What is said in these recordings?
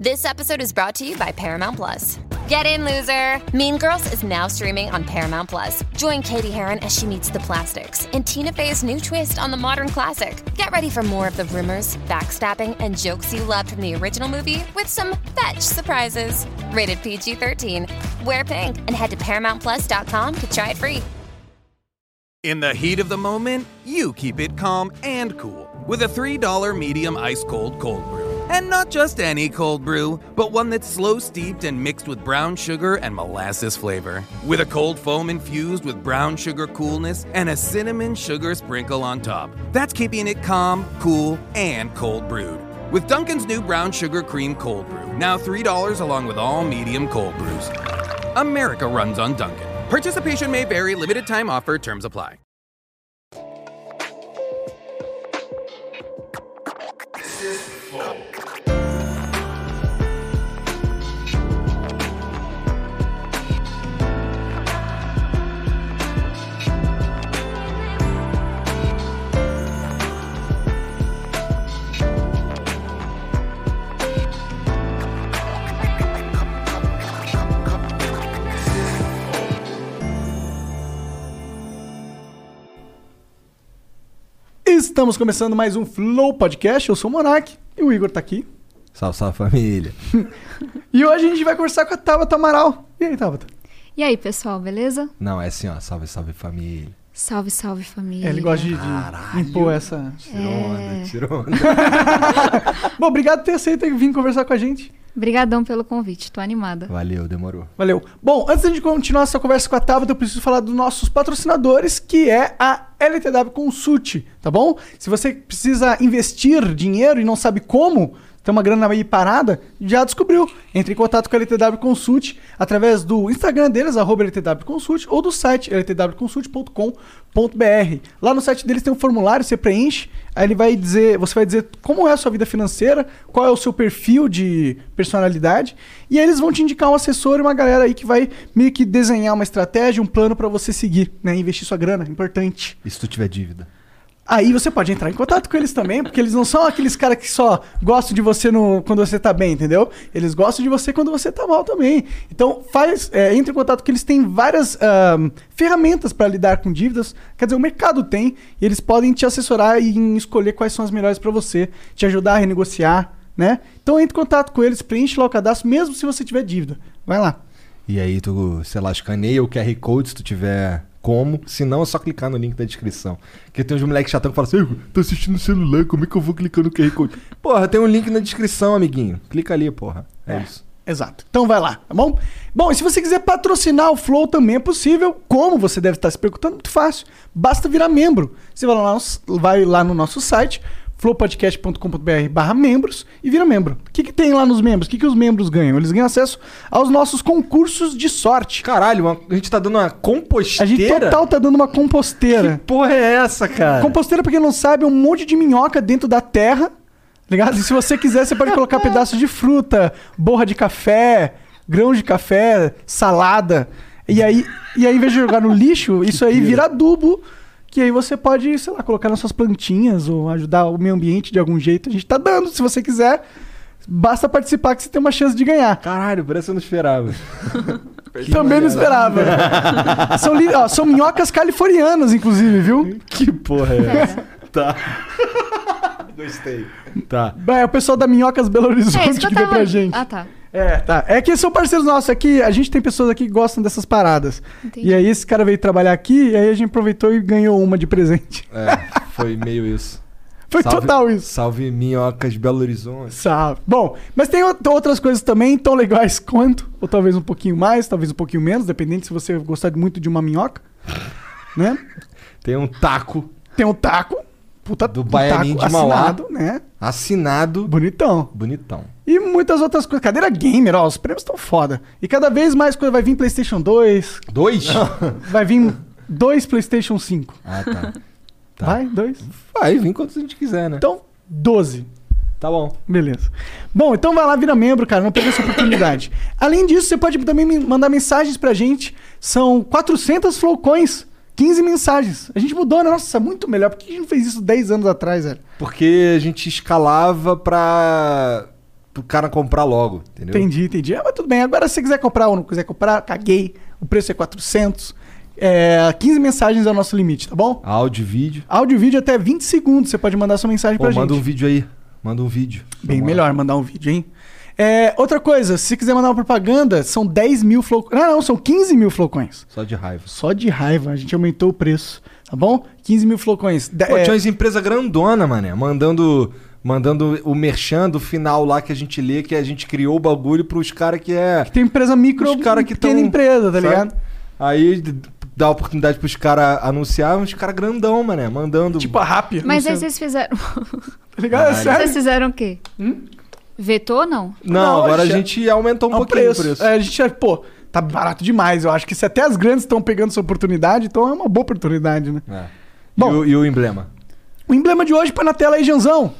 This episode is brought to you by Paramount Plus. Get in, loser! Mean Girls is now streaming on Paramount Plus. Join Katie Heron as she meets the plastics in Tina Fey's new twist on the modern classic. Get ready for more of the rumors, backstabbing, and jokes you loved from the original movie with some fetch surprises. Rated PG 13. Wear pink and head to ParamountPlus.com to try it free. In the heat of the moment, you keep it calm and cool with a $3 medium ice cold cold brew. And not just any cold brew, but one that's slow steeped and mixed with brown sugar and molasses flavor. With a cold foam infused with brown sugar coolness and a cinnamon sugar sprinkle on top. That's keeping it calm, cool, and cold brewed. With Duncan's new brown sugar cream cold brew, now $3 along with all medium cold brews. America runs on Duncan. Participation may vary, limited time offer, terms apply. Estamos começando mais um Flow Podcast. Eu sou o Monark e o Igor tá aqui. Salve, salve família. E hoje a gente vai conversar com a Tabata Amaral. E aí, Tabata? E aí, pessoal, beleza? Não, é assim, ó. Salve, salve família. Salve, salve família. É, ele gosta de, de impor essa. Tirou É. onda, tirou onda. Bom, obrigado por ter aceito e vir conversar com a gente. Brigadão pelo convite, tô animada. Valeu, demorou. Valeu. Bom, antes de continuar essa conversa com a Tabata, eu preciso falar dos nossos patrocinadores, que é a LTW Consult, tá bom? Se você precisa investir dinheiro e não sabe como, tem uma grana aí parada, já descobriu. Entre em contato com a LTW Consult através do Instagram deles, arroba LTW Consult, ou do site ltwconsult.com.br. Lá no site deles tem um formulário, você preenche, aí ele vai dizer, você vai dizer como é a sua vida financeira, qual é o seu perfil de personalidade, e aí eles vão te indicar um assessor e uma galera aí que vai meio que desenhar uma estratégia, um plano pra você seguir, né? Investir sua grana, importante. E se tu tiver dívida? Aí você pode entrar em contato com eles também, porque eles não são aqueles caras que só gostam de você no, quando você tá bem, entendeu? Eles gostam de você quando você tá mal também. Então faz, é, entre em contato que eles têm várias ferramentas para lidar com dívidas. Quer dizer, o mercado tem e eles podem te assessorar em escolher quais são as melhores para você, te ajudar a renegociar, né? Então entre em contato com eles, preenche lá o cadastro, mesmo se você tiver dívida. Vai lá. E aí tu, sei lá, escaneia o QR Code se tu tiver como. Se não, é só clicar no link da descrição. Porque tem uns moleques chatão que falam assim, "Igor, tô assistindo no celular, como é que eu vou clicar no QR Code? Porra, tem um link na descrição, amiguinho. Clica ali, porra. É, isso. Exato. Então vai lá, tá bom? Bom, e se você quiser patrocinar o Flow também é possível. Como você deve estar se perguntando, muito fácil. Basta virar membro. Você vai lá, no- vai lá no nosso site, flowpodcast.com.br barra membros e vira membro. O que, que tem lá nos membros? O que, que os membros ganham? Eles ganham acesso aos nossos concursos de sorte. Caralho, uma- a gente tá dando uma A composteira? gente total tá dando uma composteira. Que porra é essa, cara? Composteira, pra quem não sabe, é um monte de minhoca dentro da terra. Ligado? E se você quiser, você pode colocar pedaços de fruta, borra de café, grãos de café, salada. E aí, e aí, em vez de jogar no lixo, isso aí vira adubo. Que aí você pode, sei lá, colocar nas suas plantinhas ou ajudar o meio ambiente de algum jeito. A gente tá dando, se você quiser. Basta participar que você tem uma chance de ganhar. Caralho, parece que eu não esperava. Também não esperava. são, li- ó, são minhocas californianas, inclusive, viu? Que porra é essa? Tá. Gostei. Tá. É o pessoal da Minhocas Belo É Horizonte isso que que, eu deu tava. pra gente. Ah, tá. É, tá. É que são parceiros nossos aqui. A gente tem pessoas aqui que gostam dessas paradas. Entendi. E aí esse cara veio trabalhar aqui e aí a gente aproveitou e ganhou uma de presente. É, foi meio isso. Foi Salve- total isso. Salve Minhocas Belo Horizonte. Sabe. Bom, mas tem out- outras coisas também tão legais quanto, ou talvez um pouquinho mais, talvez um pouquinho menos, dependendo se você gostar muito de uma minhoca, né? Tem um taco Tem um taco, puta Do Baianinho de Mauá. assinado, né? assinado. Bonitão. Bonitão. E muitas outras coisas. Cadeira gamer, ó, os prêmios estão foda. E cada vez mais coisa vai vir PlayStation 2, Dois? vai vir dois PlayStation 5. Ah, tá. Tá. Vai, dois. Vai, vem quantos a gente quiser, né? Então, 12. Tá bom. Beleza. Bom, então vai lá, vira membro, cara. Não perca essa oportunidade. Além disso, você pode também mandar mensagens pra gente. São 400 flowcoins. 15 mensagens. A gente mudou, né? Nossa, muito melhor. Por que a gente não fez isso 10 anos atrás, velho? Porque a gente escalava pra pro cara comprar logo, entendeu? Entendi, entendi. Ah, mas tudo bem. Agora, se você quiser comprar ou não quiser comprar, caguei. O preço é 400. É, 15 mensagens é o nosso limite, tá bom? Áudio, vídeo. Áudio e vídeo até 20 segundos. Você pode mandar sua mensagem Pô, pra manda gente. um vídeo aí. Manda um vídeo. Bem Vamos lá. melhor mandar um vídeo, hein? É, outra coisa, se quiser mandar uma propaganda, são 10 mil flocões. Não, não, são 15 mil flocões. Só de raiva. Só de raiva, a gente aumentou o preço, tá bom? 15 mil flocões. De- Pô, é, tinha umas empresas grandona, mané, mandando, mandando o merchan do final lá que a gente lê, que a gente criou o bagulho pros caras que é. Tem empresa micro, Os cara que pequena tão- empresa, tá sabe? ligado? Aí dá a oportunidade pros caras anunciar, uns caras grandão, mané, mandando. Tipo a Rappi. Mas aí vocês fizeram. Tá ligado? É sério. vocês fizeram o quê? Vetou ou não? Não, Não, agora a gente aumentou um É o pouquinho preço. o preço. É, a gente, pô, tá barato demais. Eu acho que se até as grandes estão pegando essa oportunidade, então é uma boa oportunidade, né? É. Bom. e, o, e o emblema? O emblema de hoje põe na tela aí, Janzão.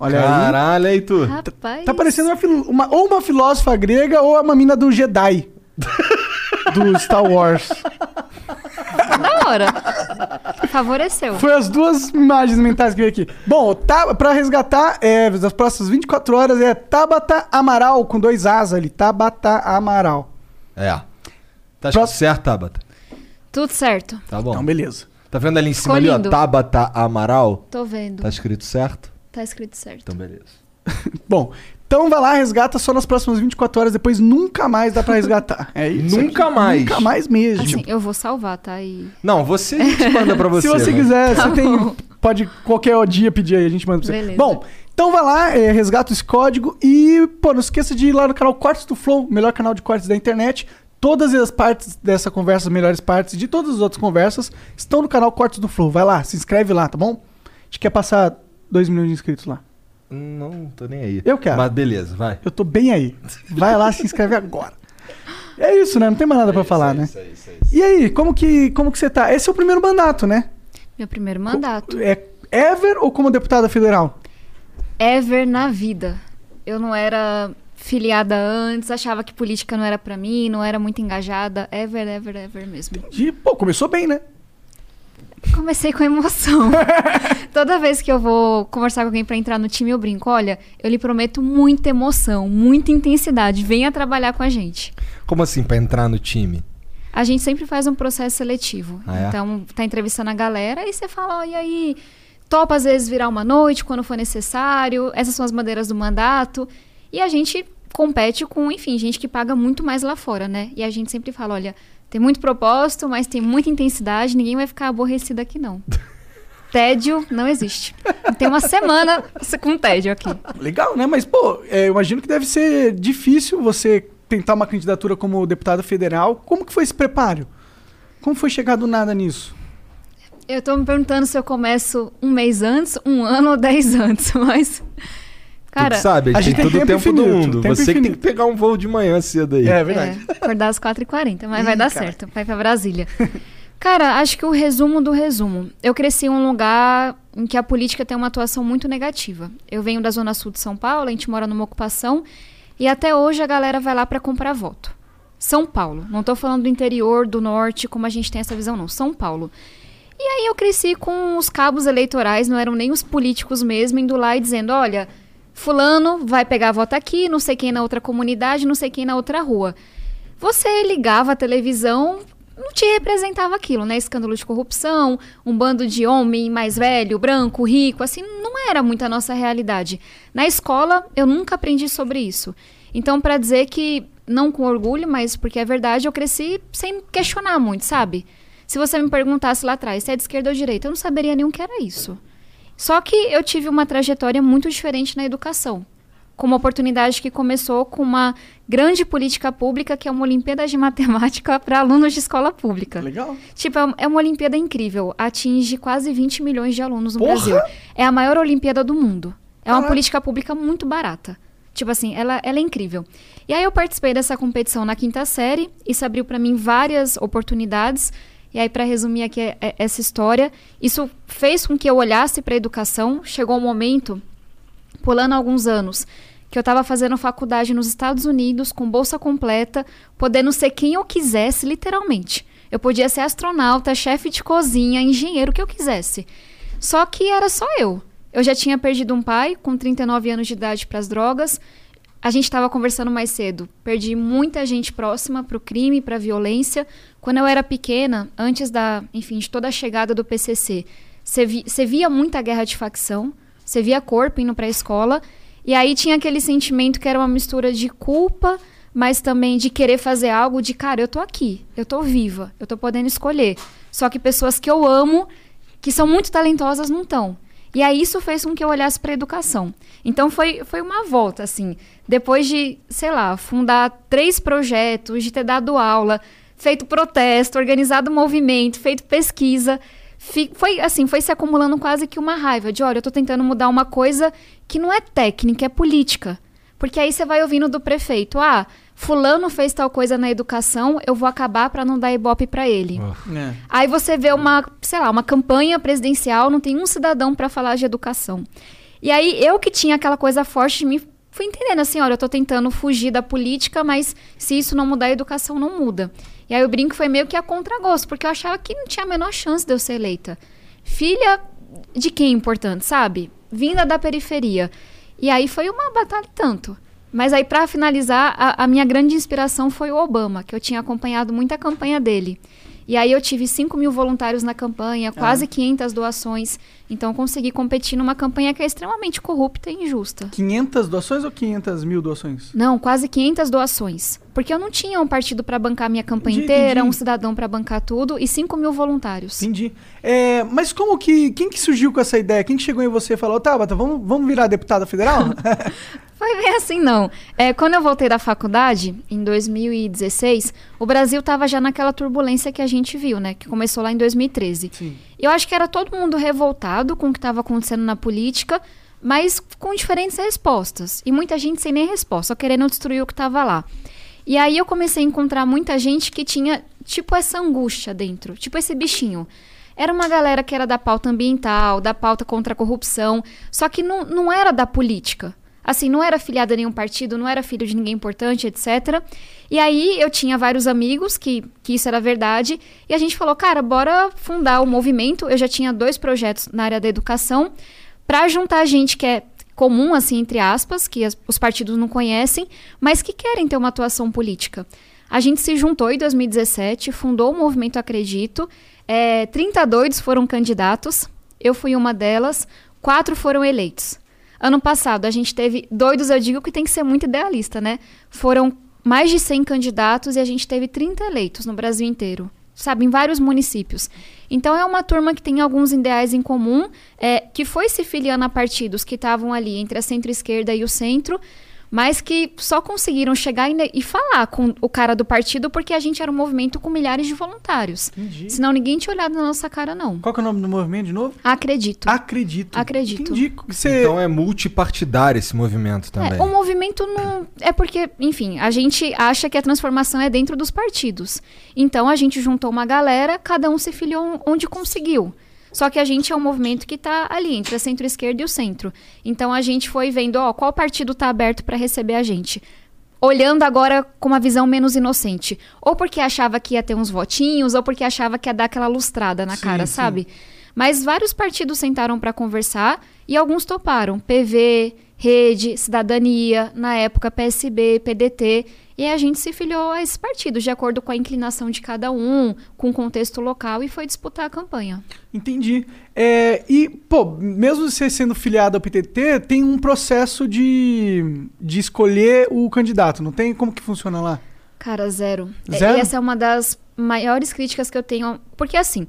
Olha aí. Caralho, aí tu. Rapaz. Tá parecendo uma, uma- ou uma filósofa grega ou uma mina do Jedi. do Star Wars. Da hora. Favoreceu. Foi as duas imagens mentais que veio aqui. Bom, tá, pra resgatar, é, das próximas 24 horas é Tabata Amaral, com dois As ali. Tabata Amaral. É. Tá Pro- certo, Tabata? Tudo certo. Tá bom. Então, beleza. Tá vendo ali em cima Ficou ali, ó? Tabata Amaral? Tô vendo. Tá escrito certo? Tá escrito certo. Então, beleza. Bom, então vai lá, resgata só nas próximas 24 horas, depois nunca mais dá pra resgatar. É isso. Nunca aqui. mais. Nunca mais mesmo. Assim, eu vou salvar, tá? E... Não, você a gente manda pra você. Se você né? quiser, Tá você tem. bom. Pode qualquer dia pedir aí, a gente manda pra você. Beleza. Bom, então vai lá, é, resgata esse código e, pô, não esqueça de ir lá no canal Cortes do Flow, o melhor canal de cortes da internet. Todas as partes dessa conversa, as melhores partes de todas as outras conversas, estão no canal Cortes do Flow. Vai lá, se inscreve lá, tá bom? A gente quer passar 2 milhões de inscritos lá. Não, tô nem aí. Eu quero. Mas beleza, vai. Eu tô bem aí. Vai lá, se inscreve agora. É isso, né? Não tem mais nada pra falar, né? E aí, como que, como que você tá? Esse é o primeiro mandato, né? Meu primeiro mandato. É ever ou como deputada federal? Ever na vida. Eu não era filiada antes, achava que política não era pra mim, não era muito engajada. Ever, ever, ever mesmo. De, pô, começou bem, né? Comecei com emoção. Toda vez que eu vou conversar com alguém pra entrar no time, eu brinco. Olha, eu lhe prometo muita emoção, muita intensidade. Venha trabalhar com a gente. Como assim, pra entrar no time? A gente sempre faz um processo seletivo. Ah, é? Então, tá entrevistando a galera e você fala, ó, e aí, topa às vezes virar uma noite quando for necessário. Essas são as bandeiras do mandato. E a gente compete com, enfim, gente que paga muito mais lá fora, né? E a gente sempre fala, olha, tem muito propósito, mas tem muita intensidade, ninguém vai ficar aborrecido aqui, não. tédio não existe. Tem uma semana com tédio aqui. Legal, né? Mas, pô, é, eu imagino que deve ser difícil você tentar uma candidatura como deputada federal. Como que foi esse preparo? Como foi chegar do nada nisso? Eu tô me perguntando se eu começo um mês antes, um ano ou dez antes, mas. Cara, tu sabe, a a gente tem tem todo o tempo tempo do infinito, mundo. tempo Você que tem infinito. que pegar um voo de manhã cedo aí. É verdade. É, acordar às 4h40, mas Ih, vai dar cara. certo. Vai pra Brasília. Cara, acho que o resumo do resumo. Eu cresci em um lugar em que a política tem uma atuação muito negativa. Eu venho da Zona Sul de São Paulo, a gente mora numa ocupação, e até hoje a galera vai lá pra comprar voto. São Paulo. Não tô falando do interior, do norte, como a gente tem essa visão, não. São Paulo. E aí eu cresci com os cabos eleitorais, não eram nem os políticos mesmo, indo lá e dizendo, olha, fulano vai pegar voto aqui, não sei quem na outra comunidade, não sei quem na outra rua. Você ligava a televisão, não te representava aquilo, né? Escândalo de corrupção, um bando de homem mais velho, branco, rico, assim, não era muito a nossa realidade. Na escola, eu nunca aprendi sobre isso. Então, para dizer que, não com orgulho, mas porque é verdade, eu cresci sem questionar muito, sabe? Se você me perguntasse lá atrás se é de esquerda ou direita, eu não saberia nem o que era isso. Só que eu tive uma trajetória muito diferente na educação. Com uma oportunidade que começou com uma grande política pública, que é uma Olimpíada de Matemática para alunos de escola pública. Legal. Tipo, é é uma Olimpíada incrível. Atinge quase 20 milhões de alunos no Porra! Brasil. É a maior Olimpíada do mundo. É uma política pública muito barata. Tipo assim, ela, ela é incrível. E aí eu participei dessa competição na quinta série. Isso abriu para mim várias oportunidades. E aí, para resumir aqui é- é- essa história, isso fez com que eu olhasse para a educação. Chegou um momento, pulando alguns anos, que eu estava fazendo faculdade nos Estados Unidos com bolsa completa, podendo ser quem eu quisesse, literalmente. Eu podia ser astronauta, chefe de cozinha, engenheiro, o que eu quisesse. Só que era só eu. Eu já tinha perdido um pai com 39 anos de idade para as drogas. a gente estava conversando mais cedo. Perdi muita gente próxima para o crime, para a violência. Quando eu era pequena, antes da, enfim, de toda a chegada do PCC, você vi, via muita guerra de facção, você via corpo indo para a escola, e aí tinha aquele sentimento que era uma mistura de culpa, mas também de querer fazer algo de, cara, eu tô aqui, eu tô viva, eu tô podendo escolher. Só que pessoas que eu amo, que são muito talentosas, não estão. E aí isso fez com que eu olhasse para a educação. Então foi, foi uma volta, assim. Depois de, sei lá, fundar três projetos, de ter dado aula, feito protesto, organizado movimento, feito pesquisa, foi assim, foi se acumulando quase que uma raiva de, olha, eu estou tentando mudar uma coisa que não é técnica, é política. Porque aí você vai ouvindo do prefeito, ah, fulano fez tal coisa na educação, eu vou acabar para não dar ibope para ele. Oh. É. Aí você vê uma, sei lá, uma campanha presidencial, não tem um cidadão para falar de educação. E aí eu que tinha aquela coisa forte de mim, fui entendendo assim, olha, eu tô tentando fugir da política, mas se isso não mudar, a educação não muda. E aí o brinco foi meio que a contragosto, porque eu achava que não tinha a menor chance de eu ser eleita. Filha de quem é importante, sabe? Vinda da periferia. E aí foi uma batalha tanto. Mas aí, para finalizar, a, a, minha grande inspiração foi o Obama, que eu tinha acompanhado muita campanha dele. E aí eu tive 5 mil voluntários na campanha, quase ah. 500 doações. Então consegui competir numa campanha que é extremamente corrupta e injusta. 500 doações ou 500 mil doações? Não, quase 500 doações. Porque eu não tinha um partido para bancar minha campanha entendi, inteira, entendi. um cidadão para bancar tudo e 5 mil voluntários. Entendi. É, mas como que. Quem que surgiu com essa ideia? Quem que chegou em você e falou, Tabata, vamos, vamos virar deputada federal? Foi bem assim, não. É, quando eu voltei da faculdade, em 2016, o Brasil estava já naquela turbulência que a gente viu, né? Que começou lá em 2013. Sim. Eu acho que era todo mundo revoltado com o que estava acontecendo na política, mas com diferentes respostas. E muita gente sem nem resposta, só querendo destruir o que estava lá. E aí eu comecei a encontrar muita gente que tinha, tipo, essa angústia dentro, tipo esse bichinho. Era uma galera que era da pauta ambiental, da pauta contra a corrupção, só que não, não era da política. Assim, não era filiado a nenhum partido, não era filho de ninguém importante, etc. E aí eu tinha vários amigos que, que isso era verdade. E a gente falou, cara, bora fundar o movimento. Eu já tinha dois projetos na área da educação para juntar gente que é comum, assim, entre aspas, que as, os partidos não conhecem, mas que querem ter uma atuação política. A gente se juntou em 2017, fundou o movimento Acredito. É, 30 doidos foram candidatos, eu fui uma delas, quatro foram eleitos. Ano passado, a gente teve doidos, eu digo que tem que ser muito idealista, né? Foram mais de 100 candidatos e a gente teve 30 eleitos no Brasil inteiro, sabe, em vários municípios. Então é uma turma que tem alguns ideais em comum, é, que foi se filiando a partidos que estavam ali entre a centro-esquerda e o centro, mas que só conseguiram chegar e falar com o cara do partido porque a gente era um movimento com milhares de voluntários. Entendi. Senão ninguém tinha olhado na nossa cara, não. Qual é o nome do movimento de novo? Acredito. Acredito. Acredito. Entendi. Você... Então é multipartidário esse movimento também. É, o movimento não. É porque, enfim, a gente acha que a transformação é dentro dos partidos. Então a gente juntou uma galera, cada um se filiou onde conseguiu. Só que a gente é um movimento que está ali entre a centro-esquerda e o centro. Então a gente foi vendo, ó, qual partido está aberto para receber a gente. Olhando agora com uma visão menos inocente. Ou porque achava que ia ter uns votinhos, ou porque achava que ia dar aquela lustrada na sim, cara, sim. sabe? Mas vários partidos sentaram para conversar e alguns toparam. PV, Rede, Cidadania, na época PSB, PDT. E a gente se filiou a esses partidos, de acordo com a inclinação de cada um, com o contexto local, e foi disputar a campanha. Entendi. É, e, pô, mesmo você sendo filiado ao PTT, tem um processo de, de escolher o candidato, não tem? Como que funciona lá? Cara, zero. É, zero? E essa é uma das maiores críticas que eu tenho. Porque, assim,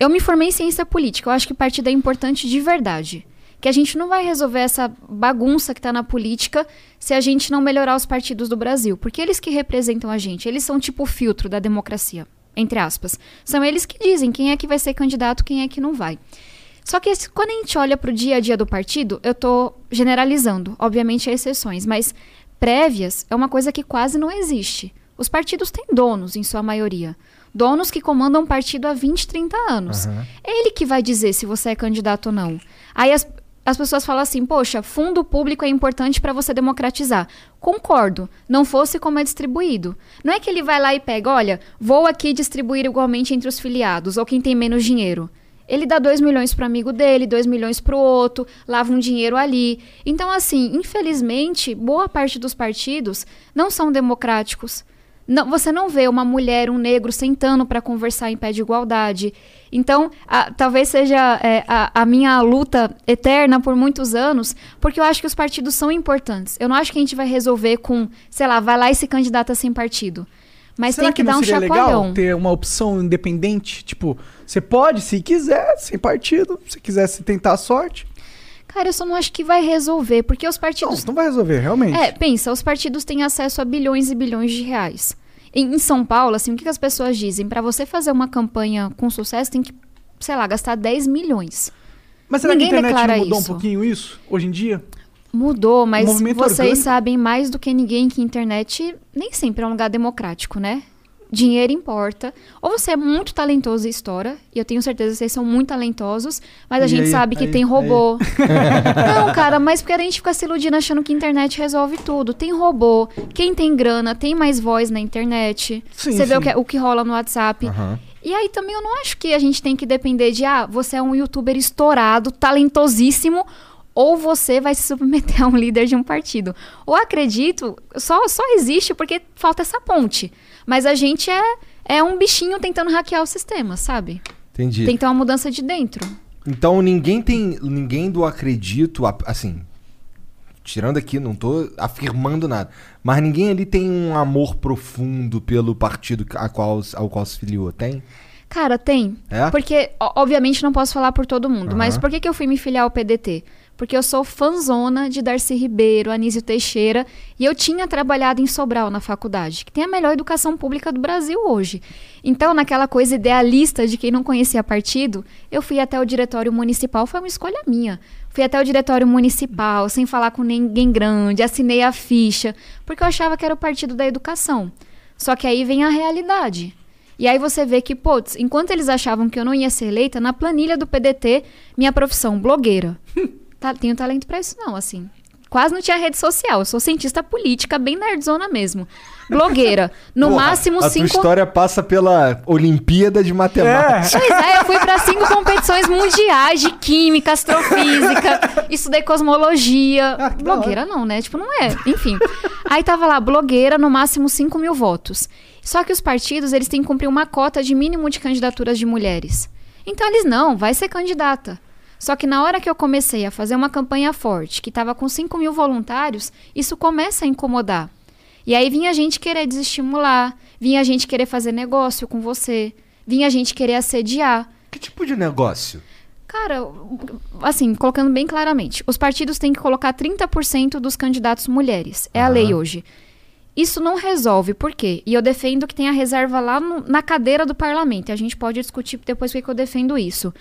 eu me formei em ciência política, eu acho que partido é importante de verdade que a gente não vai resolver essa bagunça que está na política se a gente não melhorar os partidos do Brasil. Porque eles que representam a gente, eles são tipo o filtro da democracia, entre aspas. São eles que dizem quem é que vai ser candidato, quem é que não vai. Só que quando a gente olha para o dia a dia do partido, eu estou generalizando, obviamente há exceções, mas prévias é uma coisa que quase não existe. Os partidos têm donos, em sua maioria. Donos que comandam um partido há 20, 30 anos. Uhum. É ele que vai dizer se você é candidato ou não. Aí as, as pessoas falam assim: poxa, fundo público é importante para você democratizar. Concordo, não fosse como é distribuído. Não é que ele vai lá e pega, olha, vou aqui distribuir igualmente entre os filiados ou quem tem menos dinheiro. Ele dá 2 milhões pro amigo dele, 2 milhões pro outro, lava um dinheiro ali. Então, assim, infelizmente, boa parte dos partidos não são democráticos. Não, você não vê uma mulher, um negro sentando para conversar em pé de igualdade. Então, a- talvez seja é, a, a minha luta eterna por muitos anos, porque eu acho que os partidos são importantes. Eu não acho que a gente vai resolver com, sei lá, vai lá e se candidata sem partido. Mas Será tem que, não dar um chacoalhão. legal ter uma opção independente? Tipo, você pode, se quiser, sem partido, se quiser se tentar a sorte. Cara, eu só não acho que vai resolver, porque os Não, partidos. não vai resolver, realmente. É, pensa, os partidos têm acesso a bilhões e bilhões de reais. Em, em São Paulo, assim, o que, que as pessoas dizem? Pra você fazer uma campanha com sucesso, tem que, sei lá, gastar 10 milhões. Mas será que a ninguém internet declara não mudou isso. um pouquinho isso, hoje em dia? Mudou, mas vocês orgânico. sabem mais do que ninguém que a internet nem sempre é um lugar democrático, né? Dinheiro importa. Ou você é muito talentoso e estoura, e eu tenho certeza que vocês são muito talentosos, mas a E gente aí? sabe que Aí? tem robô. Não, cara, mas porque a gente fica se iludindo achando que a internet resolve tudo. Tem robô, quem tem grana tem mais voz na internet. Sim, você vê o sim. que, o que rola no WhatsApp. Aham. E aí também eu não acho que a gente tem que depender de, ah, você é um youtuber estourado, talentosíssimo, ou você vai se submeter a um líder de um partido. Ou acredito, só, só existe porque falta essa ponte. Mas a gente é, é um bichinho tentando hackear o sistema, sabe? Entendi. Tem que ter uma mudança de dentro. Então ninguém tem. Ninguém do acredito, assim. Tirando aqui, não tô afirmando nada. Mas ninguém ali tem um amor profundo pelo partido a qual, ao qual se filiou, tem? Cara, tem. É? Porque, obviamente, não posso falar por todo mundo. Mas Aham. por que, que eu fui me filiar ao PDT? Porque eu sou fanzona de Darcy Ribeiro, Anísio Teixeira, e eu tinha trabalhado em Sobral na faculdade, que tem a melhor educação pública do Brasil hoje. Então, naquela coisa idealista de quem não conhecia partido, eu fui até o diretório municipal, foi uma escolha minha. Fui até o diretório municipal, sem falar com ninguém grande, assinei a ficha, porque eu achava que era o partido da educação. Só que aí vem a realidade. E aí você vê que, putz, enquanto eles achavam que eu não ia ser eleita, na planilha do PDT, minha profissão, blogueira. tenho talento pra isso não, assim. Quase não tinha rede social. Eu sou cientista política, bem nerdzona mesmo. Blogueira. No Porra, máximo a cinco... história passa pela Olimpíada de Matemática. Pois é, eu fui pra cinco competições mundiais de química, astrofísica, estudei cosmologia. Ah, blogueira não, né? Tipo, não é. Enfim. Aí tava lá, blogueira, no máximo 5 mil votos. Só que os partidos, eles têm que cumprir uma cota de mínimo de candidaturas de mulheres. Então eles, não, vai ser candidata. Só que na hora que eu comecei a fazer uma campanha forte, que tava com 5 mil voluntários, isso começa a incomodar. E aí vinha gente querer desestimular, vinha gente querer fazer negócio com você, vinha gente querer assediar. Que tipo de negócio? Cara, assim, colocando bem claramente, os partidos têm que colocar 30% dos candidatos mulheres. É a lei hoje. Isso não resolve, por quê? E eu defendo que tem a reserva lá no- na cadeira do parlamento. E a gente pode discutir depois por que eu defendo isso.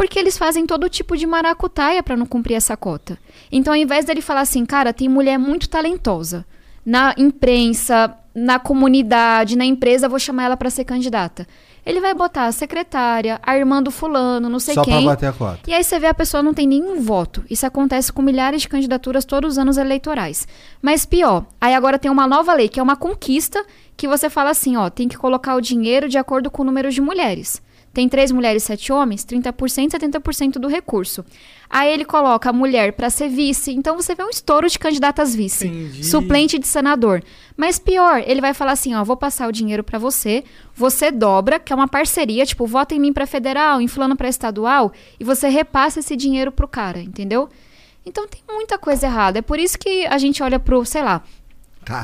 Porque eles fazem todo tipo de maracutaia para não cumprir essa cota. Então, ao invés dele falar assim, cara, tem mulher muito talentosa na imprensa, na comunidade, na empresa, vou chamar ela para ser candidata. Ele vai botar a secretária, a irmã do fulano, não sei Só pra quem. bater a cota. E aí você vê a pessoa não tem nenhum voto. Isso acontece com milhares de candidaturas todos os anos eleitorais. Mas pior, aí agora tem uma nova lei, que é uma conquista, que você fala assim, ó, tem que colocar o dinheiro de acordo com o número de mulheres. Tem três mulheres, sete homens, 30%, 70% do recurso. Aí ele coloca a mulher para ser vice, então você vê um estouro de candidatas vice. Entendi. Suplente de senador. Mas pior, ele vai falar assim, ó, vou passar o dinheiro para você, você dobra, que é uma parceria, tipo, vota em mim para federal, em fulano para estadual, e você repassa esse dinheiro pro cara, entendeu? Então tem muita coisa errada. É por isso que a gente olha pro, sei lá,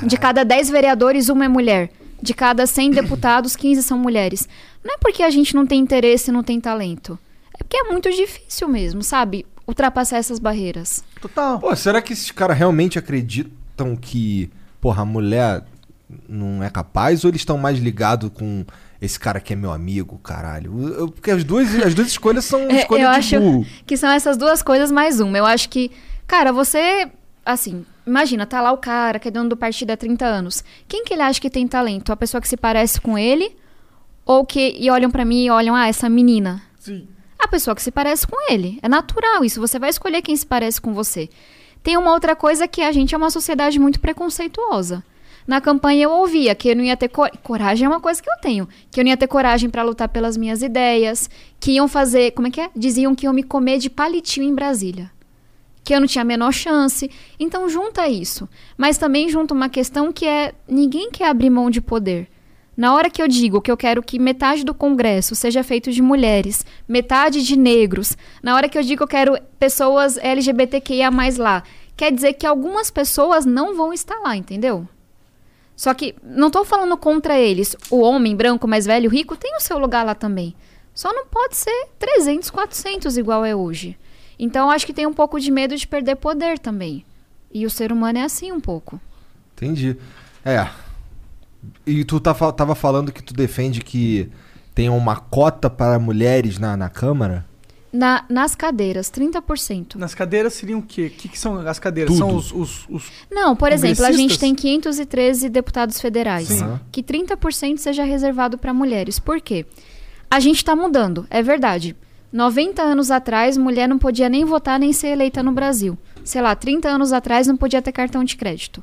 de cada 10 vereadores, uma é mulher. De cada 100 deputados, 15 são mulheres. Não é porque a gente não tem interesse e não tem talento. É porque é muito difícil mesmo, sabe? Ultrapassar essas barreiras. Total. Pô, será que esses caras realmente acreditam que, porra, a mulher não é capaz ou eles estão mais ligados com esse cara que é meu amigo, caralho? Eu- porque as duas, as duas escolhas são É, escolhas eu de acho burro. que são essas duas coisas mais uma. Eu acho que, cara, você, assim, imagina, tá lá o cara que é dono do partido há 30 anos. Quem que ele acha que tem talento? A pessoa que se parece com ele? Ou que e olham pra mim e olham, ah, essa menina. Sim. A pessoa que se parece com ele. É natural isso. Você vai escolher quem se parece com você. Tem uma outra coisa que a gente é uma sociedade muito preconceituosa. Na campanha eu ouvia que eu não ia ter cor... coragem é uma coisa que eu tenho, que eu não ia ter coragem para lutar pelas minhas ideias, que iam fazer, como é que é? Diziam que iam me comer de palitinho em Brasília. Que eu não tinha a menor chance. Então junta isso, mas também junta uma questão que é ninguém quer abrir mão de poder. Na hora que eu digo que eu quero que metade do Congresso seja feito de mulheres, metade de negros, na hora que eu digo que eu quero pessoas LGBTQIA lá, quer dizer que algumas pessoas não vão estar lá, entendeu? Só que não estou falando contra eles. O homem branco mais velho, rico, tem o seu lugar lá também. Só não pode ser 300, 400 igual é hoje. Então acho que tem um pouco de medo de perder poder também. E o ser humano é assim um pouco. Entendi. É, e tu tá, tava falando que tu defende que tenha uma cota para mulheres na, na Câmara? Na, nas cadeiras, 30%. Nas cadeiras seriam o quê? O que, que são as cadeiras? Tudo. São os, os, os Não, por exemplo, a gente tem 513 deputados federais. Sim. Que 30% seja reservado para mulheres. Por quê? A gente está mudando, é verdade. 90 anos atrás, mulher não podia nem votar nem ser eleita no Brasil. Sei lá, 30 anos atrás não podia ter cartão de crédito.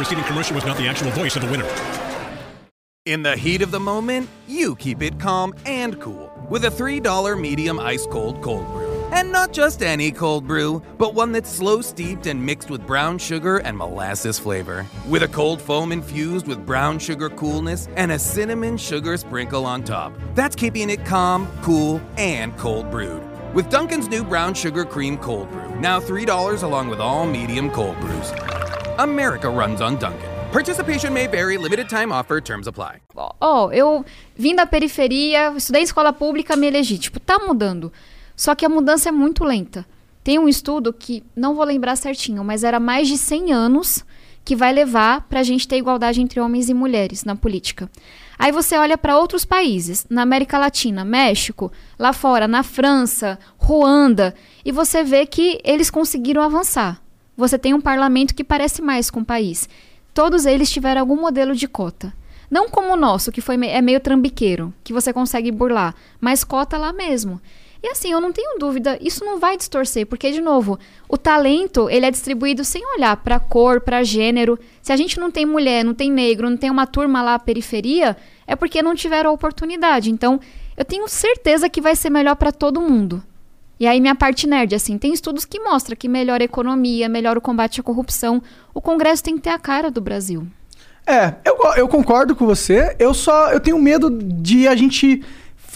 preceding commercial was not the actual voice of the winner. In the heat of the moment, you keep it calm and cool with a $3 medium ice cold cold brew. And not just any cold brew, but one that's slow steeped and mixed with brown sugar and molasses flavor. With a cold foam infused with brown sugar coolness and a cinnamon sugar sprinkle on top. That's keeping it calm, cool, and cold brewed. With Duncan's new brown sugar cream cold brew, now $3 along with all medium cold brews. America runs on Duncan. Participation may vary, limited time offer, terms apply. ó, eu vim da periferia, estudei em escola pública, me elegi. Tipo, tá mudando. Só que a mudança é muito lenta. Tem um estudo que não vou lembrar certinho, mas era mais de 100 anos que vai levar pra gente ter igualdade entre homens e mulheres na política. Aí você olha para outros países, na América Latina, México, lá fora, na França, Ruanda, e você vê que eles conseguiram avançar. Você tem um parlamento que parece mais com o país. Todos eles tiveram algum modelo de cota. Não como o nosso, que foi é meio trambiqueiro, que você consegue burlar, mas cota lá mesmo. E assim, eu não tenho dúvida, isso não vai distorcer, porque de novo, o talento, ele é distribuído sem olhar para cor, para gênero. Se a gente não tem mulher, não tem negro, não tem uma turma lá à periferia, é porque não tiveram a oportunidade. Então, eu tenho certeza que vai ser melhor para todo mundo. E aí minha parte nerd, assim, tem estudos que mostram que melhora a economia, melhora o combate à corrupção. O Congresso tem que ter a cara do Brasil. É, eu, eu concordo com você. Eu só eu tenho medo de a gente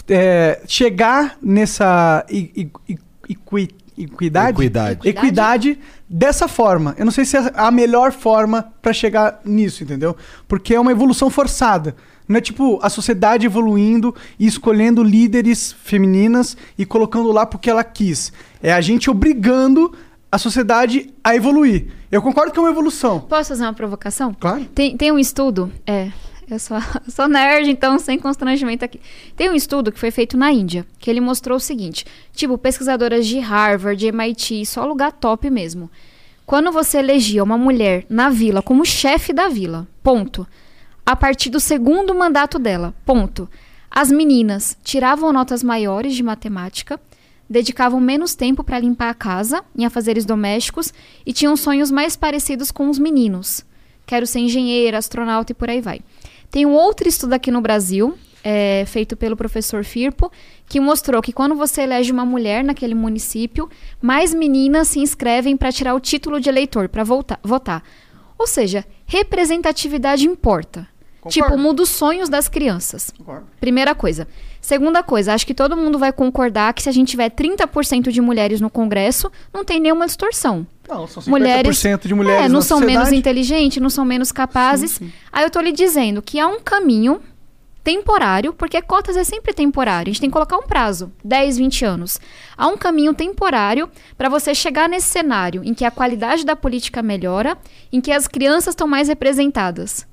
é, chegar nessa i- i- i- equi- equidade, Equidade. equidade dessa forma. Eu não sei se é a melhor forma pra chegar nisso, entendeu? Porque é uma evolução forçada. Não é tipo a sociedade evoluindo e escolhendo líderes femininas e colocando lá porque ela quis. É a gente obrigando a sociedade a evoluir. Eu concordo que é uma evolução. Posso fazer uma provocação? Claro. Tem, tem um estudo, é, eu sou, eu sou nerd, então sem constrangimento aqui. Tem um estudo que foi feito na Índia, que ele mostrou o seguinte: tipo, pesquisadoras de Harvard, de MIT, só lugar top mesmo. Quando você elegia uma mulher na vila como chefe da vila, ponto. A partir do segundo mandato dela, ponto. As meninas tiravam notas maiores de matemática, dedicavam menos tempo para limpar a casa, em afazeres domésticos e tinham sonhos mais parecidos com os meninos. Quero ser engenheira, astronauta e por aí vai. Tem um outro estudo aqui no Brasil, é, feito pelo professor Firpo, que mostrou que quando você elege uma mulher naquele município, mais meninas se inscrevem para tirar o título de eleitor, para votar. Ou seja, representatividade importa. Concordo. Tipo, muda os sonhos das crianças. Concordo. Primeira coisa. Segunda coisa, acho que todo mundo vai concordar que se a gente tiver 30% de mulheres no Congresso, não tem nenhuma distorção. Não, são 50% Mulheres, de mulheres é, não são menos inteligentes, não são menos capazes. Sim, sim. Aí eu tô lhe dizendo que há um caminho temporário, porque cotas é sempre temporário. A gente tem que colocar um prazo, 10, 20 anos. Há um caminho temporário para você chegar nesse cenário em que a qualidade da política melhora, em que as crianças estão mais representadas.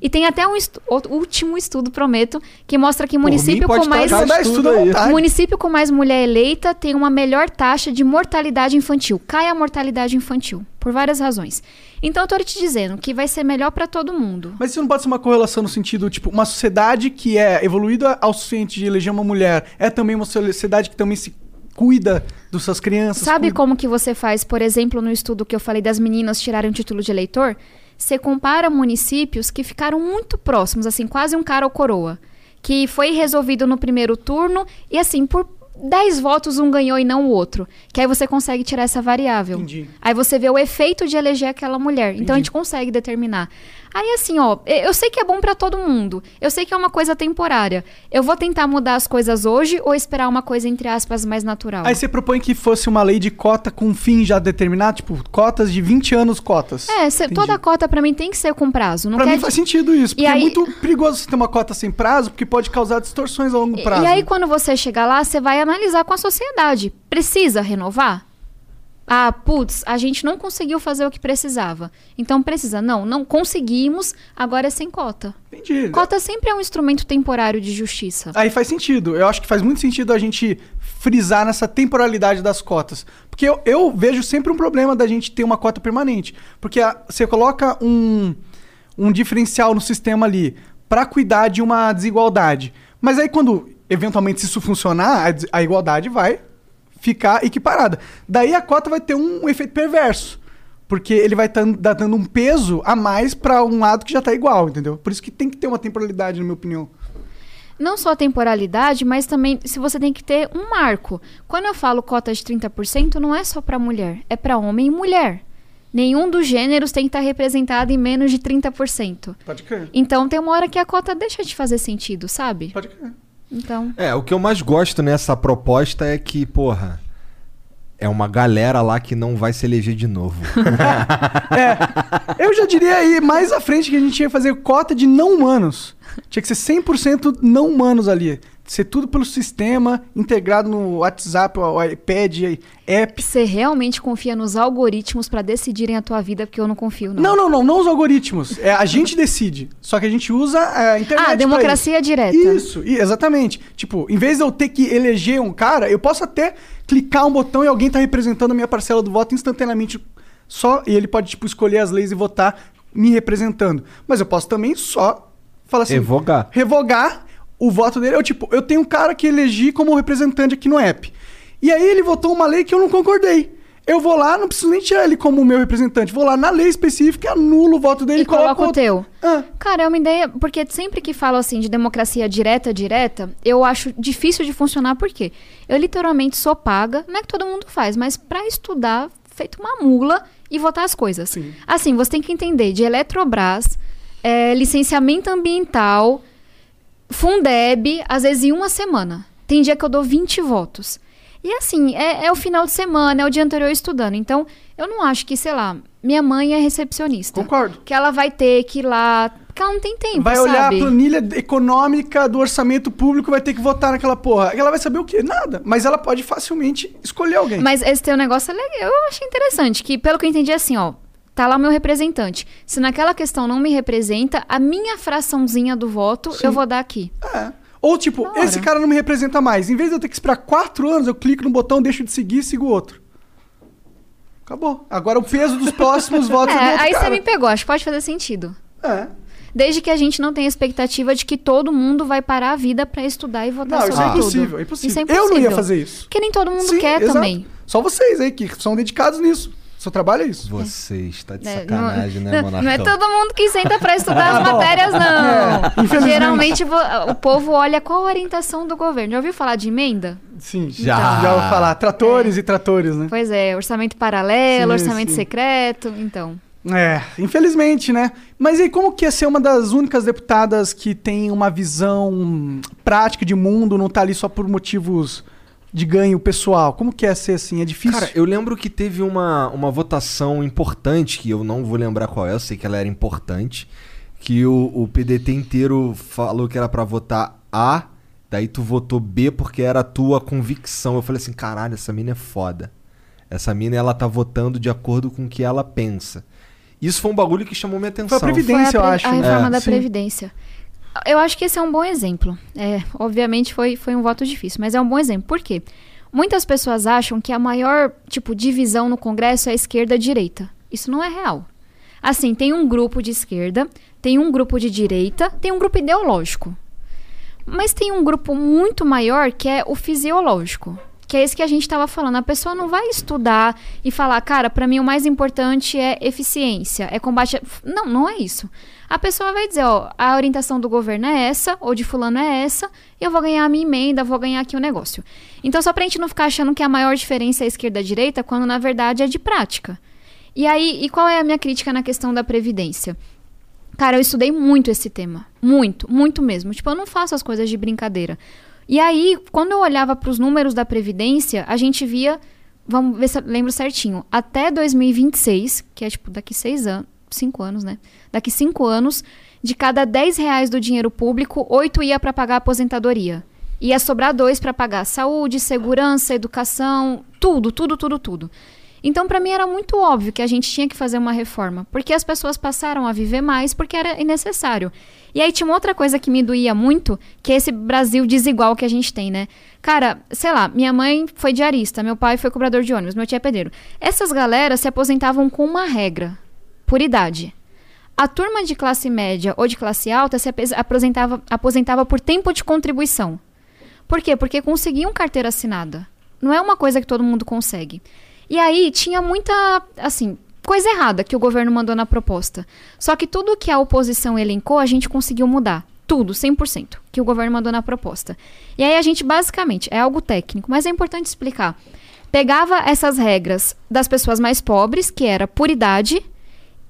E tem até um estu- o último estudo, prometo, que mostra que município mim, com mais vontade. município com mais mulher eleita tem uma melhor taxa de mortalidade infantil. Cai a mortalidade infantil, por várias razões. Então eu tô te dizendo que vai ser melhor pra todo mundo. Mas isso não pode ser uma correlação no sentido, tipo, uma sociedade que é evoluída ao suficiente de eleger uma mulher é também uma sociedade que também se cuida das suas crianças. Sabe cuida- como que você faz, por exemplo, no estudo que eu falei das meninas tirarem o título de eleitor? Você compara municípios que ficaram muito próximos, assim, quase um cara ou coroa. Que foi resolvido no primeiro turno e, assim, por 10 votos um ganhou e não o outro. Que aí você consegue tirar essa variável. Entendi. Aí você vê o efeito de eleger aquela mulher. Então a gente consegue determinar. Aí assim, ó, eu sei que é bom pra todo mundo. Eu sei que é uma coisa temporária. Eu vou tentar mudar as coisas hoje ou esperar uma coisa entre aspas mais natural. Aí você propõe que fosse uma lei de cota com um fim já determinado, tipo, cotas de 20 anos cotas. É, cê- Entendi. toda cota pra mim tem que ser com prazo. Não Pra mim faz sentido isso, porque E aí- é muito perigoso você ter uma cota sem prazo, porque pode causar distorções a longo prazo. E aí, quando você chegar lá, você vai analisar com a sociedade. Precisa renovar? Ah, putz, a gente não conseguiu fazer o que precisava. Então precisa. Não, não conseguimos, agora é sem cota. Entendi. Cota sempre é um instrumento temporário de justiça. Aí faz sentido. Eu acho que faz muito sentido a gente frisar nessa temporalidade das cotas. Porque eu, eu vejo sempre um problema da gente ter uma cota permanente. Porque a- você coloca um, um diferencial no sistema ali para cuidar de uma desigualdade. Mas aí quando eventualmente se isso funcionar, a, a igualdade vai ficar equiparada. Daí a cota vai ter um efeito perverso. Porque ele vai estar dando um peso a mais para um lado que já tá igual, entendeu? Por isso que tem que ter uma temporalidade, na minha opinião. Não só a temporalidade, mas também se você tem que ter um marco. Quando eu falo cota de 30%, não é só para mulher, é para homem e mulher. Nenhum dos gêneros tem que estar representado em menos de 30%. Pode crer. Então tem uma hora que a cota deixa de fazer sentido, sabe? Pode crer. Então. É, o que eu mais gosto nessa proposta é que, porra, é uma galera lá que não vai se eleger de novo. Eu já diria aí mais à frente que a gente ia fazer cota de não humanos. Tinha que ser 100% não humanos ali. Ser tudo pelo sistema, integrado no WhatsApp, o iPad, app. Você realmente confia nos algoritmos pra decidirem a tua vida, porque eu não confio, não. Não, não, não, não os algoritmos. É, a gente decide. Só que a gente usa a internet. Ah, democracia isso. direta. Isso, e- exatamente. Tipo, em vez de eu ter que eleger um cara, eu posso até clicar um botão e alguém tá representando a minha parcela do voto instantaneamente. Só, e ele pode, tipo, escolher as leis e votar me representando. Mas eu posso também só falar assim. Revogar. revogar o voto dele. Eu, tipo, eu tenho um cara que elegi como representante aqui no app. E aí ele votou uma lei que eu não concordei. Eu vou lá, não preciso nem tirar ele como meu representante. Vou lá na lei específica, anulo o voto dele E coloca o outro. teu. Ah, Cara, é uma ideia. Porque sempre que falo assim de democracia direta, direta, eu acho difícil de funcionar, por quê? Eu literalmente sou paga, não é que todo mundo faz, mas pra estudar, feito uma mula e votar as coisas. Sim. Assim, você tem que entender de Eletrobras, é, licenciamento ambiental, Fundeb, às vezes em uma semana. Tem dia que eu dou 20 votos. E assim, é, é o final de semana, é o dia anterior estudando. Então, eu não acho que, sei lá, minha mãe é recepcionista. Concordo. Que ela vai ter que ir lá. Porque ela não tem tempo. vai olhar sabe? a planilha econômica do orçamento público vai ter que votar naquela porra. Ela vai saber o quê? Nada. Mas ela pode facilmente escolher alguém. Mas esse teu negócio é legal. Eu achei interessante. Que pelo que eu entendi, é assim, ó. Tá lá o meu representante. Se naquela questão não me representa, a minha fraçãozinha do voto eu vou dar aqui. É. Ou tipo, esse cara não me representa mais. Em vez de eu ter que esperar quatro anos, eu clico no botão, deixo de seguir e sigo o outro. Acabou. Agora o peso dos próximos votos é, É, aí você cara. me pegou. Acho que pode fazer sentido. É. Desde que a gente não tenha expectativa de que todo mundo vai parar a vida pra estudar e votar Não, isso sobre é tudo. impossível, é impossível. Isso é Eu não ia impossível. fazer isso. Porque nem todo mundo Sim, quer exato. também. Só vocês aí que são dedicados nisso. Seu trabalho é isso. Você está de É, sacanagem, não, né, não- Monarcão? não é todo mundo que senta pra estudar as Ah, matérias, não. É. Geralmente o povo olha qual a orientação do governo. Já ouviu falar de emenda? Sim. Já. Já vou falar. Tratores e tratores, né? Pois é, orçamento paralelo, Sim, orçamento sim. secreto, então. É, infelizmente, né? Mas e como que é ser uma das únicas deputadas que tem uma visão prática de mundo, não tá ali só por motivos de ganho pessoal? Como que é ser assim? É difícil? Cara, eu lembro que teve uma, uma votação importante, que eu não vou lembrar qual é, eu sei que ela era importante, que o, o PDT inteiro falou que era pra votar A, daí tu votou B porque era a tua convicção. Eu falei assim, caralho, essa mina é foda. Essa mina, ela tá votando de acordo com o que ela pensa. Isso foi um bagulho que chamou minha atenção. Foi a Previdência, Foi a eu pre- acho. A né? reforma É. da Sim. Previdência. Eu acho que esse é um bom exemplo. É, obviamente foi, foi um voto difícil, mas é um bom exemplo. Por quê? Muitas pessoas acham que a maior, tipo, divisão no Congresso é esquerda-direita. Isso não é real. Assim, tem um grupo de esquerda, tem um grupo de direita, tem um grupo ideológico. Mas tem um grupo muito maior que é o fisiológico. Que é isso que a gente estava falando. A pessoa não vai estudar e falar, cara, para mim o mais importante é eficiência, é combate. a-" Não, não é isso. A pessoa vai dizer, ó, a orientação do governo é essa, ou de fulano é essa, eu vou ganhar a minha emenda, vou ganhar aqui o negócio. Então, só pra gente não ficar achando que a maior diferença é esquerda-direita, quando na verdade é de prática. E aí, e qual é a minha crítica na questão da Previdência? Cara, eu estudei muito esse tema. Muito, muito mesmo. Tipo, eu não faço as coisas de brincadeira. E aí, quando eu olhava para os números da Previdência, a gente via. Vamos ver se eu lembro certinho. Até 2026, que é tipo daqui seis anos. Cinco anos, né? Daqui cinco anos, de cada 10 reais do dinheiro público, oito ia para pagar a aposentadoria. Ia sobrar dois para pagar saúde, segurança, educação, tudo, tudo, tudo, tudo. Então, para mim era muito óbvio que a gente tinha que fazer uma reforma, porque as pessoas passaram a viver mais porque era necessário. E aí tinha uma outra coisa que me doía muito, que é esse Brasil desigual que a gente tem, né? Cara, sei lá, minha mãe foi diarista, meu pai foi cobrador de ônibus, meu tio é pedreiro. Essas galeras se aposentavam com uma regra, por idade. A turma de classe média ou de classe alta se aposentava, aposentava por tempo de contribuição. Por quê? Porque conseguiam carteira assinada. Não é uma coisa que todo mundo consegue. E aí tinha muita, assim, coisa errada que o governo mandou na proposta. Só que tudo que a oposição elencou, a gente conseguiu mudar. Tudo, 100%, que o governo mandou na proposta. E aí a gente, basicamente, é algo técnico, mas é importante explicar. Pegava essas regras das pessoas mais pobres, que era por idade,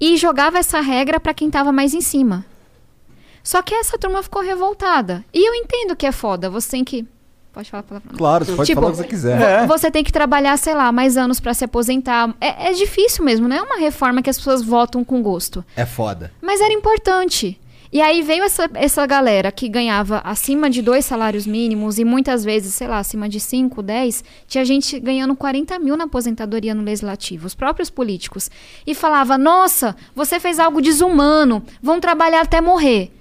e jogava essa regra para quem estava mais em cima. Só que essa turma ficou revoltada. E eu entendo que é foda, você tem que. Pode falar a palavra. não. Claro, você pode Tipo, falar o que você quiser. É. Você tem que trabalhar, sei lá, mais anos pra se aposentar. É, é difícil mesmo, não é uma reforma que as pessoas votam com gosto. É foda. Mas era importante. E aí veio essa, essa galera que ganhava acima de dois salários mínimos e muitas vezes, sei lá, acima de 5, 10, tinha gente ganhando 40 mil na aposentadoria no legislativo, os próprios políticos. E falava, nossa, você fez algo desumano, vão trabalhar até morrer.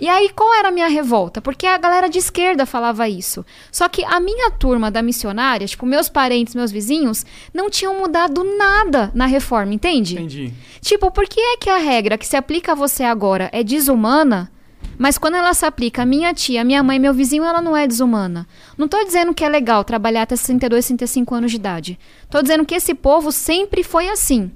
E aí, qual era a minha revolta? Porque a galera de esquerda falava isso. Só que a minha turma da missionária, tipo, meus parentes, meus vizinhos, não tinham mudado nada na reforma, entende? Entendi. Tipo, por que é que a regra que se aplica a você agora é desumana, mas quando ela se aplica a minha tia, minha mãe, meu vizinho, ela não é desumana? Não tô dizendo que é legal trabalhar até 62, 65 anos de idade. Tô dizendo que esse povo sempre foi assim.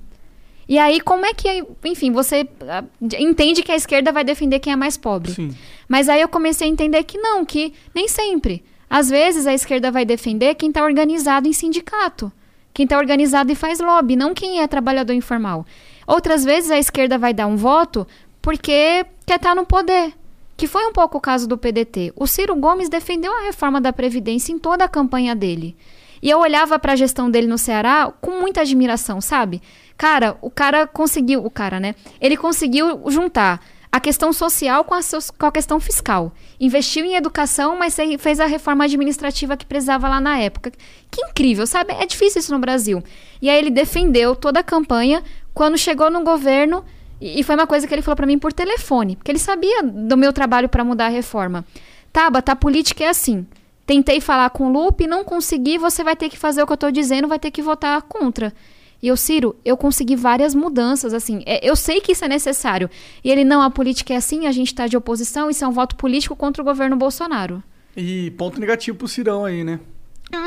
E aí, como é que, enfim, você ah, entende que a esquerda vai defender quem é mais pobre? Sim. Mas aí eu comecei a entender que não, que nem sempre. Às vezes a esquerda vai defender quem está organizado em sindicato, quem está organizado e faz lobby, não quem é trabalhador informal. Outras vezes a esquerda vai dar um voto porque quer estar no poder. Que foi um pouco o caso do PDT. O Ciro Gomes defendeu a reforma da Previdência em toda a campanha dele. E eu olhava para a gestão dele no Ceará com muita admiração, sabe? Cara, o cara conseguiu, o cara, né? Ele conseguiu juntar a questão social com a, com a questão fiscal. Investiu em educação, mas fez a reforma administrativa que precisava lá na época. Que incrível, sabe? É difícil isso no Brasil. E aí ele defendeu toda a campanha. Quando chegou no governo, e foi uma coisa que ele falou pra mim por telefone, porque ele sabia do meu trabalho pra mudar a reforma. Tabata, a política é assim. Tentei falar com o Lupe, não consegui, você vai ter que fazer o que eu tô dizendo, vai ter que votar contra. E eu, Ciro, eu consegui várias mudanças, assim. é, eu sei que isso é necessário. E ele, não, a política é assim, a gente tá de oposição, isso é um voto político contra o governo Bolsonaro. E ponto negativo pro Cirão aí, né?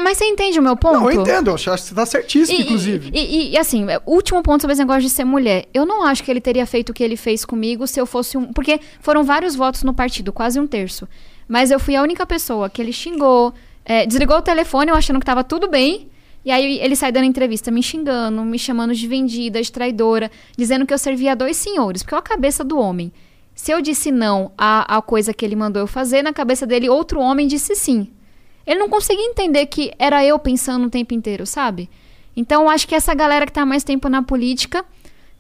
Mas você entende o meu ponto? Não, eu entendo, eu acho que você tá certíssimo, E- inclusive. E, e- e, assim, é, último ponto sobre esse negócio de ser mulher. Eu não acho que ele teria feito o que ele fez comigo se eu fosse um. Porque foram vários votos no partido, quase um terço. Mas eu fui a única pessoa que ele xingou, é, desligou o telefone, eu achando que tava tudo bem. E aí ele sai dando entrevista me xingando, me chamando de vendida, de traidora, dizendo que eu servia a dois senhores, porque é a cabeça do homem. Se eu disse não à, à coisa que ele mandou eu fazer, na cabeça dele outro homem disse sim. Ele não conseguia entender que era eu pensando o tempo inteiro, sabe? Então eu acho que essa galera que tá mais tempo na política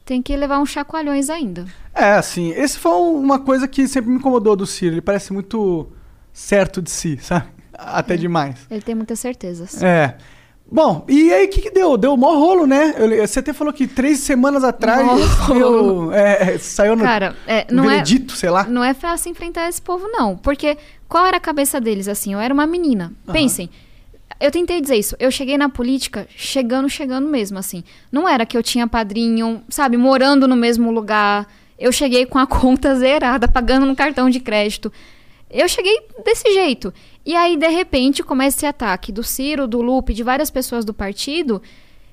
tem que levar uns chacoalhões ainda. É, assim, esse foi uma coisa que sempre me incomodou do Ciro. Ele parece muito certo de si, sabe? Até demais. Ele tem muitas certezas. É. Bom, e aí o que, que deu? Deu mó rolo, né? Eu- Você até falou que três semanas atrás Mó deu, é, saiu no, Cara, é, não é, veredito, sei lá. não é fácil enfrentar esse povo, não. Porque qual era a cabeça deles, assim? Eu era uma menina. Pensem, eu tentei dizer isso. Eu cheguei na política chegando, chegando mesmo, assim. Não era que eu tinha padrinho, sabe, morando no mesmo lugar. Eu cheguei com a conta zerada, pagando no cartão de crédito. Eu cheguei desse jeito. E aí, de repente, começa esse ataque do Ciro, do Lupe, de várias pessoas do partido,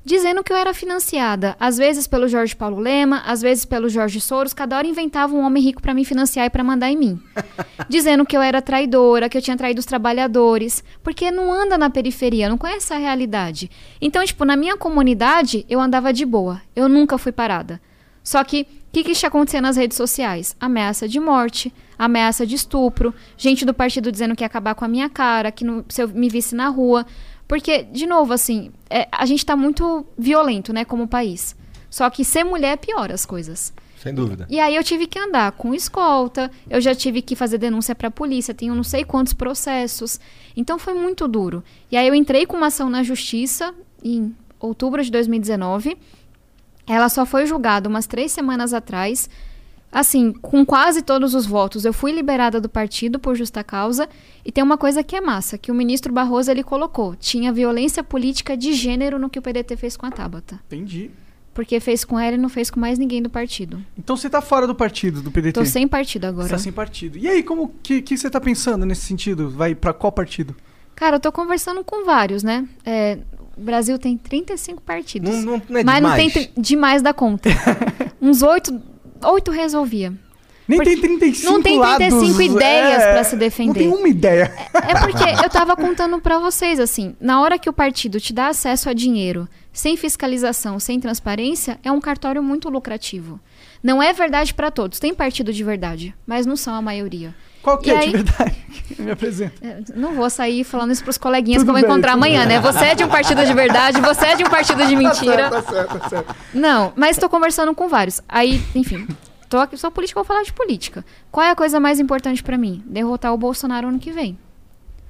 dizendo que eu era financiada. Às vezes pelo Jorge Paulo Lema, às vezes pelo Jorge Soros. Cada hora inventava um homem rico para me financiar e para mandar em mim. dizendo que eu era traidora, que eu tinha traído os trabalhadores. Porque não anda na periferia, não conhece a realidade. Então, tipo, na minha comunidade, eu andava de boa. Eu nunca fui parada. Só que, o que, que está acontecendo nas redes sociais? Ameaça de morte, ameaça de estupro, gente do partido dizendo que ia acabar com a minha cara, que não- se eu me visse na rua. Porque, de novo, assim, é, a gente tá muito violento, né, como país. Só que ser mulher piora as coisas. Sem dúvida. E aí eu tive que andar com escolta, eu já tive que fazer denúncia pra polícia, tenho não sei quantos processos. Então foi muito duro. E aí eu entrei com uma ação na justiça em outubro de 2019. Ela só foi julgada umas três semanas atrás. Assim, com quase todos os votos, eu fui liberada do partido por justa causa. E tem uma coisa que é massa, que o ministro Barroso ele colocou. Tinha violência política de gênero no que o PDT fez com a Tabata. Entendi. Porque fez com ela e não fez com mais ninguém do partido. Então você tá fora do partido, do PDT. Tô sem partido Você agora. tá sem partido. E aí, como que, que você tá pensando nesse sentido? Vai pra qual partido? Cara, eu tô conversando com vários, né? É, o Brasil tem 35 partidos. Não, não, não é mas não demais. tem tri- demais da conta. Uns oito, oito resolvia. Nem Porque tem 35 não tem 35 lados, ideias é, pra se defender. Não tem uma ideia. É porque eu tava contando pra vocês, assim, na hora que o partido te dá acesso a dinheiro, sem fiscalização, sem transparência, é um cartório muito lucrativo. Não é verdade pra todos. Tem partido de verdade, mas não são a maioria. Qual que E é aí- de verdade? Me apresenta. É, Não vou sair falando isso pros coleguinhas Tudo que eu vou encontrar amanhã, né? Você é de um partido de verdade, você é de um partido de mentira. Tá certo, tá certo. Não, mas tô conversando com vários. Aí, enfim, tô aqui, sou política, vou falar de política. Qual é a coisa mais importante pra mim? Derrotar o Bolsonaro ano que vem.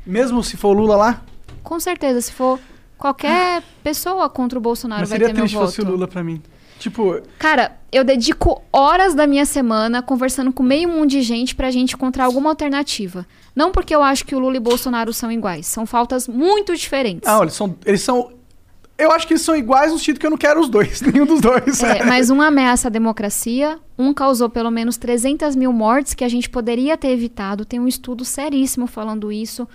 Mesmo se for o Lula lá? Com certeza, se for qualquer pessoa contra o Bolsonaro Mas vai seria ter meu triste se voto. fosse o Lula pra mim. Tipo, Cara, eu dedico horas da minha semana conversando com meio mundo de gente pra gente encontrar alguma alternativa. Não porque eu acho que o Lula e Bolsonaro são iguais, são faltas muito diferentes. ah, eles são. Eles são. Eu acho que eles são iguais no sentido que eu não quero os dois, nenhum dos dois. É, mas um ameaça à democracia, um causou pelo menos 300 mil mortes que a gente poderia ter evitado. Tem um estudo seríssimo falando isso.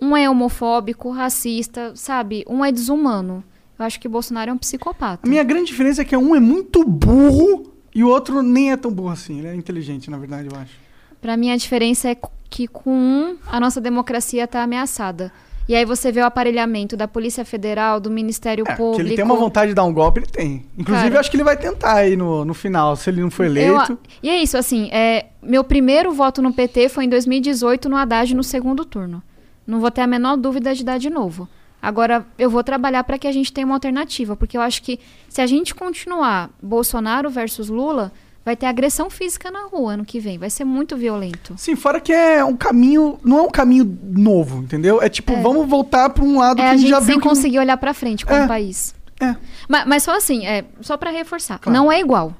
Um é homofóbico, racista, sabe? Um é desumano. Eu acho que Bolsonaro é um psicopata. A minha grande diferença é que um é muito burro e o outro nem é tão burro assim. Ele é inteligente, na verdade, eu acho. Pra mim, a diferença é que com um, a nossa democracia tá ameaçada. E aí você vê o aparelhamento da Polícia Federal, do Ministério É, que Público. ele tem uma vontade de dar um golpe, ele tem. Inclusive, Cara. eu acho que ele vai tentar aí no, no final, se ele não for Eu- eleito. e é isso, assim, é, meu primeiro voto no PT foi em 2018, no Haddad, no segundo turno. Não vou ter a menor dúvida de dar de novo. Agora, eu vou trabalhar para que a gente tenha uma alternativa, porque eu acho que se a gente continuar Bolsonaro versus Lula, vai ter agressão física na rua ano que vem. Vai ser muito violento. Sim, fora que é um caminho. Não é um caminho novo, entendeu? É tipo, vamos voltar pra um lado É que a a gente gente já sem viu. que não- conseguir olhar para frente como É. país. É. Mas, mas só assim, é, só para reforçar, Claro. não é igual.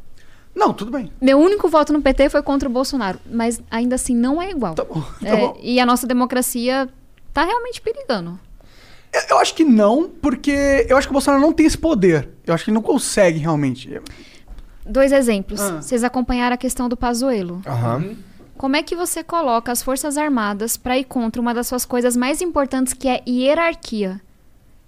Não, tudo bem. Meu único voto no PT foi contra o Bolsonaro, mas ainda assim não é igual. Tá bom, tá É, bom. E a nossa democracia tá realmente perigando. Eu- Eu acho que não, porque eu acho que o Bolsonaro não tem esse poder. Eu acho que ele não consegue realmente. Dois exemplos. Ah. Vocês acompanharam a questão do Pazuello. Aham. Como é que você coloca as Forças Armadas para ir contra uma das suas coisas mais importantes, que é hierarquia?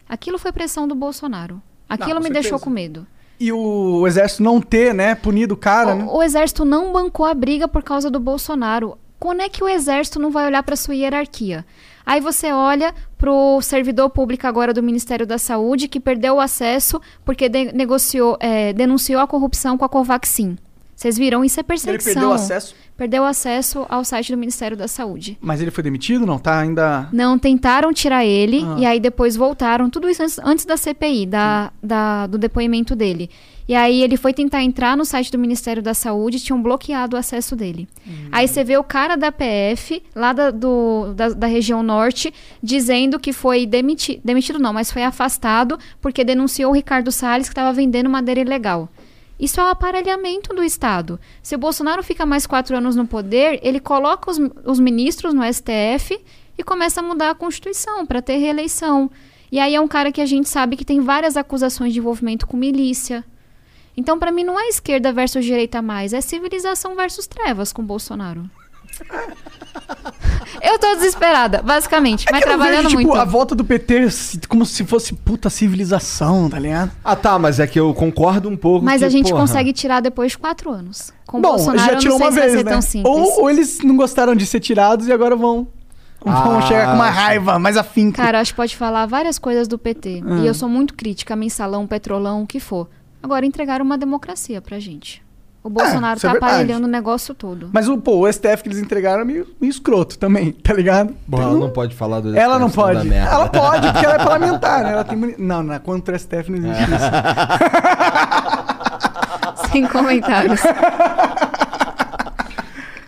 Aquilo foi pressão do Bolsonaro. Aquilo com me certeza. deixou com medo. E o exército não ter, né, punido o cara, né? O, o exército não bancou a briga por causa do Bolsonaro. Quando é que o exército não vai olhar para sua hierarquia? Aí você olha pro servidor público agora do Ministério da Saúde que perdeu o acesso porque de- negociou, é, denunciou a corrupção com a Covaxin. Vocês viram? Isso é Ele perseguição. perdeu acesso, Perdeu acesso ao site do Ministério da Saúde. mas ele foi demitido? Não, tá ainda. Não tentaram tirar ele Ah. e aí depois voltaram. Tudo isso antes, antes da CPI, da, da- do depoimento dele. E aí ele foi tentar entrar no site do Ministério da Saúde e tinham bloqueado o acesso dele. Aí você vê o cara da PF, lá da, do- da, da região norte, dizendo que foi demitido. Demitido não, mas foi afastado porque denunciou o Ricardo Salles que estava vendendo madeira ilegal. Isso é o aparelhamento do Estado. Se o Bolsonaro fica mais quatro anos no poder, ele coloca os, os ministros no STF e começa a mudar a Constituição para ter reeleição. E aí é um cara que a gente sabe que tem várias acusações de envolvimento com milícia. Então, para mim, não é esquerda versus direita mais, é civilização versus trevas com Bolsonaro. Eu tô desesperada, basicamente, mas É eu trabalhando vejo, tipo, muito. a volta do PT como se fosse puta civilização, tá ligado? Ah, tá, mas é que eu concordo um pouco. Mas que, a gente porra, consegue tirar depois de quatro anos. Com Bom, Bolsonaro, já tirou não uma vez, né? Ou, ou eles não gostaram de ser tirados e agora vão, vão Ah, chegar com uma raiva mais afinco. Cara, acho que pode falar várias coisas do PT. Ah. E eu sou muito crítica, mensalão, petrolão, o que for. Agora, entregaram uma democracia pra gente. O Bolsonaro isso é tá verdade. aparelhando o negócio todo. Mas o, pô, o STF que eles entregaram é meio, meio escroto também, tá ligado? Bom, ela não pode falar do Ela não STF, senão dá pode. merda. Ela pode, porque ela é parlamentar, né? Ela tem muni- Não, não, contra o STF não existe isso. Sem comentários.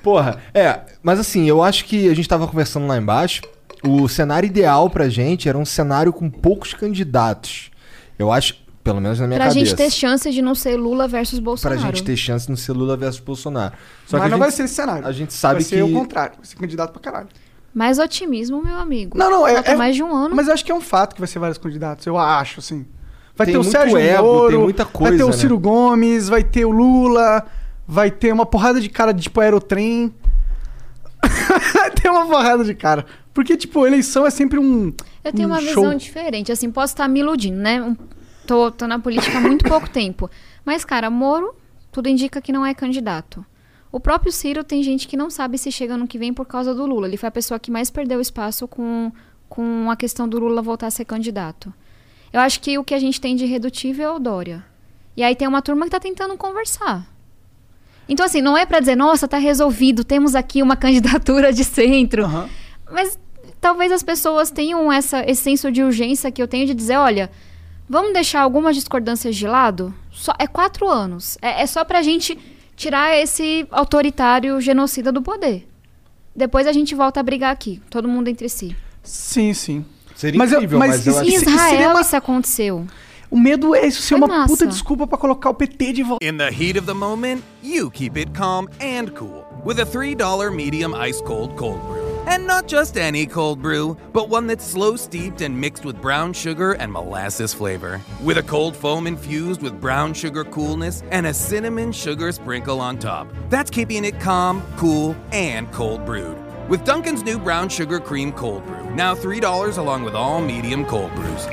Porra, é, mas assim, eu acho que a gente tava conversando lá embaixo. O cenário ideal pra gente era um cenário com poucos candidatos. Eu acho, pelo menos na minha pra cabeça. gente ter chance de não ser Lula versus Pra Bolsonaro. gente ter chance no ser Lula versus Bolsonaro. Só Mas não gente, vai ser esse cenário. A gente sabe vai ser que. o contrário. Vai ser candidato pra caralho. Mais otimismo, meu amigo. Não, não, é. É- mais de um ano. Mas eu acho que é um fato que vai ser vários candidatos. Eu acho, assim. Vai Tem ter o Sérgio ego, Moro, tem muita vai coisa, ter o né? Ciro Gomes, vai ter o Lula, vai ter uma porrada de cara de tipo aerotrem. vai ter uma porrada de cara. Porque, tipo, eleição é sempre um. Eu tenho um uma show. visão diferente. Assim, posso estar me iludindo, né? Um- Tô, tô na política há muito pouco tempo. Mas, cara, Moro, tudo indica que não é candidato. O próprio Ciro tem gente que não sabe se chega no que vem por causa do Lula. Ele foi a pessoa que mais perdeu espaço com, com a questão do Lula voltar a ser candidato. Eu acho que o que a gente tem de redutível é o Dória. E aí tem uma turma que tá tentando conversar. Então, assim, não é pra dizer, nossa, tá resolvido, temos aqui uma candidatura de centro. Aham. Mas talvez as pessoas tenham essa, esse senso de urgência que eu tenho de dizer, olha, vamos deixar algumas discordâncias de lado? Só, é quatro anos. É, é só pra gente tirar esse autoritário genocida do poder. Depois a gente volta a brigar aqui, todo mundo entre si. Sim, sim. Seria Mas eu- incrível, mas mas, eu isso- acho Em isso- que. seria Israel uma- isso aconteceu. O medo é isso ser Foi uma massa. puta desculpa pra colocar o PT de volta. In the heat of the moment, you keep it calm and cool with a $3 medium ice cold cold brew. And not just any cold brew, but one that's slow steeped and mixed with brown sugar and molasses flavor. With a cold foam infused with brown sugar coolness and a cinnamon sugar sprinkle on top. That's keeping it calm, cool, and cold brewed. With Duncan's new brown sugar cream cold brew, now $3 along with all medium cold brews.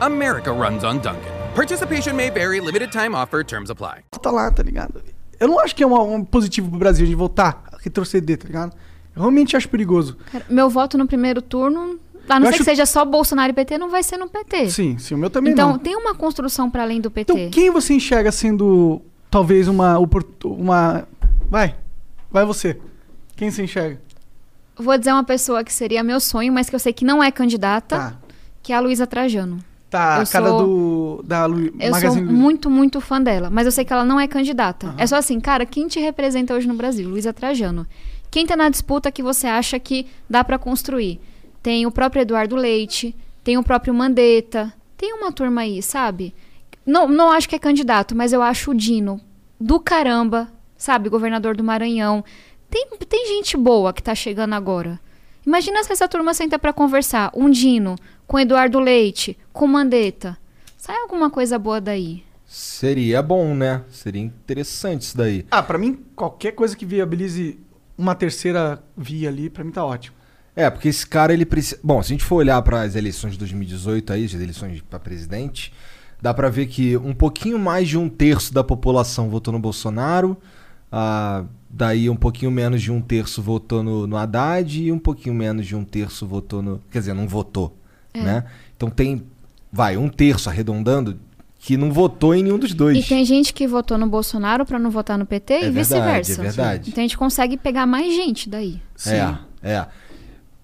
America runs on Duncan. Participation may vary, limited time offer, terms apply. Tá lá, tá ligado? Eu não acho que é uma- um positivo pro Brasil de voltar a retroceder, tá ligado? Eu realmente acho perigoso. Cara, meu voto no primeiro turno, a não Eu ser acho- que seja só Bolsonaro e PT, não vai ser no PT. Sim, sim, o meu também então, não. tem uma construção para além do PT. Então, quem você enxerga sendo talvez uma uma vai. Vai você. Quem você enxerga? Vou dizer uma pessoa que seria meu sonho, mas que eu sei que não é candidata, Tá. que é a Luísa Trajano. Tá, Eu a cara sou- do da Lu, Eu Magazine sou muito, muito fã dela, mas eu sei que ela não é candidata. É só assim, cara, quem te representa hoje no Brasil? Luísa Trajano. Quem tá na disputa que você acha que dá pra construir? Tem o próprio Eduardo Leite, tem o próprio Mandetta, tem uma turma aí, sabe? Não, não acho que é candidato, mas eu acho o Dino do caramba, sabe? Governador do Maranhão. Tem, tem gente boa que tá chegando agora. Imagina se essa turma senta pra conversar. Um Dino, com Eduardo Leite, com Mandetta. Sai alguma coisa boa daí. Seria bom, né? Seria interessante isso daí. Ah, pra mim qualquer coisa que viabilize uma terceira via ali, pra mim tá ótimo. É, porque esse cara ele precisa. Bom, se a gente for olhar para as eleições de 2018 aí, as eleições para presidente, dá pra ver que um pouquinho mais de um terço da população votou no Bolsonaro, ah, daí um pouquinho menos de um terço votou no, no Haddad e um pouquinho menos de um terço votou no. Quer dizer, não votou, É. né? Então tem, vai, um terço arredondando que não votou em nenhum dos dois. E tem gente que votou no Bolsonaro pra não votar no PT É e verdade, vice-versa. é verdade. Então a gente consegue pegar mais gente daí. Sim. É, é.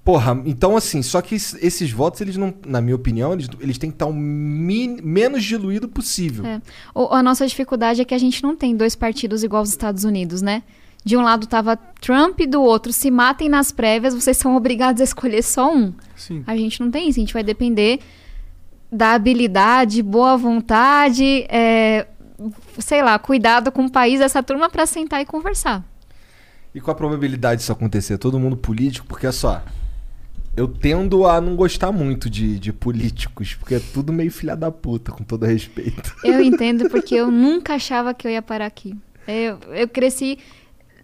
Porra, então assim, só que es- esses votos, eles não, na minha opinião, eles, eles têm que estar o min- menos diluído possível. É. O- a nossa dificuldade é que a gente não tem dois partidos igual aos Estados Unidos, né? De um lado tava Trump e do outro se matem nas prévias, vocês são obrigados a escolher só um. Sim. A gente não tem isso, a gente vai depender da habilidade, boa vontade, é, sei lá, cuidado com o país dessa turma pra sentar e conversar. E qual a probabilidade disso acontecer? Todo mundo político? Porque é só. Eu tendo a não gostar muito de, de políticos, porque é tudo meio filha da puta, com todo respeito. Eu entendo porque eu nunca achava que eu ia parar aqui. Eu, eu cresci.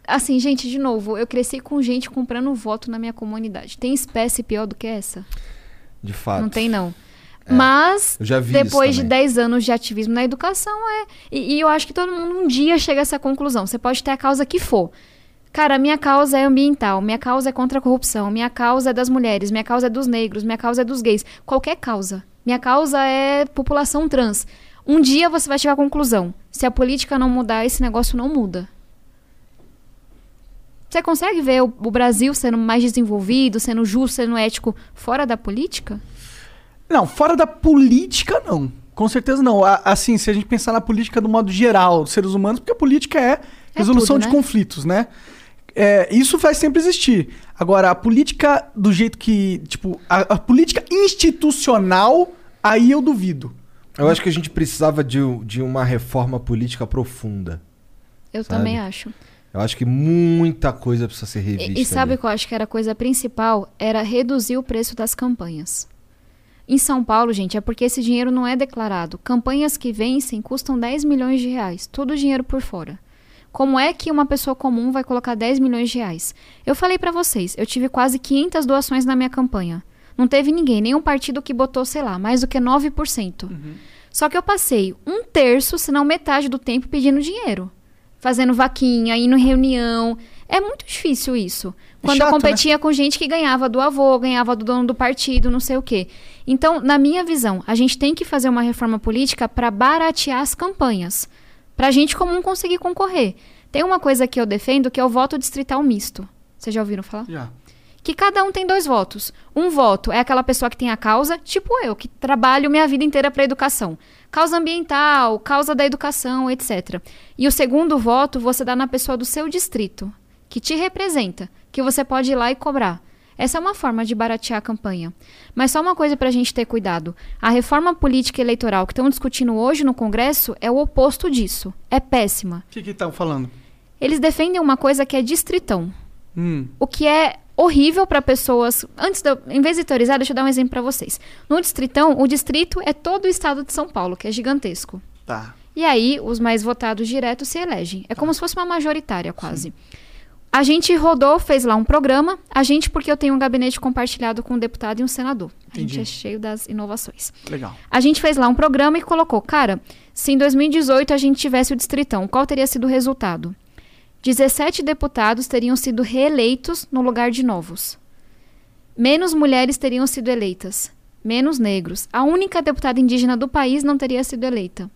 Assim, gente, de novo, eu cresci com gente comprando voto na minha comunidade. Tem espécie pior do que essa? De fato. Não tem, não. Mas, vi isso depois de também. 10 anos de ativismo na educação, é. E, e eu acho que todo mundo um dia chega a essa conclusão. Você pode ter a causa que for. Cara, minha causa é ambiental, minha causa é contra a corrupção, minha causa é das mulheres, minha causa é dos negros, minha causa é dos gays. Qualquer causa. Minha causa é população trans. Um dia você vai chegar à conclusão. Se a política não mudar, esse negócio não muda. Você consegue ver o, o Brasil sendo mais desenvolvido, sendo justo, sendo ético fora da política? Não, fora da política, não. Com certeza não. Assim, se a gente pensar na política do modo geral dos seres humanos, porque a política é resolução tudo, de né? conflitos, né? É, isso vai sempre existir. Agora, a política do jeito que. Tipo, a, a política institucional, aí eu duvido. Eu acho que a gente precisava de, de uma reforma política profunda. Eu Sabe? também acho. Eu acho que muita coisa precisa ser E, revista. e sabe ali. qual eu acho que era a coisa principal? Era reduzir o preço das campanhas. Em São Paulo, gente, é porque esse dinheiro não é declarado. Campanhas que vencem custam 10 milhões de reais. Tudo dinheiro por fora. Como é que uma pessoa comum vai colocar 10 milhões de reais? Eu falei pra vocês, eu tive quase 500 doações na minha campanha. Não teve ninguém, nenhum partido que botou, sei lá, mais do que 9%. Só que eu passei um terço, se não metade do tempo pedindo dinheiro. Fazendo vaquinha, indo em reunião. É muito difícil isso. É Quando chato, eu competia com gente que ganhava do avô, ganhava do dono do partido, não sei o quê. Então, na minha visão, a gente tem que fazer uma reforma política para baratear as campanhas. Pra gente comum conseguir concorrer. Tem uma coisa que eu defendo que é o voto distrital misto. Vocês já ouviram falar? Já. que cada um tem dois votos. Um voto é aquela pessoa que tem a causa, tipo eu, que trabalho minha vida inteira para educação. Causa ambiental, causa da educação, etc. E o segundo voto você dá na pessoa do seu distrito, que te representa, que você pode ir lá e cobrar. Essa é uma forma de baratear a campanha. Mas só uma coisa para a gente ter cuidado: a reforma política eleitoral que estão discutindo hoje no Congresso é o oposto disso. É péssima. O que estão falando? Eles defendem uma coisa que é distritão. Hum. O que é horrível para pessoas. Antes de em vez de teorizar, deixa eu dar um exemplo para vocês. No distritão, o distrito é todo o estado de São Paulo, que é gigantesco. Tá. E aí, os mais votados diretos se elegem. É como se fosse uma majoritária, quase. A gente rodou, fez lá um programa. A gente, porque eu tenho um gabinete compartilhado com um deputado e um senador. A gente Entendi. é cheio das inovações. Legal. A gente fez lá um programa e colocou, cara, se em 2018 a gente tivesse o distritão, qual teria sido o resultado? 17 deputados teriam sido reeleitos no lugar de novos. Menos mulheres teriam sido eleitas. Menos negros. A única deputada indígena do país não teria sido eleita.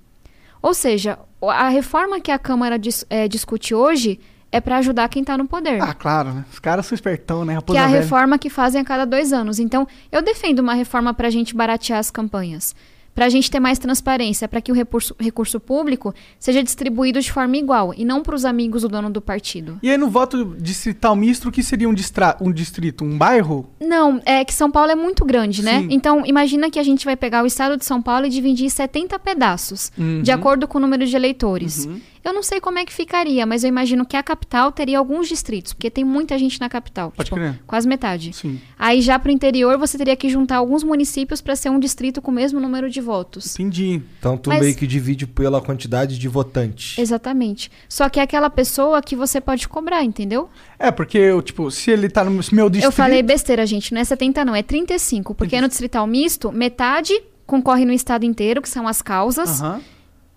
Ou seja, a reforma que a Câmara dis- eh, discute hoje é para ajudar quem está no poder. Ah, claro, né? Os caras são espertão, né? que Raposa é a velha. reforma que fazem a cada dois anos. Então, eu defendo uma reforma para a gente baratear as campanhas. Para a gente ter mais transparência, para que o recurso, recurso público seja distribuído de forma igual e não para os amigos do dono do partido. E aí no voto distrital misto, o que seria um, distra... um distrito? Um bairro? Não, é que São Paulo é muito grande, né? Sim. Então, imagina que a gente vai pegar o estado de São Paulo e dividir em 70 pedaços, Uhum. de acordo com o número de eleitores. Eu não sei como é que ficaria, mas eu imagino que a capital teria alguns distritos, porque tem muita gente na capital. Pode tipo, crer. Quase metade. Sim. Aí já pro interior você teria que juntar alguns municípios para ser um distrito com o mesmo número de votos. Entendi. Então tu Mas- meio que divide pela quantidade de votantes. Exatamente. Só que é aquela pessoa que você pode cobrar, entendeu? É, porque, eu, tipo, se ele tá no meu distrito... Eu falei besteira, gente, não é 70 não, é 35, porque no distrital misto, metade concorre no estado inteiro, que são as causas Aham.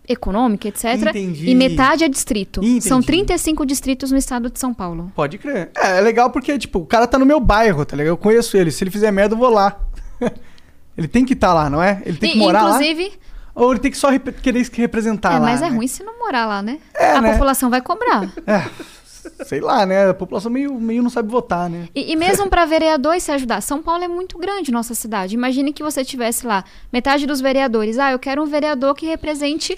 econômica, etc. Entendi. E metade é distrito. Entendi. São 35 distritos no estado de São Paulo. Pode crer. É, é legal porque, tipo, o cara tá no meu bairro, tá ligado? Eu conheço ele. Se ele fizer merda, eu vou lá. ele tem que estar lá, não é? Ele tem que E, morar inclusive, lá. Ou ele tem que só rep- querer se representar é, lá. mas é né? ruim se não morar lá, né? É, a né? população vai cobrar. É, sei lá, né? A população meio, meio não sabe votar, né? E, e mesmo para vereadores se ajudar, São Paulo é muito grande, nossa cidade. Imagine que você tivesse lá metade dos vereadores. Ah, eu quero um vereador que represente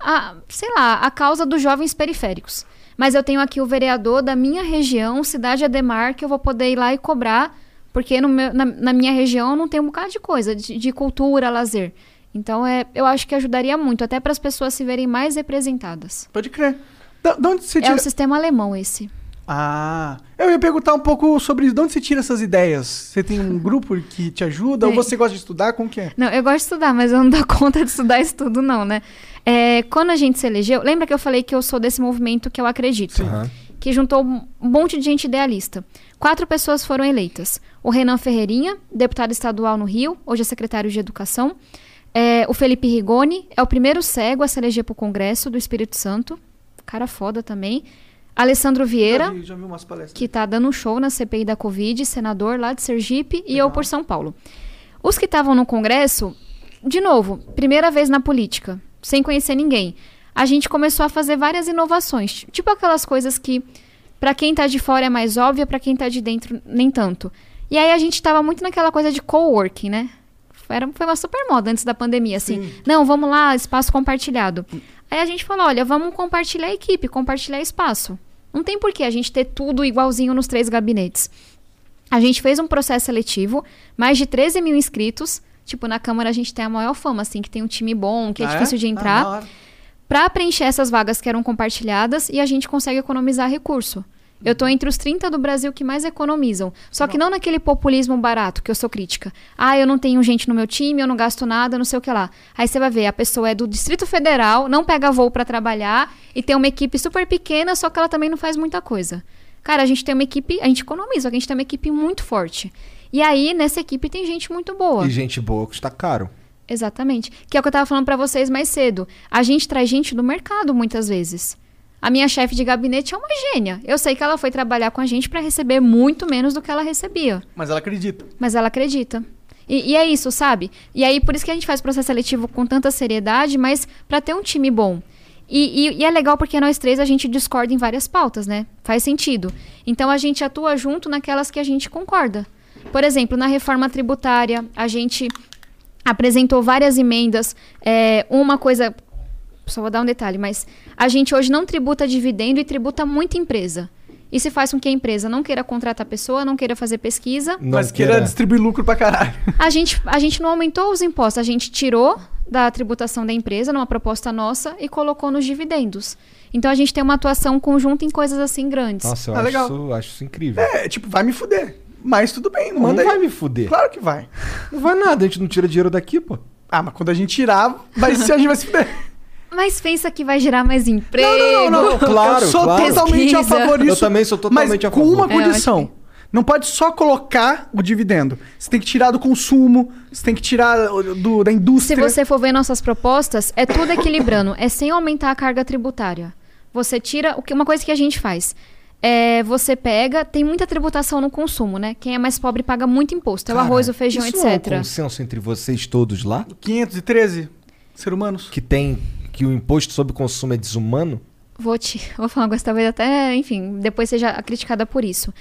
a, sei lá, a causa dos jovens periféricos. Mas eu tenho aqui o vereador da minha região, Cidade Ademar, que eu vou poder ir lá e cobrar, porque meu- na, na minha região não tem um bocado de coisa, de, de cultura, lazer. Então, é, eu acho que ajudaria muito, até para as pessoas se verem mais representadas. Pode crer. Da, de onde você É tira... o sistema alemão esse. Ah, eu ia perguntar um pouco sobre. De onde você tira essas ideias? Você tem um grupo que te ajuda? Ou você gosta de estudar? Como que é? Não, eu gosto de estudar, mas eu não dou conta de estudar isso tudo, não, né? É, quando a gente se elegeu, lembra que eu falei que eu sou desse movimento que eu acredito? Aham. Que juntou um monte de gente idealista. Quatro pessoas foram eleitas. O Renan Ferreirinha, deputado estadual no Rio, hoje é secretário de Educação. É, o Felipe Rigoni, é o primeiro cego a se eleger para o Congresso do Espírito Santo. Cara foda também. Alessandro Vieira, Já vi, já vi que tá dando um show na CPI da Covid, senador lá de Sergipe, e eu por São Paulo. Os que estavam no Congresso, de novo, primeira vez na política, sem conhecer ninguém. A gente começou a fazer várias inovações, tipo aquelas coisas que pra quem tá de fora é mais óbvia, pra quem tá de dentro nem tanto. E aí a gente tava muito naquela coisa de coworking, né? Era, foi uma super moda antes da pandemia, assim. Não, vamos lá, espaço compartilhado. Aí a gente falou, olha, vamos compartilhar a equipe, compartilhar espaço. Não tem por que a gente ter tudo igualzinho nos três gabinetes. A gente fez um processo seletivo, mais de 13 mil inscritos. Tipo, na Câmara a gente tem a maior fama, assim, que tem um time bom, que é Ah, difícil de Ah, entrar hora. para preencher essas vagas que eram compartilhadas e a gente consegue economizar recurso. Eu tô entre os 30 do Brasil que mais economizam. Só que não naquele populismo barato, que eu sou crítica. Ah, eu não tenho gente no meu time, eu não gasto nada, não sei o que lá. Aí você vai ver, a pessoa é do Distrito Federal, não pega voo para trabalhar e tem uma equipe super pequena, só que ela também não faz muita coisa. Cara, a gente tem uma equipe, a gente economiza, a gente tem uma equipe muito forte. E aí, nessa equipe tem gente muito boa. E gente boa custa caro. Exatamente. Que é o que eu tava falando pra vocês mais cedo. A gente traz gente do mercado muitas vezes. A minha chefe de gabinete é uma gênia. Eu sei que ela foi trabalhar com a gente pra receber muito menos do que ela recebia. Mas ela acredita. Mas ela acredita. E, e é isso, sabe? E aí, por isso que a gente faz processo seletivo com tanta seriedade, mas pra ter um time bom. E, e- e é legal porque nós três a gente discorda em várias pautas, né? Faz sentido. Então a gente atua junto naquelas que a gente concorda. Por exemplo, na reforma tributária, a gente apresentou várias emendas. É, uma coisa. Só vou dar um detalhe, mas a gente hoje não tributa dividendo e tributa muita empresa. Isso faz com que a empresa não queira contratar pessoa, não queira fazer pesquisa. Não mas queira distribuir lucro pra caralho. A gente, a gente não aumentou os impostos, a gente tirou da tributação da empresa, numa proposta nossa, e colocou nos dividendos. Então a gente tem uma atuação conjunta em coisas assim grandes. Nossa, eu Ah, acho, legal. isso, acho isso incrível. É, tipo, vai me fuder. Mas tudo bem, não não manda vai aí. me fuder. Claro que vai. Não vai nada, a gente não tira dinheiro daqui, pô. Ah, mas quando a gente tirar, vai a gente vai se fuder. Mas pensa que vai gerar mais emprego. Não, não, não. Claro, eu sou claro. totalmente a favor disso. Eu também sou totalmente mas a favor. com uma É, condição. acho Não pode só colocar o dividendo. Você tem que tirar do consumo, você tem que tirar do, da Se indústria. você for ver nossas propostas, é tudo equilibrando, é sem aumentar a carga tributária. Você tira, o que uma coisa que a gente faz, é você pega, tem muita tributação no consumo, né? Quem é mais pobre paga muito imposto, é o Cara, arroz, o feijão, isso não é um etc. consenso entre vocês todos lá? 513 ser humanos. Que tem que o imposto sobre consumo é desumano? Vou te, vou falar uma coisa, talvez até, enfim, depois seja criticada por isso.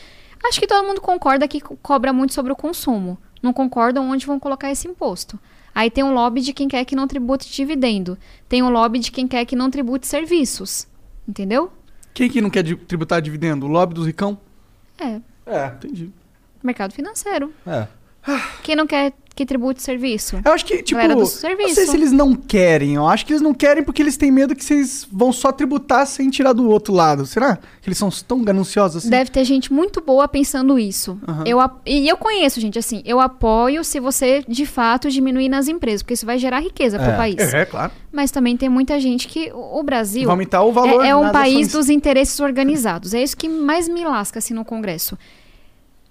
Acho que todo mundo concorda que co- cobra muito sobre o consumo. Não concordam onde vão colocar esse imposto. Aí tem um lobby de quem quer que não tribute dividendo. Tem um lobby de quem quer que não tribute serviços. Entendeu? Quem que não quer tributar dividendo? O lobby dos ricão? É, É, entendi. mercado financeiro. É. Quem não quer que tribute serviço? Eu acho que, tipo, Galera do não serviço. sei se eles não querem. Eu acho que eles não querem porque eles têm medo que vocês vão só tributar sem tirar do outro lado. Será que eles são tão gananciosos assim? Deve ter gente muito boa pensando isso. Aham. Eu, e eu conheço, gente, assim, eu apoio se você, de fato, diminuir nas empresas, porque isso vai gerar riqueza para É. o país. É, claro. Mas também tem muita gente que o Brasil Vai aumentar o valor é, é um país ações. dos interesses organizados. É isso que mais me lasca assim no Congresso.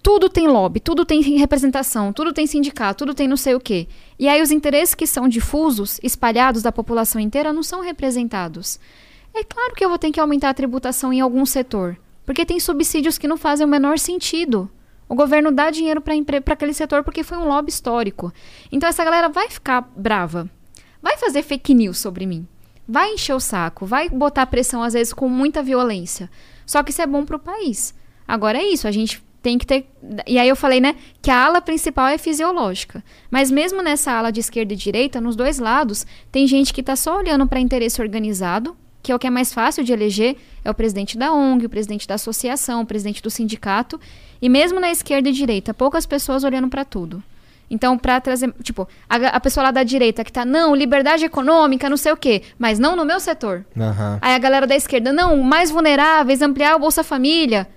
Tudo tem lobby, tudo tem representação, tudo tem sindicato, tudo tem não sei o quê. E aí os interesses que são difusos, espalhados da população inteira, não são representados. É claro que eu vou ter que aumentar a tributação em algum setor, porque tem subsídios que não fazem o menor sentido. O governo dá dinheiro para aquele setor porque foi um lobby histórico. Então essa galera vai ficar brava. Vai fazer fake news sobre mim. Vai encher o saco, vai botar pressão às vezes com muita violência. Só que isso é bom pro país. Agora é isso, a gente tem que ter. E aí eu falei, né, que a ala principal é fisiológica. Mas mesmo nessa ala de esquerda e direita, nos dois lados, tem gente que tá só olhando para interesse organizado, que é o que é mais fácil de eleger, é o presidente da ONG, o presidente da associação, o presidente do sindicato. E mesmo na esquerda e direita, poucas pessoas olhando para tudo. Então, para trazer, tipo, a, a pessoa lá da direita que tá, não, liberdade econômica, não sei o quê, mas não no meu setor. Aham. Aí a galera da esquerda, não, mais vulneráveis, ampliar o Bolsa Família.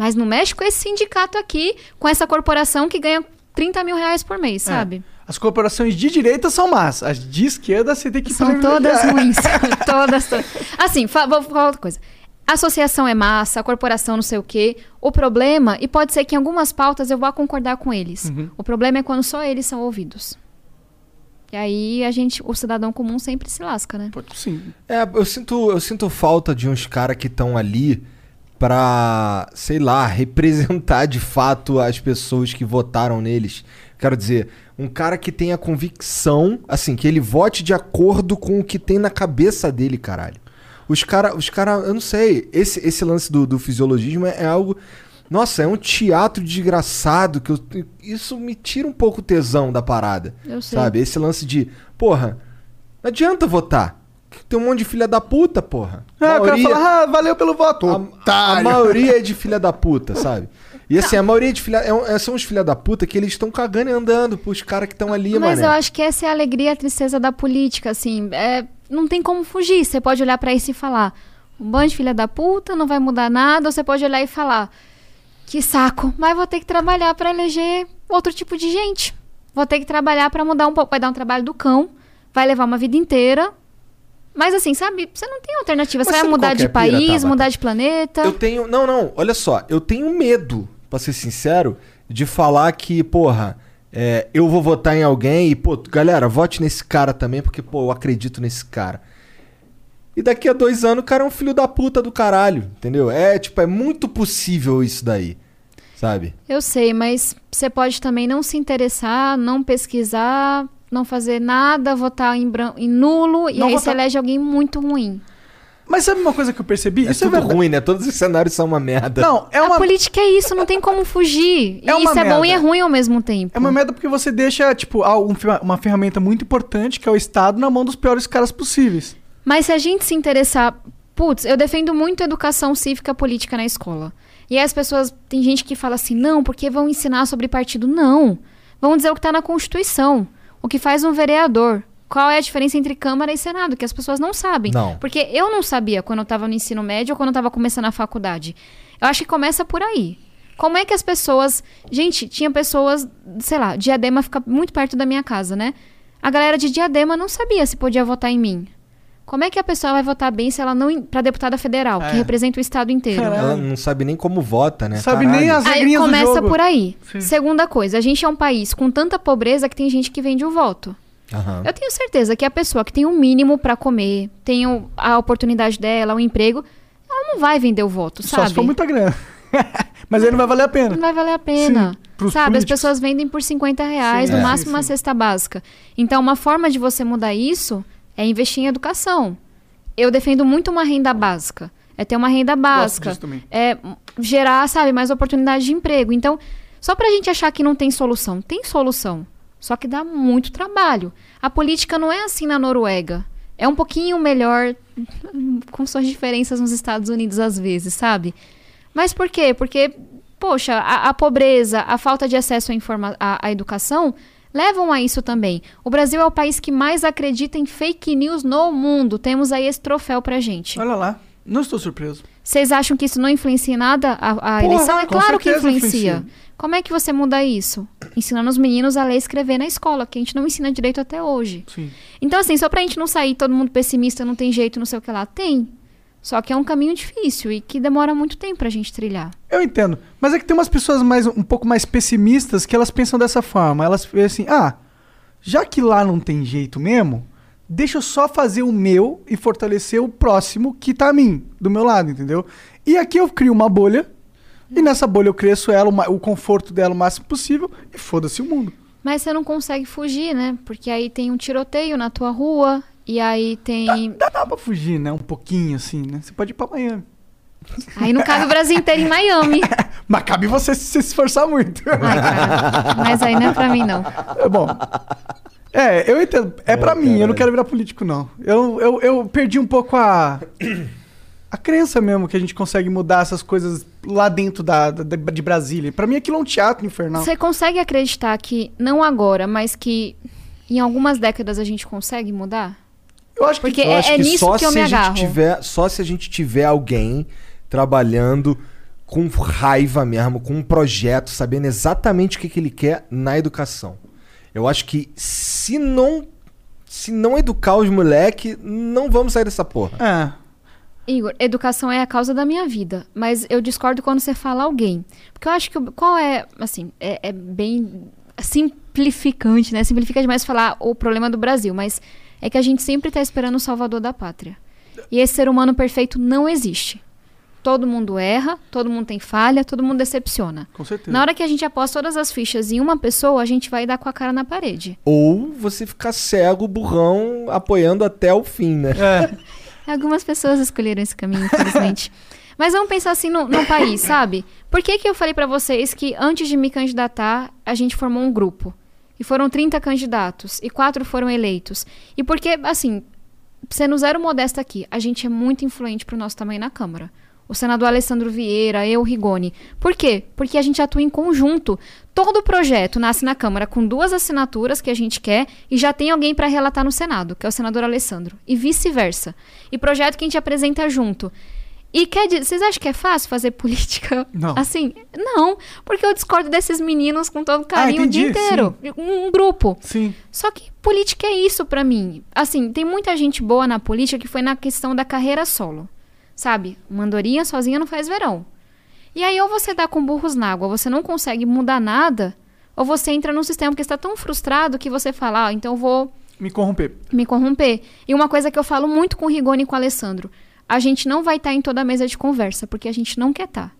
Mas não mexe com esse sindicato aqui, com essa corporação que ganha 30 mil reais por mês, sabe? As corporações de direita são más. As de esquerda você tem que São todas ruins. todas, todas. Assim, vou falar outra coisa. Associação é massa, a corporação não sei o quê. O problema, e pode ser que em algumas pautas eu vá concordar com eles. Uhum. O problema é quando só eles são ouvidos. E aí a gente, o cidadão comum sempre se lasca, né? Sim. É, eu sinto, eu sinto falta de uns caras que estão ali pra, sei lá, representar de fato as pessoas que votaram neles. Quero dizer, um cara que tenha convicção, assim, que ele vote de acordo com o que tem na cabeça dele, caralho. Os caras, os cara, eu não sei, esse, esse lance do, do fisiologismo é, é algo. Nossa, é um teatro desgraçado que eu, isso me tira um pouco o tesão da parada. Eu sei. Sabe? Esse lance de, porra, não adianta votar. Tem um monte de filha da puta, porra. É, o cara Maioria- fala, ah, valeu pelo voto. a, a maioria é de filha da puta, sabe? E assim, a maioria de filha, é é- são os filha da puta que eles estão cagando e andando pros caras que estão ali, Mas mané. eu acho que essa é a alegria e a tristeza da política, assim. É, não tem como fugir. Você pode olhar pra isso e falar, um bando de filha da puta, não vai mudar nada. Ou você pode olhar e falar, que saco, mas vou ter que trabalhar pra eleger outro tipo de gente. Vou ter que trabalhar pra mudar um pouco. Vai dar um trabalho do cão, vai levar uma vida inteira. Mas assim, sabe, você não tem alternativa. Você vai mudar de país, mudar de planeta. Eu tenho. Não, não, olha só. Eu tenho medo, pra ser sincero, de falar que, porra, é, eu vou votar em alguém e, pô, galera, vote nesse cara também, porque, pô, eu acredito nesse cara. E daqui a dois anos o cara é um filho da puta do caralho, entendeu? É, tipo, é muito possível isso daí, sabe? Eu sei, mas você pode também não se interessar, não pesquisar, não fazer nada, votar em, bran- em nulo, e Não aí votar. você elege alguém muito ruim. Mas sabe uma coisa que eu percebi? É Isso é tudo verdade. ruim, né? Todos os cenários são uma merda. Não, é A uma, política é isso, não tem como fugir. É e uma isso é bom e é merda. ruim ao mesmo tempo. é uma merda porque você deixa, tipo, uma ferramenta muito importante, que é o Estado, na mão dos piores caras possíveis. Mas se a gente se interessar. Putz, eu defendo muito educação cívica política na escola. E aí as pessoas. Tem gente que fala assim, não, porque vão ensinar sobre partido. Não. Vão dizer o que está na Constituição. O que faz um vereador. Qual é a diferença entre Câmara e Senado? Que as pessoas não sabem. Não. Porque eu não sabia quando eu estava no ensino médio ou quando eu estava começando a faculdade. Eu acho que começa por aí. Como é que as pessoas. Gente, tinha pessoas, sei lá, Diadema fica muito perto da minha casa, né? A galera de Diadema não sabia se podia votar em mim. Como é que a pessoa vai votar bem se ela não. para deputada federal, É. que representa o estado inteiro? Caralho. Ela não sabe nem como vota, né? Sabe Caralho. nem as Aí regrinhas do começa por aí. Sim. Segunda coisa, a gente é um país com tanta pobreza que tem gente que vende o voto. Aham. Eu tenho certeza que a pessoa que tem o mínimo pra comer, tem o- a oportunidade dela, o emprego, ela não vai vender o voto, Só sabe? se for muita grana. Mas aí não vai valer a pena. Não vai valer a pena. Sim, Sabe, políticos. as pessoas vendem por 50 reais, Sim, no é. máximo Sim, uma cesta básica. Então, uma forma de você mudar isso é investir em educação. Eu defendo muito uma renda básica. É ter uma renda básica. É gerar, sabe, mais oportunidade de emprego. Então, só pra gente achar que não tem solução. Tem solução. Só que dá muito trabalho. A política não é assim na Noruega. É um pouquinho melhor, com suas diferenças nos Estados Unidos às vezes, sabe? Mas por quê? Porque, poxa, a, a pobreza, a falta de acesso à, à- à educação levam a isso também. O Brasil é o país que mais acredita em fake news no mundo. Temos aí esse troféu pra gente. Olha lá. Não estou surpreso. Vocês acham que isso não influencia em nada a, a Porra, eleição? É claro que influencia. influencia. Como é que você muda isso? Ensinando os meninos a ler e escrever na escola, que a gente não ensina direito até hoje. Sim. Então, assim, só pra gente não sair todo mundo pessimista, não tem jeito, não sei o que lá. Tem. Só que é um caminho difícil e que demora muito tempo pra gente trilhar. Eu entendo. Mas é que tem umas pessoas mais, um pouco mais pessimistas que elas pensam dessa forma. Elas pensam assim, ah, já que lá não tem jeito mesmo, deixa eu só fazer o meu e fortalecer o próximo que tá a mim, do meu lado, entendeu? E aqui eu crio uma bolha, e nessa bolha eu cresço ela, o conforto dela o máximo possível, e foda-se o mundo. Mas você não consegue fugir, né? Porque aí tem um tiroteio na tua rua, e aí tem. Dá, dá pra fugir, né? Um pouquinho assim, né? Você pode ir pra Miami. Aí não cabe o Brasil inteiro em Miami. Mas cabe você se se esforçar muito. Ai, cara. Mas aí não é pra mim, não. É bom. É, eu entendo. É pra mim, eu não quero virar político, não. Eu, eu, eu perdi um pouco a. A crença mesmo que a gente consegue mudar essas coisas lá dentro da, da- de Brasília. Pra mim aquilo é um teatro infernal. Você consegue acreditar que, não agora, mas que em algumas décadas a gente consegue mudar? Eu acho que Porque Eu é, acho é que nisso só que eu se me a gente agarro. tiver, só se a gente tiver alguém trabalhando com raiva mesmo, com um projeto, sabendo exatamente o que, que ele quer na educação. Eu acho que se não se não educar os moleque, não vamos sair dessa porra. É. Igor, educação é a causa da minha vida, mas eu discordo quando você fala alguém. Porque eu acho que o- qual é, assim, é, é bem simplificante, né? Simplifica demais falar o problema do Brasil, mas é que a gente sempre tá esperando o salvador da pátria. E esse ser humano perfeito não existe. Todo mundo erra, todo mundo tem falha, todo mundo decepciona. Com certeza. Na hora que a gente aposta todas as fichas em uma pessoa, a gente vai dar com a cara na parede. Ou você ficar cego, burrão, apoiando até o fim, né? É. Algumas pessoas escolheram esse caminho, infelizmente. Mas vamos pensar assim no, no país, sabe? Por que, que eu falei pra vocês que antes de me candidatar, a gente formou um grupo? E foram 30 candidatos, e quatro foram eleitos. E porque, assim, sendo zero modesta aqui, a gente é muito influente pro nosso tamanho na Câmara. O senador Alessandro Vieira, eu, Rigoni. Por quê? Porque a gente atua em conjunto. Todo projeto nasce na Câmara com duas assinaturas que a gente quer e já tem alguém para relatar no Senado, que é o senador Alessandro. E vice-versa. E projeto que a gente apresenta junto. E quer dizer, vocês acham que é fácil fazer política Não. assim? Não, porque eu discordo desses meninos com todo carinho o dia Ah, entendi, inteiro. Um, um grupo. Sim. Só que política é isso pra mim. Assim, tem muita gente boa na política que foi na questão da carreira solo. Sabe? Uma andorinha sozinha não faz verão. E aí, ou você dá com burros na água, você não consegue mudar nada, ou você entra num sistema que está tão frustrado que você fala, ah, então eu vou Me corromper. me corromper. E uma coisa que eu falo muito com o Rigoni e com o Alessandro: a gente não vai estar em toda a mesa de conversa, porque a gente não quer estar.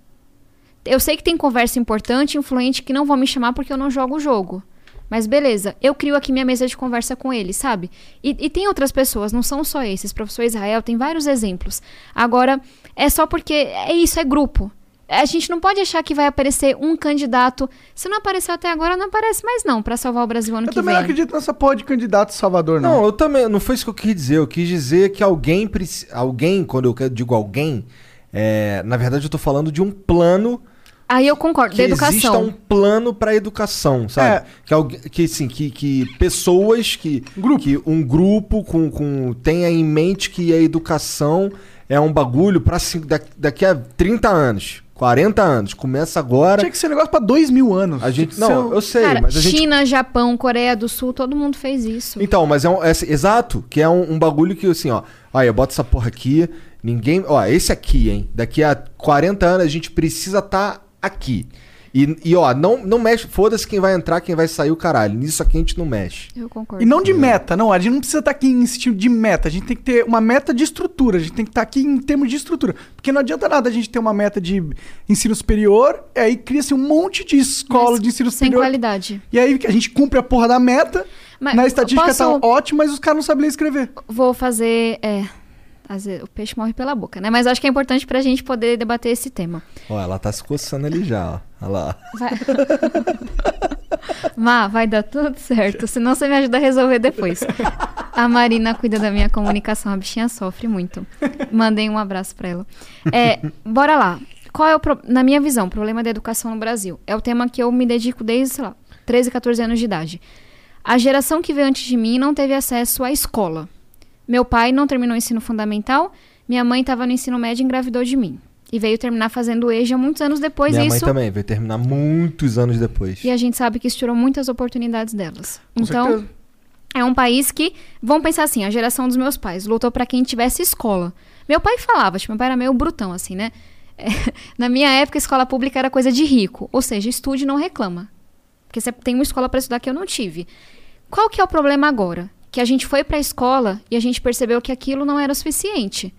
Eu sei que tem conversa importante, influente, que não vão me chamar porque eu não jogo o jogo. Mas beleza, eu crio aqui minha mesa de conversa com eles, sabe? E, e tem outras pessoas, não são só esses. Professor Israel tem vários exemplos. Agora, é só porque é isso, é grupo. A gente não pode achar que vai aparecer um candidato. Se não apareceu até agora, não aparece mais não, pra salvar o Brasil ano Eu que também vem. não acredito nessa porra de candidato Salvador, não. Não, eu também. Não foi isso que eu quis dizer. Eu quis dizer que alguém Alguém, quando eu digo alguém, é, na verdade eu tô falando de um plano Aí eu concordo, que da educação. exista um plano pra educação, sabe? É. Que, que, assim, que, que pessoas, que, Grupo. que um grupo com, com tenha em mente que a educação é um bagulho da- daqui a 30 anos, 40 anos. Começa agora. Tinha que ser negócio pra dois mil anos. A gente, não, ser um- eu sei, Cara, mas a gente China, Japão, Coreia do Sul, todo mundo fez isso. Então, mas é um. é- exato, que é um, um bagulho que assim, ó. Olha, eu boto essa porra aqui, ninguém. Ó, esse aqui, hein? Daqui a 40 anos a gente precisa estar aqui. E, e, ó, não, não mexe. Foda-se quem vai entrar, quem vai sair o caralho. Nisso aqui a gente não mexe. Eu concordo. E não de meta, não. A gente não precisa estar aqui em sentido de meta. A gente tem que ter uma meta de estrutura. A gente tem que estar aqui em termos de estrutura. Porque não adianta nada a gente ter uma meta de ensino superior, e aí cria-se um monte de escola Mas de ensino sem superior. qualidade. E aí a gente cumpre a porra da meta. Mas na estatística posso- tá ótimo, mas os caras não sabem ler e escrever. Vou fazer. É, às vezes, o peixe morre pela boca, né? Mas acho que é importante pra gente poder debater esse tema. Ó, ela tá se coçando ali já, ó. Olha lá. Vai... Má, vai dar tudo certo. Senão você me ajuda a resolver depois. A Marina cuida da minha comunicação. A bichinha sofre muito. Mandei um abraço pra ela. É, bora lá. Qual é o pro... na minha visão, o problema da educação no Brasil? É o tema que eu me dedico desde, sei lá, 13, 14 anos de idade. A geração que veio antes de mim não teve acesso à escola. Meu pai não terminou o ensino fundamental, minha mãe estava no ensino médio e engravidou de mim. E veio terminar fazendo EJA muitos anos depois. Minha e mãe isso também, veio terminar muitos anos depois. e a gente sabe que isso tirou muitas oportunidades delas. Com então, certeza. é um país que, vamos pensar assim, a geração dos meus pais lutou para quem tivesse escola. Meu pai falava, tipo, meu pai era meio brutão, assim, né? É, na minha época, escola pública era coisa de rico. Ou seja, estude e não reclama. Porque você tem uma escola para estudar que eu não tive. Qual que é o problema agora? Que a gente foi para a escola e a gente percebeu que aquilo não era o suficiente.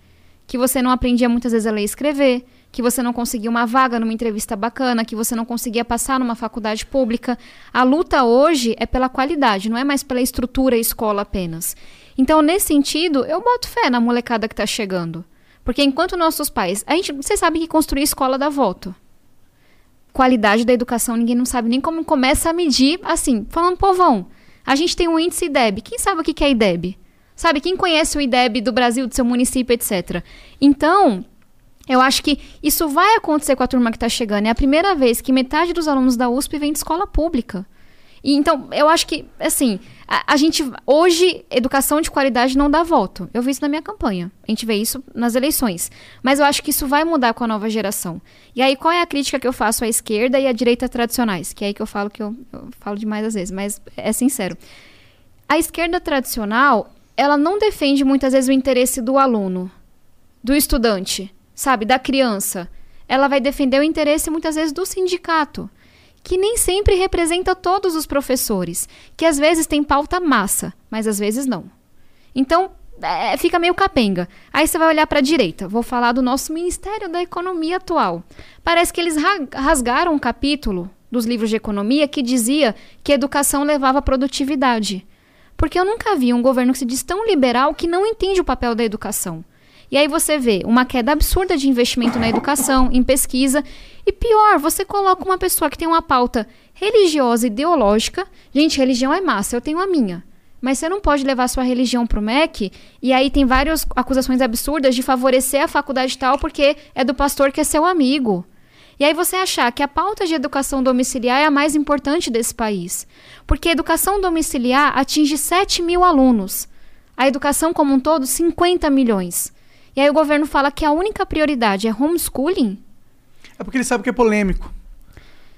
Que você não aprendia muitas vezes a ler e escrever, que você não conseguia uma vaga numa entrevista bacana, que você não conseguia passar numa faculdade pública. A luta hoje é pela qualidade, não é mais pela estrutura e escola apenas. Então, nesse sentido, eu boto fé na molecada que tá chegando. Porque enquanto nossos pais. A gente, você sabe que construir escola dá voto. Qualidade da educação, ninguém não sabe nem como começa a medir. Assim, falando povão, a gente tem um índice IDEB. Quem sabe o que é IDEB? Sabe, quem conhece o IDEB do Brasil, do seu município, etc. Então, eu acho que isso vai acontecer com a turma que está chegando. É a primeira vez que metade dos alunos da USP vem de escola pública. E, então, eu acho que, assim, a, a gente. Hoje, educação de qualidade não dá voto. Eu vi isso na minha campanha. A gente vê isso nas eleições. Mas eu acho que isso vai mudar com a nova geração. E aí, qual é a crítica que eu faço à esquerda e à direita tradicionais? Que é aí que eu falo que eu, eu falo demais às vezes, mas é sincero. A esquerda tradicional, ela não defende muitas vezes o interesse do aluno, do estudante, sabe, da criança. Ela vai defender o interesse muitas vezes do sindicato que nem sempre representa todos os professores, que às vezes tem pauta massa, mas às vezes não. Então, é, fica meio capenga. Aí você vai olhar para a direita. Vou falar do nosso Ministério da Economia atual. Parece que eles rasgaram um capítulo dos livros de economia que dizia que educação levava à produtividade. Porque eu nunca vi um governo que se diz tão liberal que não entende o papel da educação. E aí você vê uma queda absurda de investimento na educação, em pesquisa. E pior, você coloca uma pessoa que tem uma pauta religiosa, ideológica. Gente, religião é massa, eu tenho a minha. Mas você não pode levar sua religião pro MEC e aí tem várias acusações absurdas de favorecer a faculdade tal porque é do pastor que é seu amigo. E aí você achar que a pauta de educação domiciliar é a mais importante desse país. Porque a educação domiciliar atinge 7 mil alunos. A educação como um todo, 50 milhões. E aí o governo fala que a única prioridade é homeschooling? É porque ele sabe que é polêmico.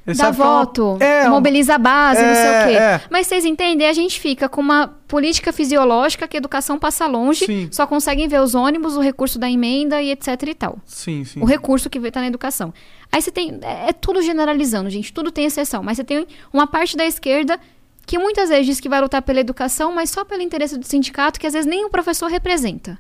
Ele Dá é voto, é, mobiliza a base, não sei o É, quê. é. Mas vocês entendem, a gente fica com uma política fisiológica que a educação passa longe, Sim. só conseguem ver os ônibus, o recurso da emenda e etc e tal. Sim, sim. O recurso que está na educação. Aí você tem. É, é tudo generalizando, gente. Tudo tem exceção. Mas você tem uma parte da esquerda que muitas vezes diz que vai lutar pela educação, mas só pelo interesse do sindicato, que às vezes nem o professor representa.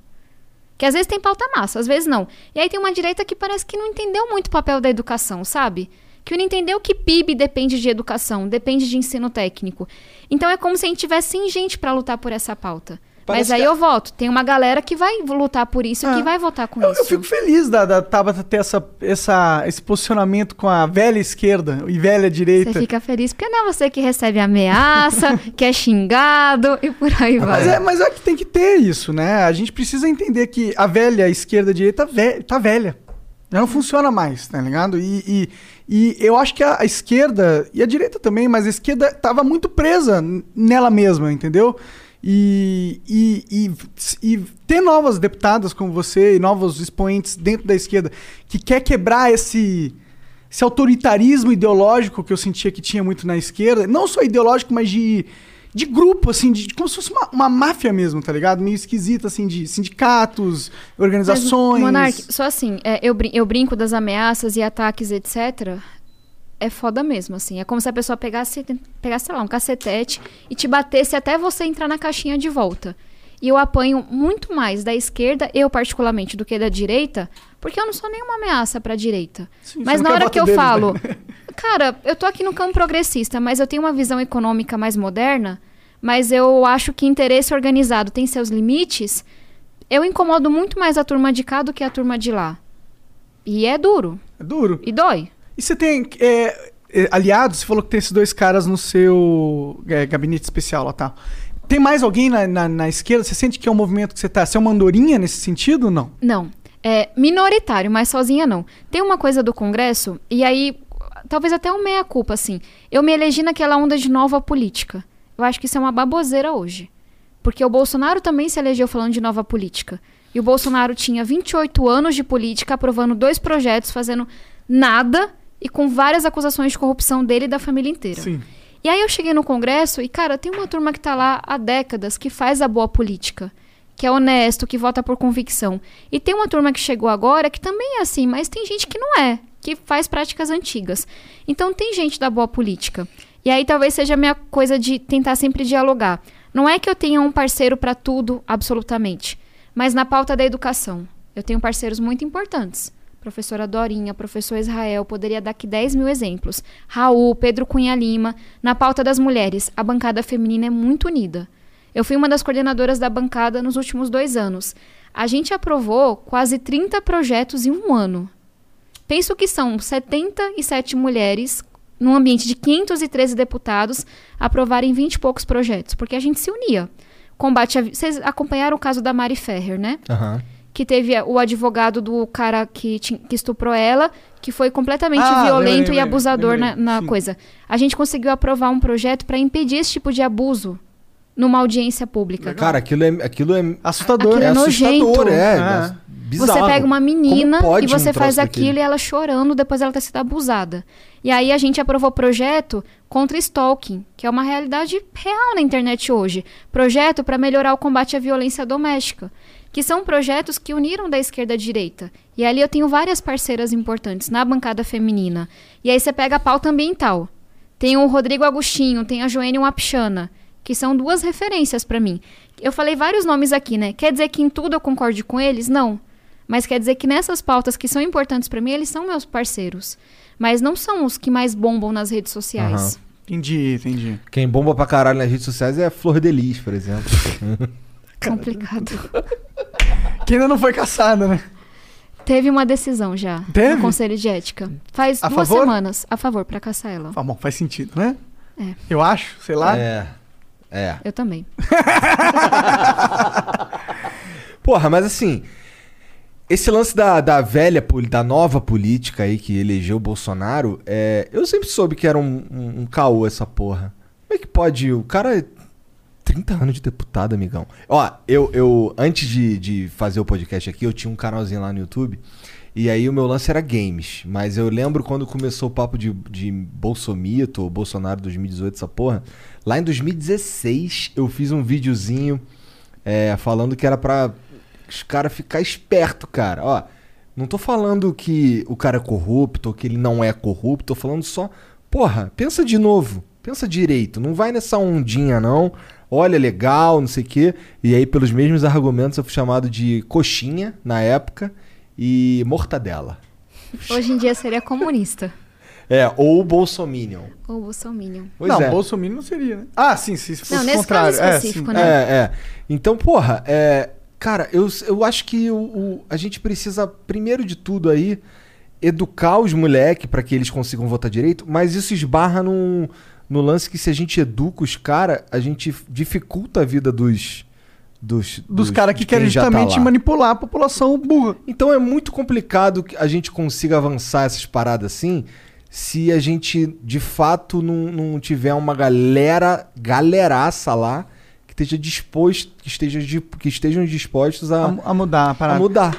Que às vezes tem pauta massa, às vezes não. E aí tem uma direita que parece que não entendeu muito o papel da educação, sabe? Que não entendeu que PIB depende de educação, depende de ensino técnico. Então é como se a gente tivesse sim gente para lutar por essa pauta. Parece Mas aí que a- eu voto. Tem uma galera que vai lutar por isso, Ah. que vai votar com Eu, isso. eu fico feliz da, da Tabata ter essa, essa, esse posicionamento com a velha esquerda e velha direita. Você fica feliz porque não é você que recebe ameaça, que é xingado e por aí vai. Mas é, mas é que tem que ter isso, né? A gente precisa entender que a velha esquerda direita ve- tá velha. Já não funciona mais, tá ligado? E, e, e eu acho que a, a esquerda, e a direita também, mas a esquerda tava muito presa nela mesma, entendeu? E, e, e, e ter novas deputadas como você e novos expoentes dentro da esquerda que quer quebrar esse, esse autoritarismo ideológico que eu sentia que tinha muito na esquerda, não só ideológico, mas de, de grupo, assim, de, como se fosse uma, uma máfia mesmo, tá ligado? Meio esquisita, assim, de sindicatos, organizações. Mas, Monark, só assim, é, eu, brin- eu brinco das ameaças e ataques, etc. É foda mesmo, assim. É como se a pessoa pegasse, pegasse, sei lá, um cacetete e te batesse até você entrar na caixinha de volta. E eu apanho muito mais da esquerda, eu particularmente, do que da direita, porque eu não sou nenhuma ameaça pra direita. Sim, mas na hora que eu deles, né? Cara, eu tô aqui no campo progressista, mas eu tenho uma visão econômica mais moderna, mas eu acho que interesse organizado tem seus limites. Eu incomodo muito mais a turma de cá do que a turma de lá. E é duro. É duro. E dói. E você tem é, é, aliados? Você falou que tem esses dois caras no seu é, gabinete especial lá, tá? Tem mais alguém na, na, na esquerda? Você sente que é um movimento que você tá... Você é uma andorinha nesse sentido ou não? Não. É minoritário, mas sozinha não. Tem uma coisa do Congresso, e aí, talvez até um meia-culpa, assim. Eu me elegi naquela onda de nova política. Eu acho que isso é uma baboseira hoje. Porque o Bolsonaro também se elegeu falando de nova política. E o Bolsonaro tinha 28 anos de política, aprovando dois projetos, fazendo nada e com várias acusações de corrupção dele e da família inteira. Sim. E aí eu cheguei no Congresso e, cara, tem uma turma que tá lá há décadas que faz a boa política, que é honesto, que vota por convicção. E tem uma turma que chegou agora que também é assim, mas tem gente que não é, que faz práticas antigas. Então tem gente da boa política. E aí talvez seja a minha coisa de tentar sempre dialogar. Não é que eu tenha um parceiro para tudo, absolutamente, mas na pauta da educação. Eu tenho parceiros muito importantes. Professora Dorinha, professor Israel, poderia dar aqui 10 mil exemplos. Raul, Pedro Cunha Lima. Na pauta das mulheres, a bancada feminina é muito unida. Eu fui uma das coordenadoras da bancada nos últimos dois anos. A gente aprovou quase 30 projetos em um ano. Penso que são 77 mulheres, num ambiente de 513 deputados, aprovarem 20 e poucos projetos, porque a gente se unia. Combate a... Vocês acompanharam o caso da Mari Ferrer, né? Aham. que teve o advogado do cara que, que estuprou ela, que foi completamente Ah, violento lembrei, e abusador lembrei, na, na coisa. A gente conseguiu aprovar um projeto para impedir esse tipo de abuso numa audiência pública. Cara, aquilo é, aquilo é, Assustador. Aquilo é é assustador, é. Ah. é bizarro. Você pega uma menina e você um faz aquilo daquele? e ela chorando depois ela ter sido abusada. E aí a gente aprovou projeto contra stalking, que é uma realidade real na internet hoje. Projeto para melhorar o combate à violência doméstica, que são projetos que uniram da esquerda à direita. E ali eu tenho várias parceiras importantes na bancada feminina. E aí você pega a pauta ambiental. Tem o Rodrigo Agostinho, tem a Joênia Wapchana, que são duas referências para mim. Eu falei vários nomes aqui, né? Quer dizer que em tudo eu concorde com eles? Não. Mas quer dizer que nessas pautas que são importantes para mim, eles são meus parceiros. Mas não são os que mais bombam nas redes sociais. Entendi, entendi. Quem bomba pra caralho nas redes sociais é a Flor de Lis, por exemplo. Complicado. Que ainda não foi caçada, né? Teve uma decisão já Teve? no Conselho de Ética. Faz A duas favor? semanas a favor para caçar ela. Ah, bom, faz sentido, né? É. Eu acho, sei lá. É. É. Eu também. Porra, mas assim. Esse lance da, da velha, da nova política aí que elegeu o Bolsonaro, é, eu sempre soube que era um, um, um caô essa porra. Como é que pode? O cara é 30 anos de deputado, amigão. Ó, eu, eu antes de, de fazer o podcast aqui, eu tinha um canalzinho lá no YouTube. E aí o meu lance era games. Mas eu lembro quando começou o papo de, de Bolsomito, ou Bolsonaro 2018, essa porra. Lá em 2016 eu fiz um videozinho é, falando que era pra os caras ficar esperto, cara. Ó, não tô falando que o cara é corrupto ou que ele não é corrupto, tô falando só, porra, pensa de novo, pensa direito, não vai nessa ondinha não. Olha, legal, não sei o quê. E aí, pelos mesmos argumentos, eu fui chamado de coxinha na época e mortadela. Hoje em dia seria comunista. É, ou bolsominion. Ou bolsominion. Pois não, é. Bolsonaro não seria, né? Ah, sim, se fosse Não, nesse contrário. caso é, específico, sim. né? É, é. Então, porra, é, cara, eu, eu acho que o, o- a gente precisa, primeiro de tudo aí, educar os moleques para que eles consigam votar direito, mas isso esbarra num, no lance que se a gente educa os caras, a gente dificulta a vida dos. Dos, Dos caras que querem tá justamente lá. manipular a população burra. Então é muito complicado que a gente consiga avançar essas paradas assim se a gente de fato não, não tiver uma galera, galeraça lá que esteja disposto, que, esteja, que estejam dispostos a, A, a mudar a a parada. mudar.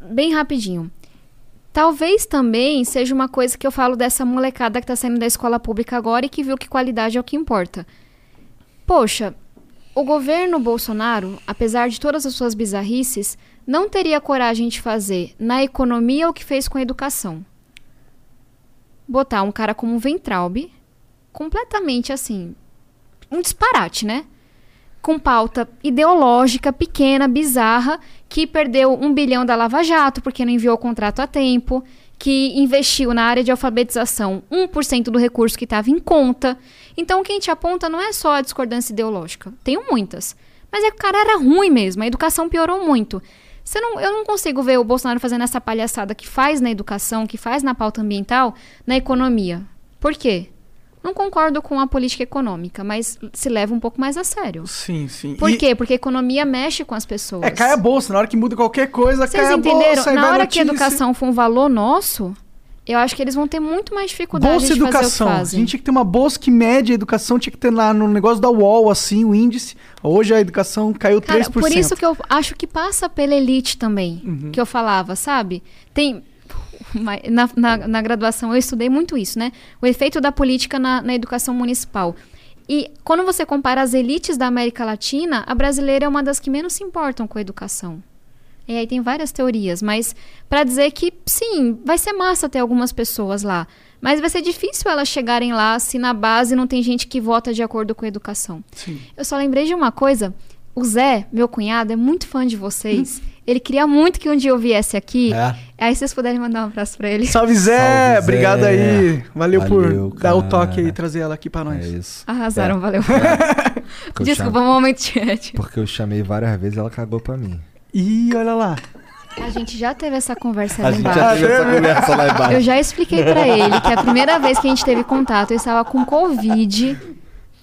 Bem rapidinho. Talvez também seja uma coisa que eu falo dessa molecada que tá saindo da escola pública agora e que viu que qualidade é o que importa. Poxa, o governo Bolsonaro, apesar de todas as suas bizarrices, não teria coragem de fazer na economia o que fez com a educação. Botar um cara como o Ventralbe, completamente assim, um disparate, né? com pauta ideológica pequena, bizarra, que perdeu um bilhão da Lava Jato porque não enviou o contrato a tempo, que investiu na área de alfabetização 1% do recurso que estava em conta. Então, o que a gente aponta não é só a discordância ideológica, tenho muitas. Mas é que o cara era ruim mesmo, a educação piorou muito. Não, eu não consigo ver o Bolsonaro fazendo essa palhaçada que faz na educação, que faz na pauta ambiental, na economia. Por quê? Não concordo com a política econômica, mas se leva um pouco mais a sério. Sim, sim. Por E- quê? Porque a economia mexe com as pessoas. É, cai a bolsa. Na hora que muda qualquer coisa, Vocês cai a bolsa. Na hora que a educação for um valor nosso, eu acho que eles vão ter muito mais dificuldade Bolsa de educação. A gente tinha que ter uma bolsa que mede a educação, tinha que ter lá no negócio da UOL, assim, o índice. Hoje a educação caiu Cara, 3%. por isso que eu acho que passa pela elite também, Uhum. que eu falava, sabe? Tem. Na, na, na graduação eu estudei muito isso, né? O efeito da política na, na educação municipal. E quando você compara as elites da América Latina, a brasileira é uma das que menos se importam com a educação. E aí tem várias teorias, mas para dizer que sim, vai ser massa ter algumas pessoas lá, mas vai ser difícil elas chegarem lá se na base não tem gente que vota de acordo com a educação. Sim. Eu só lembrei de uma coisa. O Zé, meu cunhado, é muito fã de vocês. Ele queria muito que um dia eu viesse aqui. É. Aí vocês puderem mandar um abraço pra ele. Salve Zé! Salve, Zé. Obrigado aí. Valeu, Valeu, por dar o cara. toque aí e trazer ela aqui pra nós. É isso. Arrasaram, valeu. Porque eu Desculpa, um momento chat. Porque eu chamei várias vezes e ela cagou pra mim. Ih, olha lá. A gente já teve essa conversa A lá gente embaixo. já teve essa conversa lá embaixo. Eu já expliquei pra ele que a primeira vez que a gente teve contato eu estava com Covid.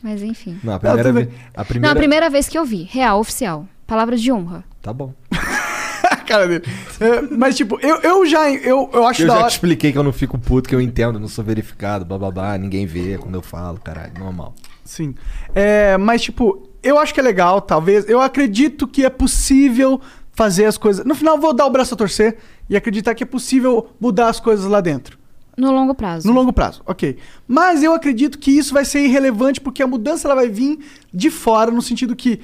Mas enfim. Não, a primeira, bem. a Não, primeira... a primeira vez que eu vi. Real, oficial. Palavra de honra. Tá bom. A cara dele. É, mas, tipo, eu, eu já. Eu, eu acho Eu da já hora. te expliquei que eu não fico puto, que eu entendo, não sou verificado, blá blá blá, ninguém vê quando eu falo, caralho, normal. Sim. É, mas, tipo, eu acho que é legal, talvez. Eu acredito que é possível fazer as coisas. No final, vou dar o braço a torcer e acreditar que é possível mudar as coisas lá dentro. No longo prazo. No longo prazo, ok. Mas eu acredito que isso vai ser irrelevante porque a mudança ela vai vir de fora, no sentido que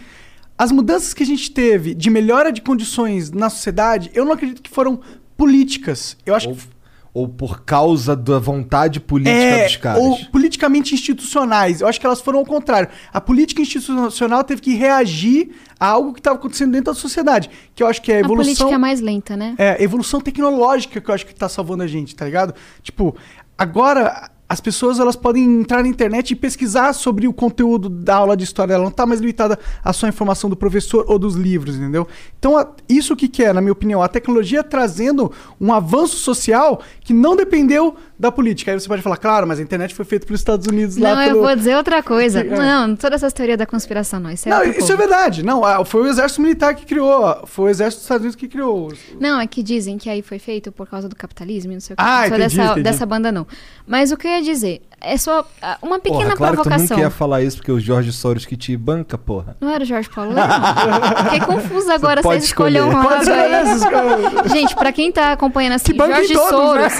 as mudanças que a gente teve de melhora de condições na sociedade, eu não acredito que foram políticas. Eu acho Ou, que ou por causa da vontade política é, dos caras. ou politicamente institucionais. Eu acho que elas foram ao contrário. A política institucional teve que reagir a algo que estava acontecendo dentro da sociedade, que eu acho que é a A evolução política é mais lenta, né? é, evolução tecnológica que eu acho que tá salvando a gente, tá ligado? Tipo, agora as pessoas elas podem entrar na internet e pesquisar sobre o conteúdo da aula de história. Ela não tá mais limitada à só informação do professor ou dos livros, entendeu? Então, a- isso que que é, na minha opinião, a tecnologia trazendo um avanço social que não dependeu da política. Aí você pode falar, claro, mas a internet foi feita pelos Estados Unidos lá Não, eu pelo... vou dizer outra coisa. É. Não, não todas essas teorias da conspiração, não. Isso é Não, isso é verdade. Não, foi o exército militar que criou, foi o exército dos Estados Unidos que criou. Não, é que dizem que aí foi feito por causa do capitalismo e não sei o que. Ah, não entendi, dessa, entendi. dessa banda, não. Mas o que eu ia dizer é só ah, uma pequena Porra, claro que tu provocação. nunca ia falar isso porque o Jorge Soros que te banca, porra. Não era o Jorge Paulo Lema? Fiquei confusa agora, vocês escolheram um lado aí. Gente, pra quem tá acompanhando assim, Que Jorge todos, né? Soros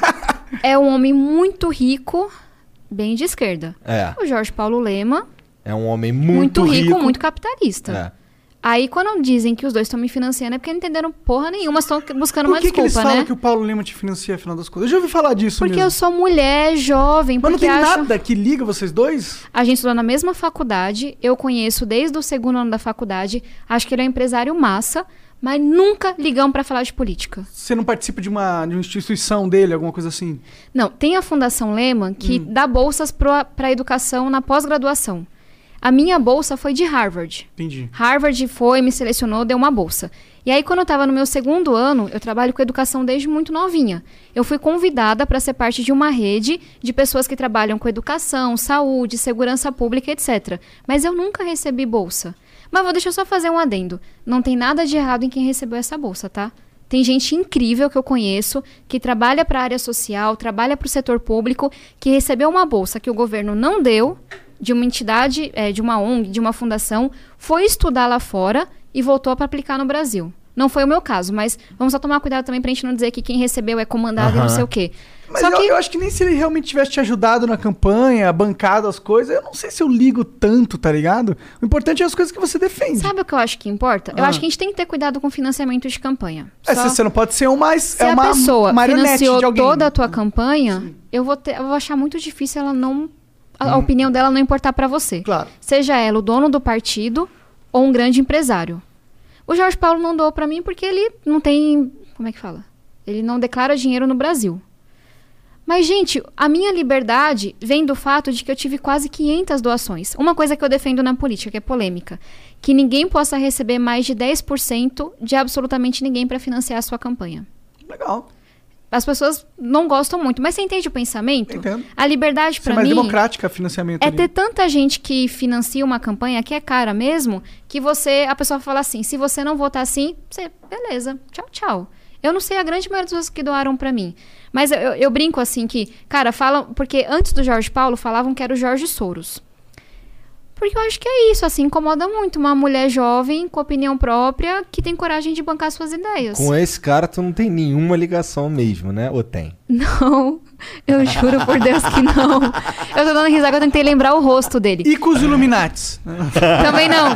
é um homem muito rico, bem de esquerda. É. O Jorge Paulo Lema, É um homem muito, muito, rico, muito capitalista. É. Aí quando dizem que os dois estão me financiando é porque não entenderam porra nenhuma, estão buscando Por uma que, que eles desculpa, falam né? que o Paulo Lima te financia, afinal das contas? Eu já ouvi falar disso Porque mesmo. eu sou mulher, jovem, Mas não tem acho... nada que liga vocês dois? A gente estudou na mesma faculdade, eu conheço desde o segundo ano da faculdade, acho que ele é um empresário massa, mas nunca ligamos pra falar de política. Você não participa de uma, de uma instituição dele, alguma coisa assim? Não, tem a Fundação Lehman que Hum. dá bolsas para educação na pós-graduação. A minha bolsa foi de Harvard. Entendi. Harvard foi, me selecionou, deu uma bolsa. E aí, quando eu estava no meu segundo ano, eu trabalho com educação desde muito novinha. Eu fui convidada para ser parte de uma rede de pessoas que trabalham com educação, saúde, segurança pública, etc. Mas eu nunca recebi bolsa. Mas vou deixa eu só fazer um adendo. Não tem nada de errado em quem recebeu essa bolsa, tá? Tem gente incrível que eu conheço, que trabalha para a área social, trabalha para o setor público, que recebeu uma bolsa que o governo não deu, de uma entidade, eh, de uma ONG, de uma fundação, foi estudar lá fora e voltou para aplicar no Brasil. Não foi o meu caso, mas vamos só tomar cuidado também pra gente não dizer que quem recebeu é comandado e não sei o quê. Mas só eu, que eu acho que nem se ele realmente tivesse te ajudado na campanha, bancado as coisas, eu não sei se eu ligo tanto, tá ligado? O importante é as coisas que você defende. sabe o que eu acho que importa? Eu Ah. acho que a gente tem que ter cuidado com financiamento de campanha. É, Só- você não pode ser um mais. Se é a uma pessoa marionete financiou de alguém. toda a tua campanha, eu vou, ter- eu vou achar muito difícil ela não. A, a opinião dela não importar pra você. Claro. Seja ela o dono do partido ou um grande empresário. O Jorge Paulo não doou pra mim porque ele não tem. Como é que fala? Ele não declara dinheiro no Brasil. Mas, gente, a minha liberdade vem do fato de que eu tive quase 500 doações. Uma coisa que eu defendo na política, que é polêmica, que ninguém possa receber mais de 10% de absolutamente ninguém para financiar a sua campanha. Legal. As pessoas não gostam muito, mas você entende o pensamento? Entendo. A liberdade Ser para mais mim democrática financiamento é ali. ter tanta gente que financia uma campanha que é cara mesmo, que você a pessoa fala assim, se você não votar assim, você beleza, tchau, tchau. Eu não sei a grande maioria das pessoas que doaram pra mim, mas eu, eu- eu brinco assim que, cara, falam porque antes do Jorge Paulo falavam que era o Jorge Soros. Porque eu acho que é isso, assim, incomoda muito uma mulher jovem com opinião própria que tem coragem de bancar suas ideias. Com esse cara, tu não tem nenhuma ligação mesmo, né? Ou tem? Não, eu juro por Deus que não. Eu tô dando risada eu tentei lembrar o rosto dele. E com os Illuminates. Também não.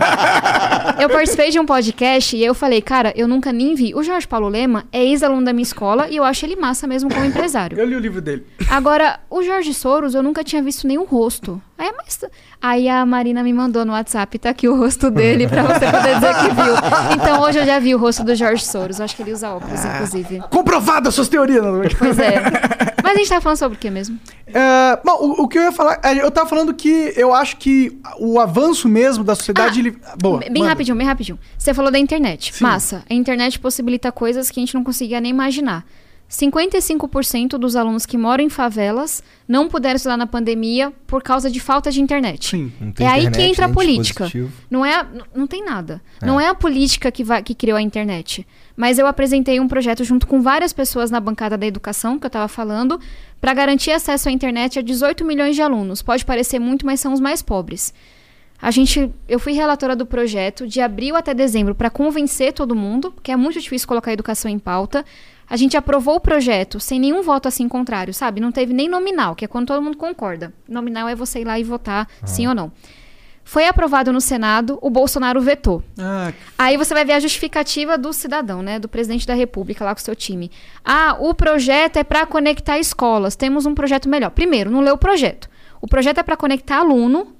Eu participei de um podcast e eu falei, cara, eu nunca nem vi. O Jorge Paulo Lema é ex-aluno da minha escola e eu acho ele massa mesmo como empresário. Eu li o livro dele. Agora, o Jorge Soros eu nunca tinha visto nenhum rosto. Aí, é mais... Aí a Marina me mandou no WhatsApp, tá aqui o rosto dele pra você poder dizer que viu. Então hoje eu já vi o rosto do Jorge Soros. Eu acho que ele usa óculos, inclusive. Comprovado as suas teorias. Não. Pois é. Mas a gente tava falando sobre o que mesmo? É, bom, o, o que eu ia falar. é, Eu tava falando que eu acho que o avanço mesmo da sociedade. Ah, ele... Boa. bem manda. rapidinho, bem rapidinho. Você falou da internet. Sim. Massa. A internet possibilita coisas que a gente não conseguia nem imaginar. 55% dos alunos que moram em favelas não puderam estudar na pandemia por causa de falta de internet. Sim. Não tem É aí que internet, entra a nem política. Não é, a- não tem nada. Não é a política que, vai, que criou a internet. Mas eu apresentei um projeto junto com várias pessoas na bancada da educação, que eu estava falando, para garantir acesso à internet a 18 milhões de alunos. Pode parecer muito, mas são os mais pobres. A gente, eu fui relatora do projeto de abril até dezembro para convencer todo mundo, porque é muito difícil colocar a educação em pauta. A gente aprovou o projeto sem nenhum voto assim contrário, sabe? Não teve nem nominal, que é quando todo mundo concorda. Nominal é você ir lá e votar sim ou não. Foi aprovado no Senado, o Bolsonaro vetou. Ah, Aí você vai ver a justificativa do cidadão, né? Do presidente da República lá com o seu time. Ah, o projeto é para conectar escolas. Temos um projeto melhor. Primeiro, não leu o projeto. O projeto é para conectar aluno.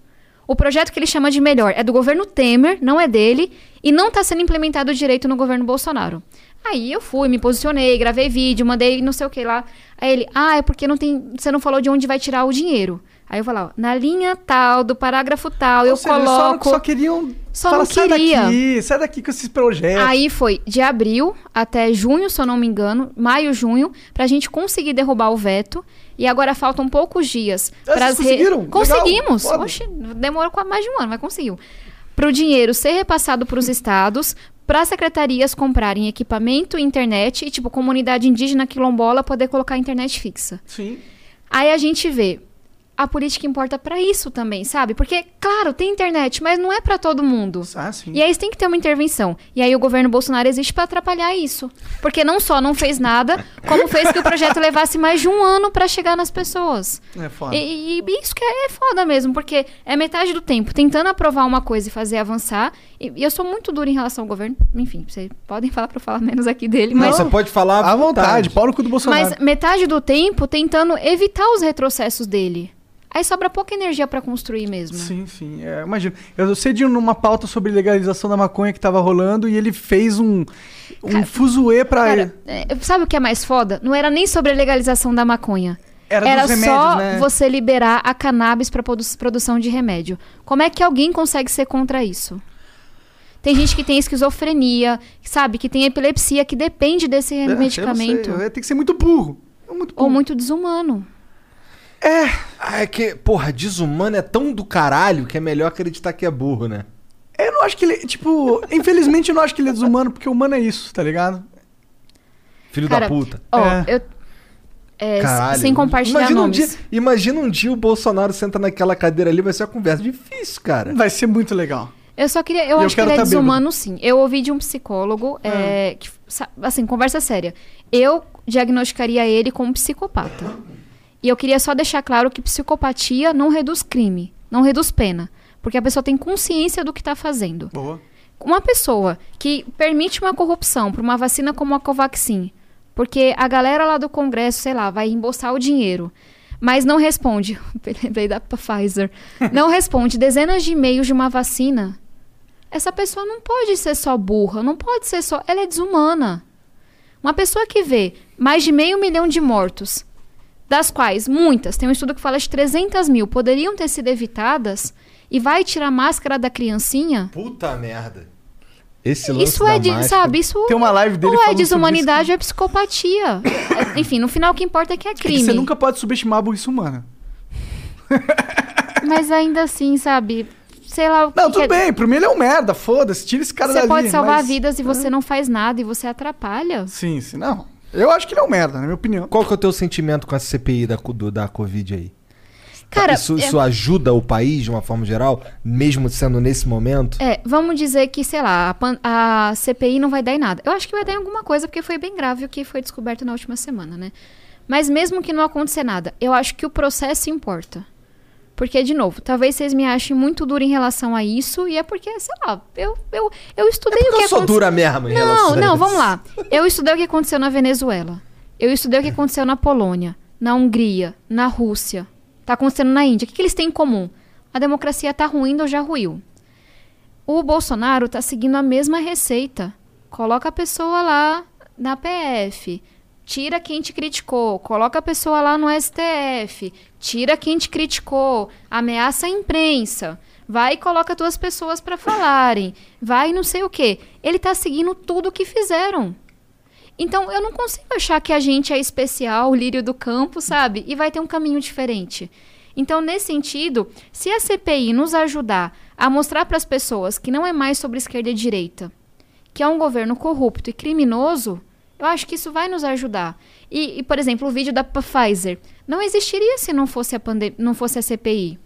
O projeto que ele chama de melhor é do governo Temer, não é dele, e não está sendo implementado direito no governo Bolsonaro. Aí eu fui, me posicionei, gravei vídeo, mandei não sei o que lá. Aí ele, ah, é porque não tem, você não falou de onde vai tirar o dinheiro. Aí eu falava, na linha tal, do parágrafo tal, eu ou seja, eles só- coloco. Só, queriam. Só falar, não sai queria." daqui, sai daqui com esses projetos. Aí foi de abril até junho, se eu não me engano, maio, junho, pra gente conseguir derrubar o veto. E agora faltam poucos dias. Ah, pras vocês conseguiram? Legal, Conseguimos! foda. Oxe, demorou mais de um ano, mas conseguiu. Para o dinheiro ser repassado para os estados, para as secretarias comprarem equipamento, internet e, tipo, comunidade indígena quilombola poder colocar internet fixa. Sim. Aí a gente vê. A política importa pra isso também, sabe? Porque, claro, tem internet, mas não é pra todo mundo. Ah, sim. E aí tem que ter uma intervenção. E aí o governo Bolsonaro existe pra atrapalhar isso. Porque não só não fez nada, como fez que o projeto levasse mais de um ano pra chegar nas pessoas. É foda. E, e isso que é foda mesmo, porque é metade do tempo tentando aprovar uma coisa e fazer avançar. E, e eu sou muito dura em relação ao governo. Enfim, vocês podem falar pra eu falar menos aqui dele, Não, mas você pode falar À vontade, pau no cu do Bolsonaro. mas metade do tempo tentando evitar os retrocessos dele. Aí sobra pouca energia pra construir mesmo. Sim, sim. É, imagino. Eu sei de uma pauta sobre legalização da maconha que tava rolando e ele fez um, um Cara, fuzuê pra. Cara, é, sabe o que é mais foda? Não era nem sobre a legalização da maconha. Era Era dos remédios, só né? você liberar a cannabis pra produ- produção de remédio. Como é que alguém consegue ser contra isso? Tem gente que tem esquizofrenia, sabe? Que tem epilepsia, que depende desse É, eu não medicamento. sei, Tem que ser muito burro. Muito burro. Ou muito desumano. Ah, é que, porra, desumano é tão do caralho que é melhor acreditar que é burro, né? Eu não acho que ele. Tipo, infelizmente eu não acho que ele é desumano, porque humano é isso, tá ligado? Filho Cara, da puta. Ó, É. eu. é, Caralho. sem compartilhar imagina um, nomes. dia, imagina um dia o Bolsonaro senta naquela cadeira ali, vai ser uma conversa difícil, cara. Vai ser muito legal. Eu só queria. Eu E eu acho que ele é tá bêbado. desumano, sim. Eu ouvi de um psicólogo, é, que, sa- assim, conversa séria. Eu diagnosticaria ele como psicopata. E eu queria só deixar claro que psicopatia não reduz crime, não reduz pena. Porque a pessoa tem consciência do que está fazendo. Boa. Uma pessoa que permite uma corrupção para uma vacina como a Covaxin, porque a galera lá do Congresso, sei lá, vai embolsar o dinheiro, mas não responde, lembrei da Pfizer, não responde dezenas de e-mails de uma vacina, essa pessoa não pode ser só burra, não pode ser só. Ela é desumana. Uma pessoa que vê mais de meio milhão de mortos, das quais muitas, tem um estudo que fala de 300 mil, poderiam ter sido evitadas, e vai tirar a máscara da criancinha, Puta merda. Esse lance isso da é, de, máscara- sabe, isso Tem uma live dele ou é desumanidade ou é psicopatia. É, Enfim, no final o que importa é que é É que crime. você nunca pode subestimar a burrice humana. Mas ainda assim, sabe, sei lá o que Não, que tudo é- bem. Pra mim ele é um merda. Foda-se. Tira esse cara Você dali. pode salvar mas- vidas e você não faz nada e você atrapalha. Sim, sim. Não. Eu acho que ele é um merda, na minha opinião. Qual que é o teu sentimento com a CPI da, do- da Covid aí? Cara, isso, é- isso ajuda o país de uma forma geral, mesmo sendo nesse momento? É, vamos dizer que, sei lá, a, pan- a CPI não vai dar em nada. Eu acho que vai dar em alguma coisa, porque foi bem grave o que foi descoberto na última semana, né? Mas mesmo que não acontecer nada, eu acho que o processo importa. Porque, de novo, talvez vocês me achem muito dura em relação a isso, e é porque, sei lá, eu, eu, eu estudei o que É eu sou dura mesmo em Não, não, vamos lá. Eu estudei o que aconteceu na Venezuela. Eu estudei o que aconteceu na Polônia, na Hungria, na Rússia. Tá acontecendo na Índia. O que, que eles têm em comum? A democracia tá ruindo ou já ruiu. O Bolsonaro tá seguindo a mesma receita. Coloca a pessoa lá na PF. tira quem te criticou, coloca a pessoa lá no STF, tira quem te criticou, ameaça a imprensa, vai e coloca duas pessoas para falarem, vai não sei o quê. Ele tá seguindo tudo o que fizeram. Então eu não consigo achar que a gente é especial, o lírio do campo, sabe? E vai ter um caminho diferente. Então, nesse sentido, se a CPI nos ajudar a mostrar para as pessoas que não é mais sobre esquerda e direita, que é um governo corrupto e criminoso, eu acho que isso vai nos ajudar. E, e, por exemplo, o vídeo da Pfizer não existiria se não fosse a, não fosse a CPI.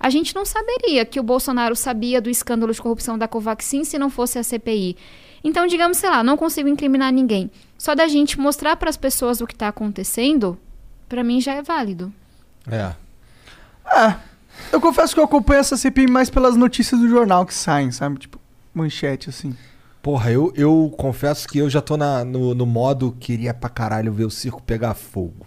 A gente não saberia que o Bolsonaro sabia do escândalo de corrupção da Covaxin se não fosse a CPI. Então, digamos, sei lá, não consigo incriminar ninguém. Só da gente mostrar para as pessoas o que está acontecendo, para mim já é válido. É. É. Eu confesso que eu acompanho essa CPI mais pelas notícias do jornal que saem, sabe? Tipo, manchete, assim. Porra, eu, eu confesso que eu já tô na, no, no modo queria pra caralho ver o circo pegar fogo.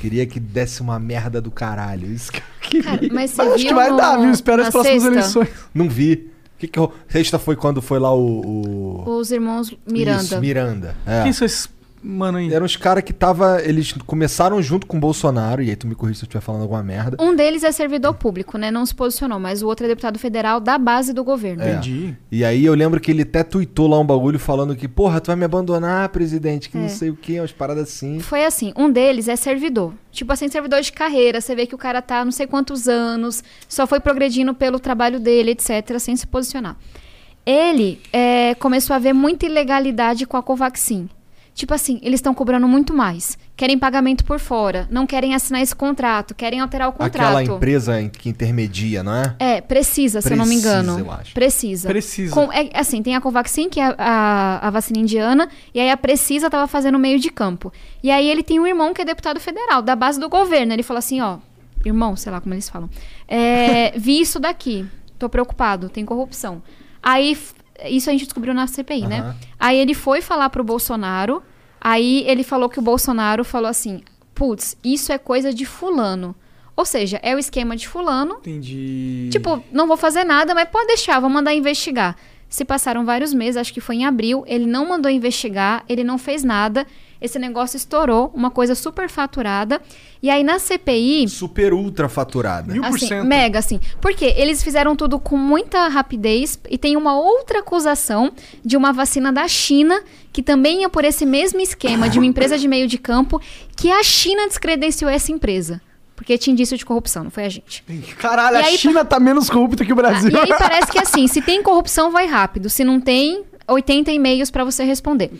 Queria que desse uma merda do caralho. Isso que eu queria. Cara, mas você Mas acho que vai no- dar, viu? Espera as próximas sexta? eleições. Não vi. O que que eu... Sexta foi quando foi lá o... o... Os irmãos Miranda. Isso, Miranda. É. Quem são esses mano aí? Eram os caras que tava... Eles começaram junto com o Bolsonaro, e aí tu me corrige se eu estiver falando alguma merda. Um deles é servidor público, né? Não se posicionou, mas o outro é deputado federal da base do governo. É. Entendi. E aí eu lembro que ele até tuitou lá um bagulho falando que, porra, tu vai me abandonar, presidente, que não É. sei o que, umas paradas assim. Foi assim, um deles é servidor. Tipo assim, servidor de carreira. Você vê que o cara tá não sei quantos anos, só foi progredindo pelo trabalho dele, etc., sem se posicionar. Ele é, começou a ver muita ilegalidade com a Covaxin. Tipo assim, eles estão cobrando muito mais. Querem pagamento por fora, não querem assinar esse contrato, querem alterar o contrato. Aquela empresa em- que intermedia, não é? É, precisa, se eu não me Precisa, engano. eu acho. Precisa. Precisa. Com- é, assim, tem a Covaxin, que é a, a vacina indiana, e aí a Precisa tava fazendo meio de campo. E aí ele tem um irmão que é deputado federal, da base do governo. Ele falou assim, ó, irmão, sei lá como eles falam. É, vi isso daqui, tô preocupado, tem corrupção. Aí, isso a gente descobriu na CPI, né? Aham. Aí ele foi falar pro Bolsonaro, aí ele falou que o Bolsonaro falou assim, putz, isso é coisa de fulano. Ou seja, é o esquema de fulano, Entendi. Tipo, não vou fazer nada, mas pode deixar, vou mandar investigar. Se passaram vários meses, acho que foi em abril, ele não mandou investigar, ele não fez nada. Esse negócio estourou, uma coisa super faturada. E aí na CPI, Super ultra faturada. Mil por assim, cento. mega assim. Porque eles fizeram tudo com muita rapidez e tem uma outra acusação de uma vacina da China, que também é por esse mesmo esquema de uma empresa de meio de campo, que a China descredenciou essa empresa. Porque tinha indício de corrupção, não foi a gente. Caralho, E a aí- China tá menos corrupta que o Brasil. Ah, e aí parece que assim, se tem corrupção, vai rápido. Se não tem, 80 e-mails pra você responder.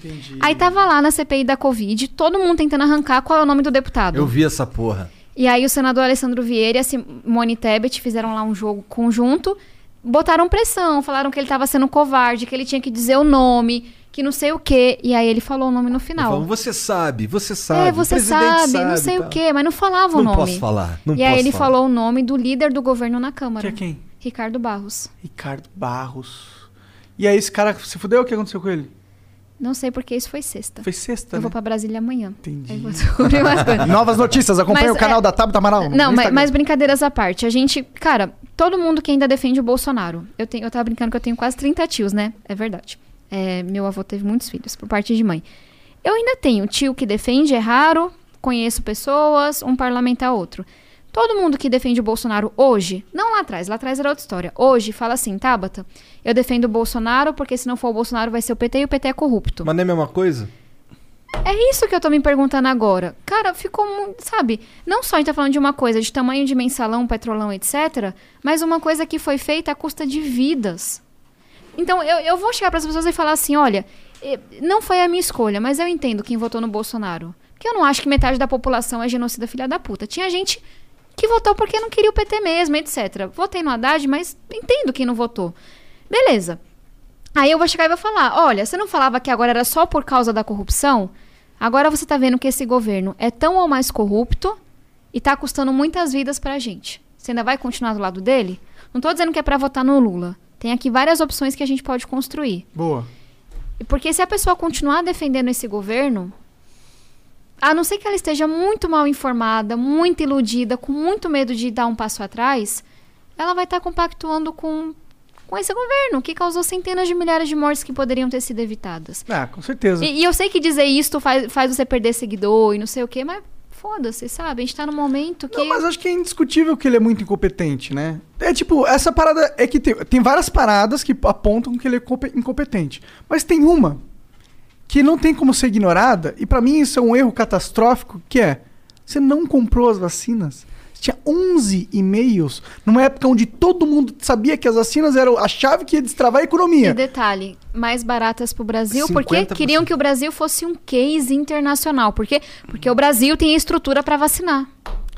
Aí tava lá na CPI da Covid, todo mundo tentando arrancar qual é o nome do deputado. Eu vi essa porra. E aí o senador Alessandro Vieira e a Simone Tebet fizeram lá um jogo conjunto, botaram pressão, falaram que ele tava sendo covarde, que ele tinha que dizer o nome, que não sei o quê. E aí ele falou o nome no final. falo, você sabe, você sabe. é, o você presidente sabe, não sei tal. o quê, mas não falava o Não nome. posso falar, não e aí ele falar. falou o nome do líder do governo na Que Câmara. é quem? Ricardo Barros. Ricardo Barros. E aí esse cara se fudeu? O que aconteceu com ele? Não sei porque isso foi sexta. Foi sexta, Eu né? vou pra Brasília amanhã. Entendi. Vou. Novas notícias, acompanha Mas, o canal é- da Tabata Amaral. Não, mas, mas brincadeiras à parte. A gente, cara, todo mundo que ainda defende o Bolsonaro. Eu, tenho, eu tava brincando que eu tenho quase 30 tios, né? É verdade. É, meu avô teve muitos filhos, por parte de mãe. Eu ainda tenho tio que defende, é raro. Conheço pessoas, um parlamentar outro. Todo mundo que defende o Bolsonaro hoje, não lá atrás, lá atrás era outra história. Hoje fala assim, Tabata, eu defendo o Bolsonaro porque se não for o Bolsonaro vai ser o PT e o PT é corrupto. Mas não é a mesma coisa? É isso que eu tô me perguntando agora. Cara, ficou muito. Sabe? Não só a gente tá falando de uma coisa de tamanho de mensalão, petrolão, etc., mas uma coisa que foi feita à custa de vidas. Então, eu, eu vou chegar para as pessoas e falar assim: olha, eh, não foi a minha escolha, mas eu entendo quem votou no Bolsonaro. Porque eu não acho que metade da população é genocida filha da puta. Tinha gente que votou porque não queria o PT mesmo, etc. Votei no Haddad, mas entendo quem não votou. Beleza. Aí eu vou chegar e vou falar: olha, você não falava que agora era só por causa da corrupção? Agora você tá vendo que esse governo é tão ou mais corrupto e tá custando muitas vidas pra gente. Você ainda vai continuar do lado dele? Não tô dizendo que é pra votar no Lula. Tem aqui várias opções que a gente pode construir. Boa. E Porque se a pessoa continuar defendendo esse governo, a não ser que ela esteja muito mal informada, muito iludida, com muito medo de dar um passo atrás, ela vai estar compactuando com, com esse governo, que causou centenas de milhares de mortes que poderiam ter sido evitadas. Ah, com certeza. E, e eu sei que dizer isso faz, faz você perder seguidor e não sei o quê, mas foda-se, sabe? A gente tá num momento que. Não, mas acho que é indiscutível que ele é muito incompetente, né? É tipo, essa parada é que tem, tem várias paradas que apontam que ele é compe- incompetente. Mas tem uma que não tem como ser ignorada, e pra mim isso é um erro catastrófico, que é, você não comprou as vacinas. Você tinha 11 e-mails numa época onde todo mundo sabia que as vacinas eram a chave que ia destravar a E economia. detalhe, mais baratas pro Brasil, porque 50%. queriam que o Brasil fosse um case internacional. Por quê? Porque o Brasil tem a estrutura pra vacinar.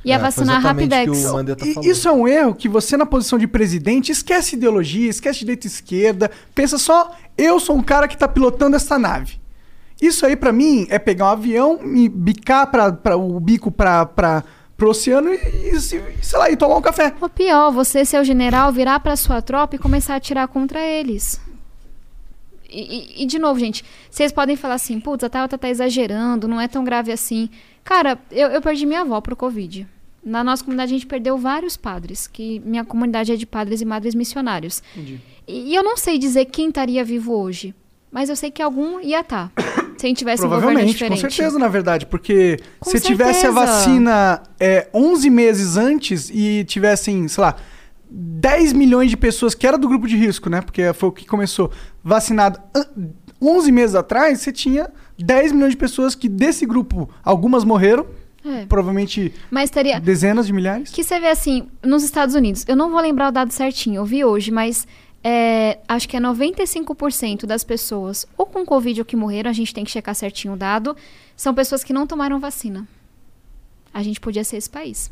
Ia É, foi vacinar Rapidex. o E falou. isso é um erro que você, na posição de presidente, esquece ideologia, esquece direita e esquerda, pensa só, eu sou um cara que tá pilotando essa nave. Isso aí, pra mim, é pegar um avião, me bicar pra, pra, o bico pra, pra, pro oceano e, e, se- sei lá, e tomar um café. Ou pior, você, seu general, virar pra sua tropa e começar a atirar contra eles. E, e- e, de novo, gente, vocês podem falar assim, putz, a Thalita tá exagerando, não é tão grave assim. Cara, eu, eu perdi minha avó pro Covid. Na nossa comunidade, a gente perdeu vários padres, que minha comunidade é de padres e madres missionários. E, e eu não sei dizer quem estaria vivo hoje, mas eu sei que algum ia estar. se a gente tivesse um governo diferente. com certeza, na verdade, porque Com se tivesse a certeza. vacina é, 11 meses antes e tivessem, sei lá, 10 milhões de pessoas que era do grupo de risco, né? Porque foi o que começou, vacinado an- 11 meses atrás, você tinha 10 milhões de pessoas que desse grupo, algumas morreram, É. provavelmente Mas teria. dezenas de milhares. Que você vê assim, nos Estados Unidos, eu não vou lembrar o dado certinho, eu vi hoje, mas é, acho que é 95% das pessoas, ou com Covid ou que morreram, a gente tem que checar certinho o dado, são pessoas que não tomaram vacina. A gente podia ser esse país.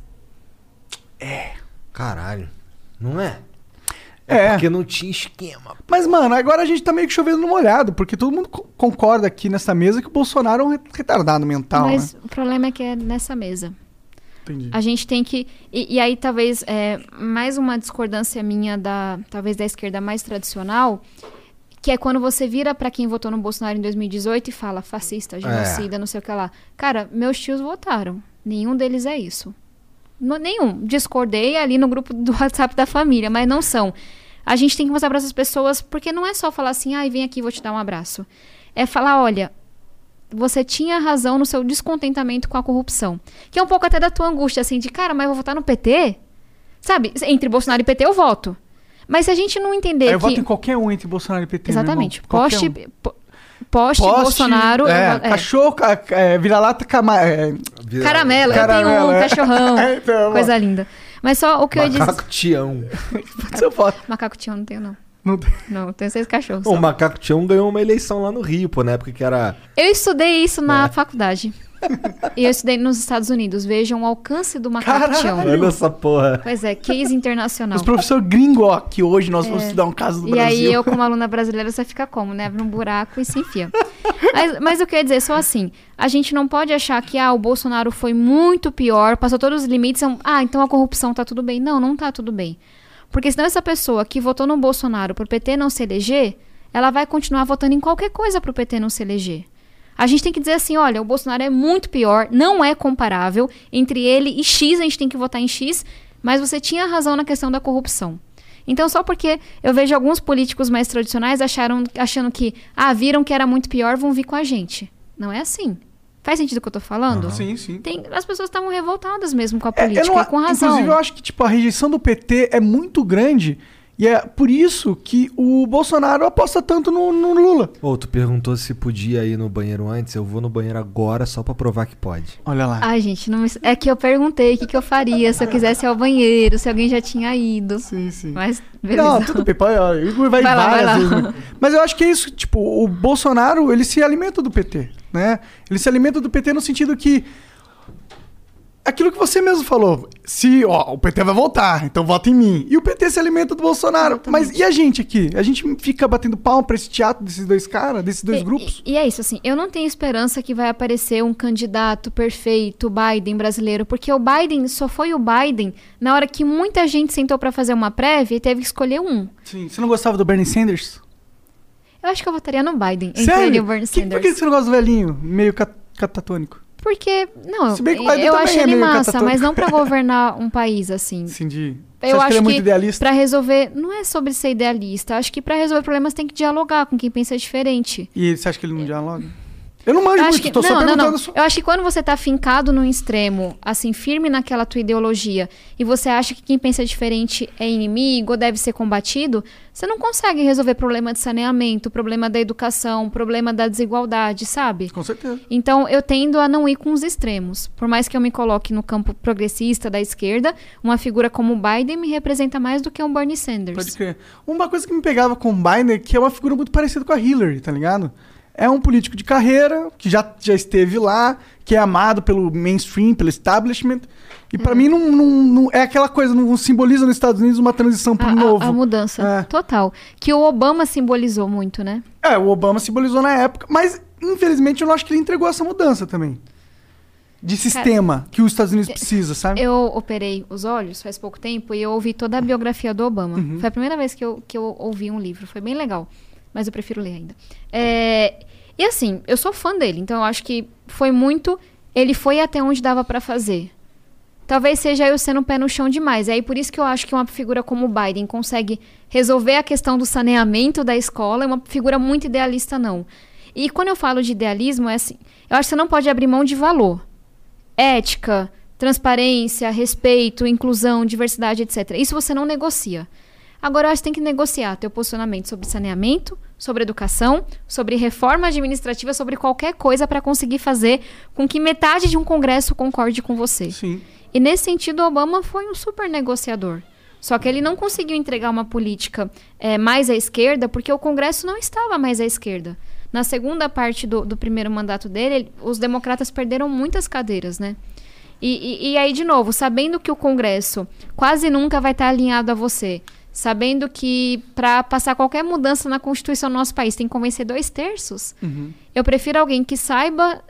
Caralho. Não é? É. Porque não tinha esquema. Mas, mano, agora a gente tá meio que chovendo no molhado, porque todo mundo co- concorda aqui nessa mesa que o Bolsonaro é um retardado mental, mas né? o problema é que é nessa mesa. Entendi. A gente tem que. E, e aí, talvez, é, mais uma discordância minha da. Talvez da esquerda mais tradicional, que é quando você vira pra quem votou no Bolsonaro em 2018 e fala fascista, genocida, não sei o que lá. Cara, meus tios votaram. Nenhum deles é isso. No- nenhum. Discordei ali no grupo do WhatsApp da família, mas não são. A gente tem que mostrar pra essas pessoas, porque não é só falar assim, ai, vem aqui, vou te dar um abraço. É falar, olha, você tinha razão no seu descontentamento com a corrupção. Que é um pouco até da tua angústia, assim, de cara, mas eu vou votar no PT? Sabe, entre Bolsonaro e PT eu voto. Mas se a gente não entender Aí eu que. voto em qualquer um entre Bolsonaro e PT. meu Exatamente. Poste, um. po- poste, Bolsonaro. eu É, voto- é. cachorro, ca- é, vira-lata, cama, é, Vira- Caramelo, Caramelo, eu tenho um é. cachorrão. Então, coisa linda. Mas só o que eu ia dizer. Macaco Tião. seu voto. Macaco Tião não tenho, não. Não tem- Não, tenho seis cachorros. O. Macaco Tião ganhou uma eleição lá no Rio, pô, na época que era. Eu estudei isso na É. faculdade. e eu estudei nos Estados Unidos. Vejam o alcance do macaco Caralho! Tião. Olha essa porra. Pois é, case internacional. Os professor gringo, ó, que hoje nós vamos estudar um caso do E Brasil. aí eu, como aluna brasileira, você fica como, né? Abre um buraco e se enfia. mas, mas o que eu ia dizer, só assim, a gente não pode achar que, ah, o Bolsonaro foi muito pior, passou todos os limites, ah, então a corrupção tá tudo bem. Não, não tá tudo bem. Porque senão essa pessoa que votou no Bolsonaro pro PT não se eleger, ela vai continuar votando em qualquer coisa pro PT não se eleger. A gente tem que dizer assim, olha, o Bolsonaro é muito pior, não é comparável. Entre ele e X, a gente tem que votar em X, mas você tinha razão na questão da corrupção. Então, só porque eu vejo alguns políticos mais tradicionais acharam, achando que, ah, viram que era muito pior, vão vir com a gente. Não é assim. Faz sentido o que eu tô falando? Sim, sim. Tem, as pessoas estavam revoltadas mesmo com a É, eu política, não- e com razão. Inclusive, eu acho que tipo, a rejeição do PT é muito grande e é por isso que o Bolsonaro aposta tanto no, no Lula. Ô, tu perguntou se podia ir no banheiro antes. Eu vou no banheiro agora só pra provar que pode. Olha lá. Ai, gente, não é que eu perguntei o que, que eu faria se eu quisesse ir ao banheiro, se alguém já tinha ido. Sim, sim. Mas, beleza. Não, tudo bem. Igor vai, Vai lá, várias vai lá. vezes. né? Mas eu acho que é isso. Tipo, o Bolsonaro, ele se alimenta do PT, né? Ele se alimenta do PT no sentido que... Aquilo que você mesmo falou. Se, ó, o PT vai voltar, então vota em mim. E o PT se alimenta do Bolsonaro. Exatamente. Mas e a gente aqui? A gente fica batendo palma pra esse teatro desses dois caras, desses dois E- grupos? E, e é isso, assim, eu não tenho esperança que vai aparecer um candidato perfeito, Biden brasileiro, porque o Biden só foi o Biden na hora que muita gente sentou pra fazer uma prévia e teve que escolher um. Sim. Você não gostava do Bernie Sanders? Eu acho que eu votaria no Biden, entre Sério? ele e o Bernie Que- Sanders. por que você não gosta do velhinho, meio cat- catatônico? Porque, não, Se bem que o Biden eu acho é ele meio massa, mas não pra governar um país, assim. Você acha que ele é muito idealista? pra resolver, não é sobre ser idealista. Acho que pra resolver problemas tem que dialogar com quem pensa diferente. E você acha que ele não dialoga? Eu não manjo Eu acho muito, que, tô só não, não, perguntando. não. só- Eu acho que quando você tá fincado num extremo, assim, firme naquela tua ideologia, e você acha que quem pensa diferente é inimigo ou deve ser combatido, você não consegue resolver problema de saneamento, problema da educação, problema da desigualdade, sabe? Com certeza. Então, eu tendo a não ir com os extremos. Por mais que eu me coloque no campo progressista da esquerda, uma figura como o Biden me representa mais do que um Bernie Sanders. Pode crer. Uma coisa que me pegava com o Biden é que é uma figura muito parecida com a Hillary, tá ligado? É um político de carreira, que já, já esteve lá, que é amado pelo mainstream, pelo establishment. E pra mim não, não, não- é aquela coisa, não simboliza nos Estados Unidos uma transição pro A, a- novo. a mudança É. total. Que o Obama simbolizou muito, né? É, o Obama simbolizou na época, mas infelizmente eu não acho que ele entregou essa mudança também. De sistema que os Estados Unidos precisa, sabe? Eu operei os olhos faz pouco tempo e eu ouvi toda a biografia do Obama. Uhum. Foi a primeira vez que eu, que eu ouvi um livro. Foi bem legal. Mas eu prefiro ler ainda. É, e assim, eu sou fã dele, então eu acho que foi muito. Ele foi até onde dava pra fazer. Talvez seja eu sendo pé no chão demais. É aí por isso que eu acho que uma figura como o Biden consegue resolver a questão do saneamento da escola. É uma figura muito idealista, não. E quando eu falo de idealismo, é assim: eu acho que você não pode abrir mão de valor ética, transparência, respeito, inclusão, diversidade, etc. Isso você não negocia. Agora, eu acho que tem que negociar teu posicionamento sobre saneamento, sobre educação, sobre reforma administrativa, sobre qualquer coisa para conseguir fazer com que metade de um congresso concorde com você. Sim. E nesse sentido, Obama foi um super negociador. Só que ele não conseguiu entregar uma política eh, mais à esquerda porque o Congresso não estava mais à esquerda. Na segunda parte do, do primeiro mandato dele, ele- os democratas perderam muitas cadeiras, né? E, e- e aí, de novo, sabendo que o Congresso quase nunca vai estar alinhado a você, sabendo que para passar qualquer mudança na Constituição do nosso país tem que convencer dois terços, eu prefiro alguém que saiba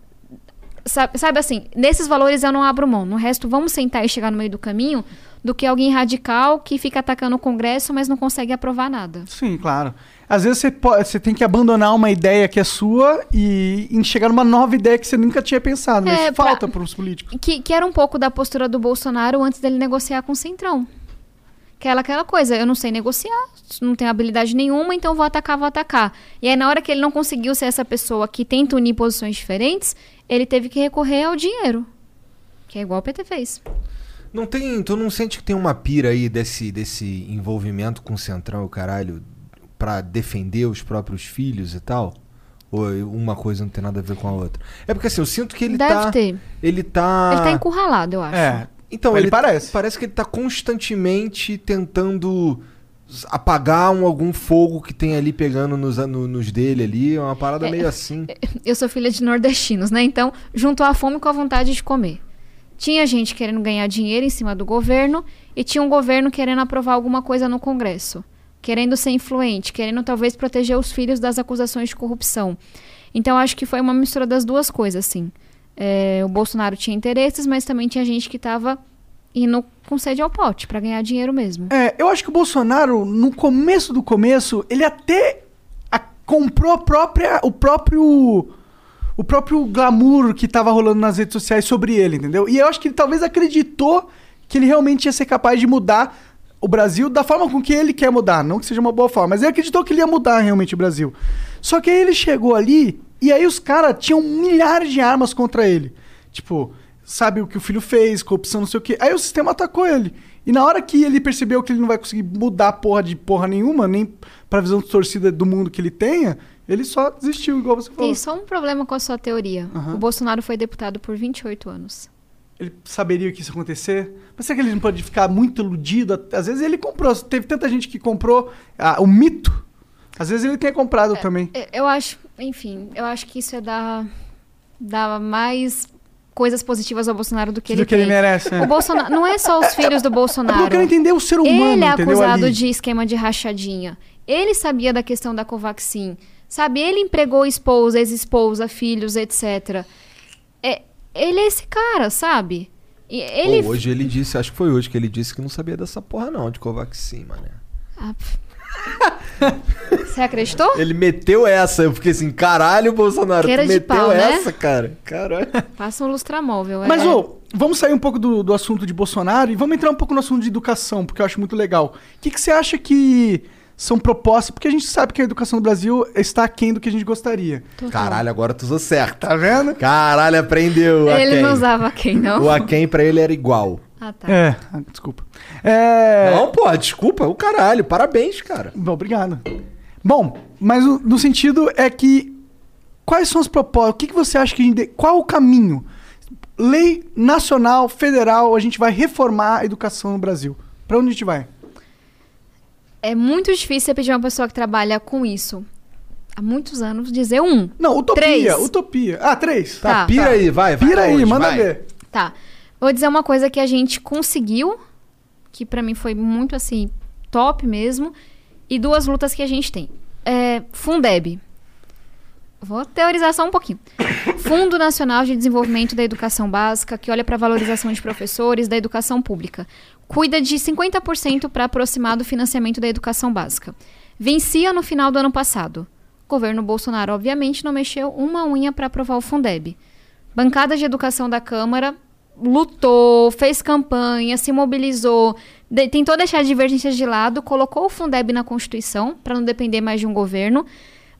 sabe, sabe assim, nesses valores eu não abro mão. No resto, vamos sentar e chegar no meio do caminho do que alguém radical que fica atacando o Congresso, mas não consegue aprovar nada. Sim, claro. Às vezes você, pode, você tem que abandonar uma ideia que é sua e, e chegar numa nova ideia que você nunca tinha pensado. Mas É, falta para os políticos. Que, que era um pouco da postura do Bolsonaro antes dele negociar com o Centrão. Aquela, aquela coisa, eu não sei negociar, não tenho habilidade nenhuma, então vou atacar, vou atacar. E aí, na hora que ele não conseguiu ser essa pessoa que tenta unir posições diferentes, ele teve que recorrer ao dinheiro. Que é igual o PT fez. Não tem. Tu não sente que tem uma pira aí desse, desse envolvimento com o Centrão e o caralho pra defender os próprios filhos e tal? Ou uma coisa não tem nada a ver com a outra? É porque assim, eu sinto que ele Deve tá. ter. Ele tá. Ele tá encurralado, eu acho. É. Então, Ele ele, parece. Parece que ele tá constantemente tentando apagar um, algum fogo que tem ali pegando nos, no- nos dele ali. É uma parada meio assim. eu sou filha de nordestinos, né? Então, juntou a fome com a vontade de comer. Tinha gente querendo ganhar dinheiro em cima do governo e tinha um governo querendo aprovar alguma coisa no Congresso, querendo ser influente, querendo talvez proteger os filhos das acusações de corrupção. Então, acho que foi uma mistura das duas coisas, assim. É, o Bolsonaro tinha interesses, mas também tinha gente que estava indo com sede ao pote para ganhar dinheiro mesmo. É, eu acho que o Bolsonaro, no começo do começo, ele até a- comprou a própria, o próprio o próprio glamour que tava rolando nas redes sociais sobre ele, entendeu? E eu acho que ele talvez acreditou que ele realmente ia ser capaz de mudar o Brasil da forma com que ele quer mudar, não que seja uma boa forma, mas ele acreditou que ele ia mudar realmente o Brasil. Só que aí ele chegou ali e aí os caras tinham milhares de armas contra ele. Tipo, sabe o que o filho fez, corrupção, não sei o quê. Aí o sistema atacou ele. E na hora que ele percebeu que ele não vai conseguir mudar porra de porra nenhuma, nem pra visão distorcida do mundo que ele tenha, ele só desistiu, igual você falou. Tem só um problema com a sua teoria. Aham. O Bolsonaro foi deputado por 28 anos. Ele saberia que isso ia acontecer. Mas será que ele não pode ficar muito iludido? Às vezes ele comprou. Teve tanta gente que comprou ah, o mito. Às vezes ele tenha comprado também. Eu- Eu acho, enfim, eu acho que isso é dar, dar mais coisas positivas ao Bolsonaro do que Do ele que ele tem. merece. É. O Bolsonaro não é só os filhos do É porque eu Bolsonaro. quero entender o ser humano, ele é acusado ali. de esquema de rachadinha. Ele sabia da questão da Covaxin. Sabe, ele empregou esposa, ex-esposa, filhos, etc. É, ele é esse cara, sabe? E ele Pô, hoje ele disse, acho que foi hoje que ele disse que não sabia dessa porra não, de Covaxin, mané. Ah, pff. Você acreditou? Ele meteu essa. Eu fiquei assim, caralho, Bolsonaro, Queira tu de meteu pau, né? essa, cara. Caralho. Passa um lustramóvel. Mas, é. ô, vamos sair um pouco do, do assunto de Bolsonaro e vamos entrar um pouco no assunto de educação, porque eu acho muito legal. O que, que você acha que são propostas? Porque a gente sabe que a educação no Brasil está aquém do que a gente gostaria. Caralho, agora tu usou certo. Tá vendo? Caralho, aprendeu. o Ele não usava quem, não? O Aken pra ele era igual. Ah, tá. É, ah, desculpa. É. Não, pô, desculpa, o caralho. Parabéns, cara. Bom, obrigado. Bom, mas o- no sentido é que quais são as propostas? O que, que você acha que a gente. Qual o caminho? Lei nacional, federal, a gente vai reformar a educação no Brasil. Pra onde a gente vai? É muito difícil você pedir uma pessoa que trabalha com isso há muitos anos dizer um. Não, utopia, Três. utopia. Ah, três. Tá, Tá. pira aí, vai, vai. Pira aí, manda vai. ver. Tá. Vou dizer uma coisa que a gente conseguiu, que pra mim foi muito assim, top mesmo, e duas lutas que a gente tem. É, Fundeb. Vou teorizar só um pouquinho. Fundo Nacional de Desenvolvimento da Educação Básica, que olha para a valorização de professores da educação pública. Cuida de 50% para aproximar do financiamento da educação básica. Vencia no final do ano passado. O governo Bolsonaro, obviamente, não mexeu uma unha para aprovar o Fundeb. Bancada de Educação da Câmara lutou, fez campanha, se mobilizou, de- tentou deixar divergências de lado, colocou o Fundeb na Constituição para não depender mais de um governo,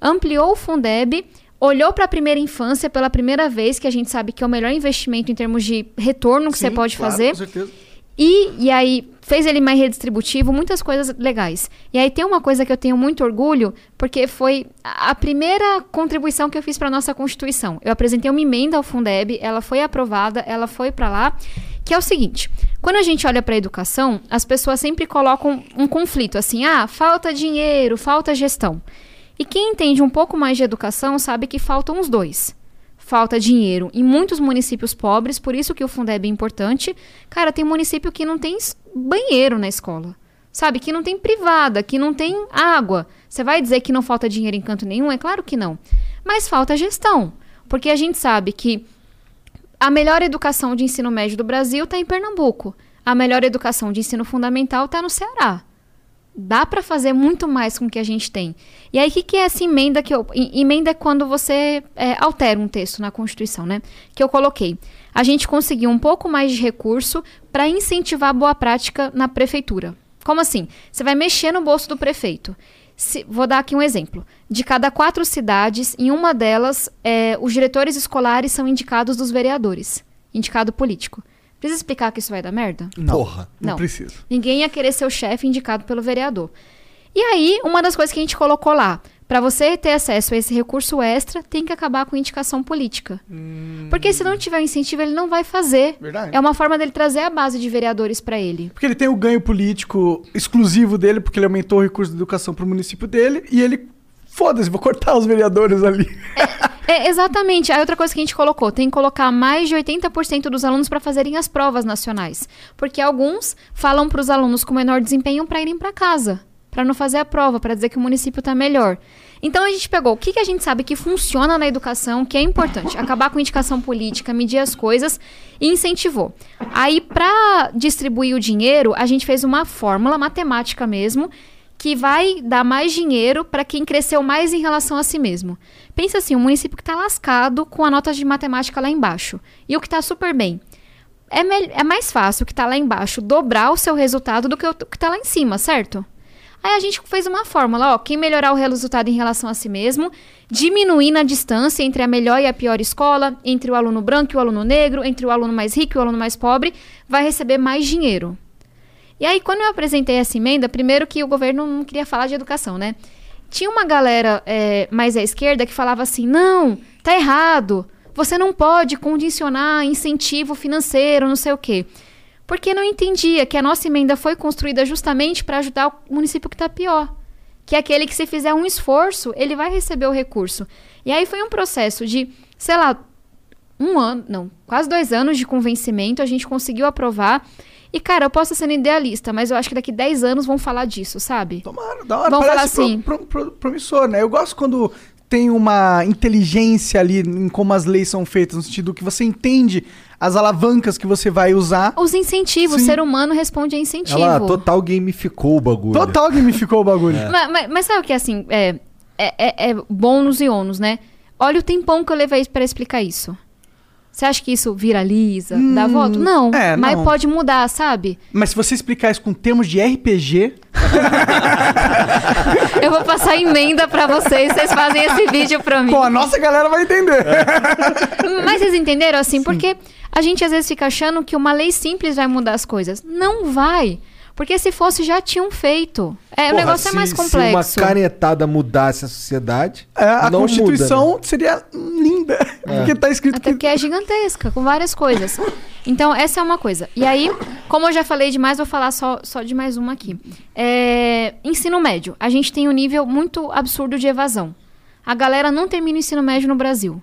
ampliou o Fundeb, olhou para a primeira infância pela primeira vez, que a gente sabe que é o melhor investimento em termos de retorno que você Sim, pode claro, fazer. Com certeza. E, e aí fez ele mais redistributivo, muitas coisas legais. E aí tem uma coisa que eu tenho muito orgulho, porque foi a primeira contribuição que eu fiz para nossa Constituição. Eu apresentei uma emenda ao Fundeb, ela foi aprovada, ela foi para lá, que é o seguinte: quando a gente olha para a educação, as pessoas sempre colocam um conflito assim: ah, falta dinheiro, falta gestão. E quem entende um pouco mais de educação sabe que faltam os dois falta dinheiro em muitos municípios pobres, por isso que o Fundeb é importante. Cara, tem município que não tem banheiro na escola. Sabe? Que não tem privada, que não tem água. Você vai dizer que não falta dinheiro em canto nenhum? É claro que não. Mas falta gestão. Porque a gente sabe que a melhor educação de ensino médio do Brasil está em Pernambuco. A melhor educação de ensino fundamental está no Ceará. Dá para fazer muito mais com o que a gente tem. E aí, o que, que é essa emenda que eu. em- Emenda é quando você é, altera um texto na Constituição, né? Que eu coloquei. A gente conseguiu um pouco mais de recurso para incentivar a boa prática na prefeitura. Como assim? Você vai mexer no bolso do prefeito. Se- vou dar aqui um exemplo. De cada quatro cidades, em uma delas, é, os diretores escolares são indicados dos vereadores. Indicado político. Precisa explicar que isso vai dar merda? Não, Porra. Não, Não. precisa. Ninguém ia querer ser o chefe indicado pelo vereador. E aí, uma das coisas que a gente colocou lá, para você ter acesso a esse recurso extra, tem que acabar com indicação política. Porque se não tiver incentivo, ele não vai fazer. Verdade. É uma forma dele trazer a base de vereadores para ele. Porque ele tem o ganho político exclusivo dele, porque ele aumentou o recurso de educação pro município dele, e ele. Foda-se, vou cortar os vereadores ali. É, exatamente. Aí outra coisa que a gente colocou, tem que colocar mais de 80% dos alunos para fazerem as provas nacionais. Porque alguns falam para os alunos com menor desempenho para irem para casa, para não fazer a prova, para dizer que o município está melhor. Então a gente pegou o que, que a gente sabe que funciona na educação, que é importante, acabar com indicação política, medir as coisas e incentivou. Aí para distribuir o dinheiro, a gente fez uma fórmula matemática mesmo que vai dar mais dinheiro para quem cresceu mais em relação a si mesmo. Pensa assim, um município que está lascado com a nota de matemática lá embaixo e o que está super bem. É, é mais fácil o que está lá embaixo dobrar o seu resultado do que o que está lá em cima, certo? Aí a gente fez uma fórmula, ó, quem melhorar o resultado em relação a si mesmo, diminuindo a distância entre a melhor e a pior escola, entre o aluno branco e o aluno negro, entre o aluno mais rico e o aluno mais pobre, vai receber mais dinheiro. E aí, quando eu apresentei essa emenda, primeiro que o governo não queria falar de educação, né? Tinha uma galera é, mais à esquerda que falava assim: não, tá errado. Você não pode condicionar incentivo financeiro, não sei o quê. Porque não entendia que a nossa emenda foi construída justamente para ajudar o município que está pior. Que é aquele que, se fizer um esforço, ele vai receber o recurso. E aí foi um processo de, sei lá, um ano, não, quase dois anos de convencimento, a gente conseguiu aprovar. E, cara, eu posso estar sendo idealista, mas eu acho que daqui 10 anos vão falar disso, sabe? Tomara, da hora. Parece falar assim. pro- pro- pro- promissor, né? Eu gosto quando tem uma inteligência ali em como as leis são feitas, no sentido que você entende as alavancas que você vai usar. Os incentivos, Sim. o ser humano responde a incentivo. Ela total gamificou o bagulho. Total gamificou o bagulho. Mas, mas- mas sabe o que é assim? É, é, é, é bônus e ônus, né? Olha o tempão que eu levei pra explicar isso. Você acha que isso viraliza, dá voto? Não, é, mas não. pode mudar, sabe? Mas se você explicar isso com termos de RPG, Eu vou passar emenda pra vocês, vocês fazem esse vídeo pra mim. pô, a nossa galera vai entender. Mas vocês entenderam assim? Porque a gente às vezes fica achando que uma lei simples vai mudar as coisas. Não vai. Porque se fosse, já tinham feito. É, o Porra, negócio é se- mais Se complexo. uma canetada mudasse a sociedade, É, a não Constituição muda, né? seria linda. Porque tá escrito Até que. porque é gigantesca, com várias coisas. Então, essa é uma coisa. E aí, como eu já falei demais, vou falar só, só de mais uma aqui. É, ensino médio. A gente tem um nível muito absurdo de evasão. A galera não termina o ensino médio no Brasil.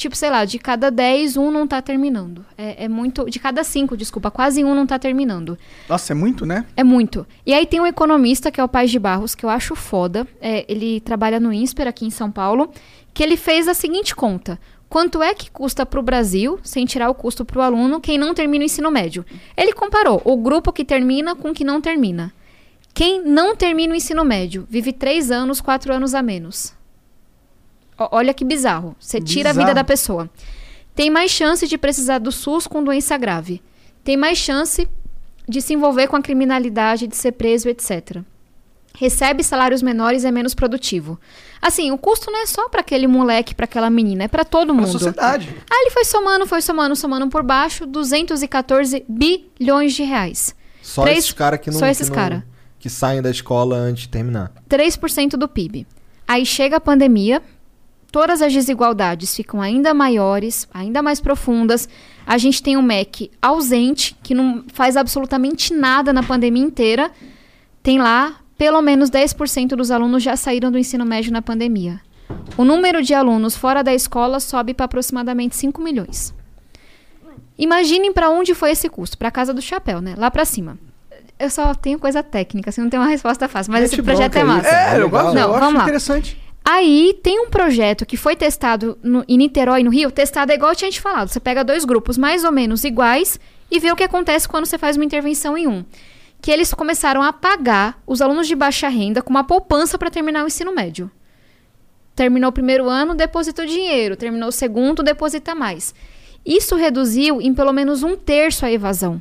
Tipo, sei lá, de cada 10, um não tá terminando. É, é muito. De cada 5, desculpa, quase um não tá terminando. Nossa, é muito, né? É muito. E aí tem um economista, que é o Paz de Barros, que eu acho foda. É, ele trabalha no INSPER aqui em São Paulo, que ele fez a seguinte conta. Quanto é que custa para o Brasil, sem tirar o custo para o aluno, quem não termina o ensino médio? Ele comparou o grupo que termina com o que não termina. Quem não termina o ensino médio vive três anos, quatro anos a menos. Olha que bizarro. Você tira a vida Bizarro. da pessoa. Tem mais chance de precisar do SUS com doença grave. Tem mais chance de se envolver com a criminalidade, de ser preso, etc. Recebe salários menores e é menos produtivo. Assim, o custo não é só para aquele moleque, para aquela menina, é para todo mundo. sociedade. Aí ele foi somando, foi somando, somando por baixo, 214 bilhões de reais. Só Três- esses caras que não. só esses que não- cara. Que saem da escola antes de terminar. 3% do PIB. Aí chega a pandemia, todas as desigualdades ficam ainda maiores, ainda mais profundas. A gente tem um MEC ausente, que não faz absolutamente nada na pandemia inteira. Tem lá, pelo menos 10% dos alunos já saíram do ensino médio na pandemia. O número de alunos fora da escola sobe para aproximadamente 5 milhões. Imaginem para onde foi esse custo, para casa do chapéu, né? Lá para cima. Eu só tenho coisa técnica, assim, não tem uma resposta fácil, mas Mete esse projeto é aí, massa. É, eu legal. gosto, Não, eu acho vamos lá. interessante. Aí tem um projeto que foi testado no, em Niterói, no Rio. Testado é igual eu tinha te falado. Você pega dois grupos mais ou menos iguais e vê o que acontece quando você faz uma intervenção em um. Que eles começaram a pagar os alunos de baixa renda com uma poupança para terminar o ensino médio. Terminou o primeiro ano, depositou dinheiro. Terminou o segundo, deposita mais. Isso reduziu em pelo menos um terço a evasão.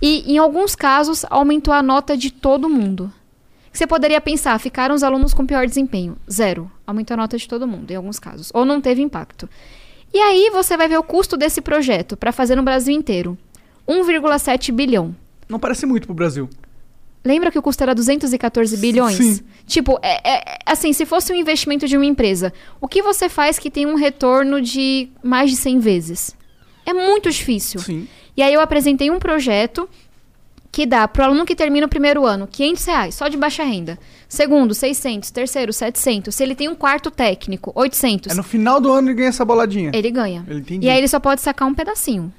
E, em alguns casos, aumentou a nota de todo mundo. Você poderia pensar, ficaram os alunos com pior desempenho. Zero. Aumentou a nota de todo mundo, em alguns casos. Ou não teve impacto. E aí você vai ver o custo desse projeto para fazer no Brasil inteiro. 1,7 bilhão. Não parece muito pro Brasil. Lembra que o custo era 214 bilhões? Sim. Tipo, é, é- assim, se fosse um investimento de uma empresa, o que você faz que tem um retorno de mais de 100 vezes? É muito difícil. Sim. E aí eu apresentei um projeto que dá para o aluno que termina o primeiro ano 500 reais, só de baixa renda. Segundo, 600. Terceiro, 700. Se ele tem um quarto técnico, 800. É no final do ano ele ganha essa boladinha. Ele ganha. Ele. E aí ele só pode sacar um pedacinho.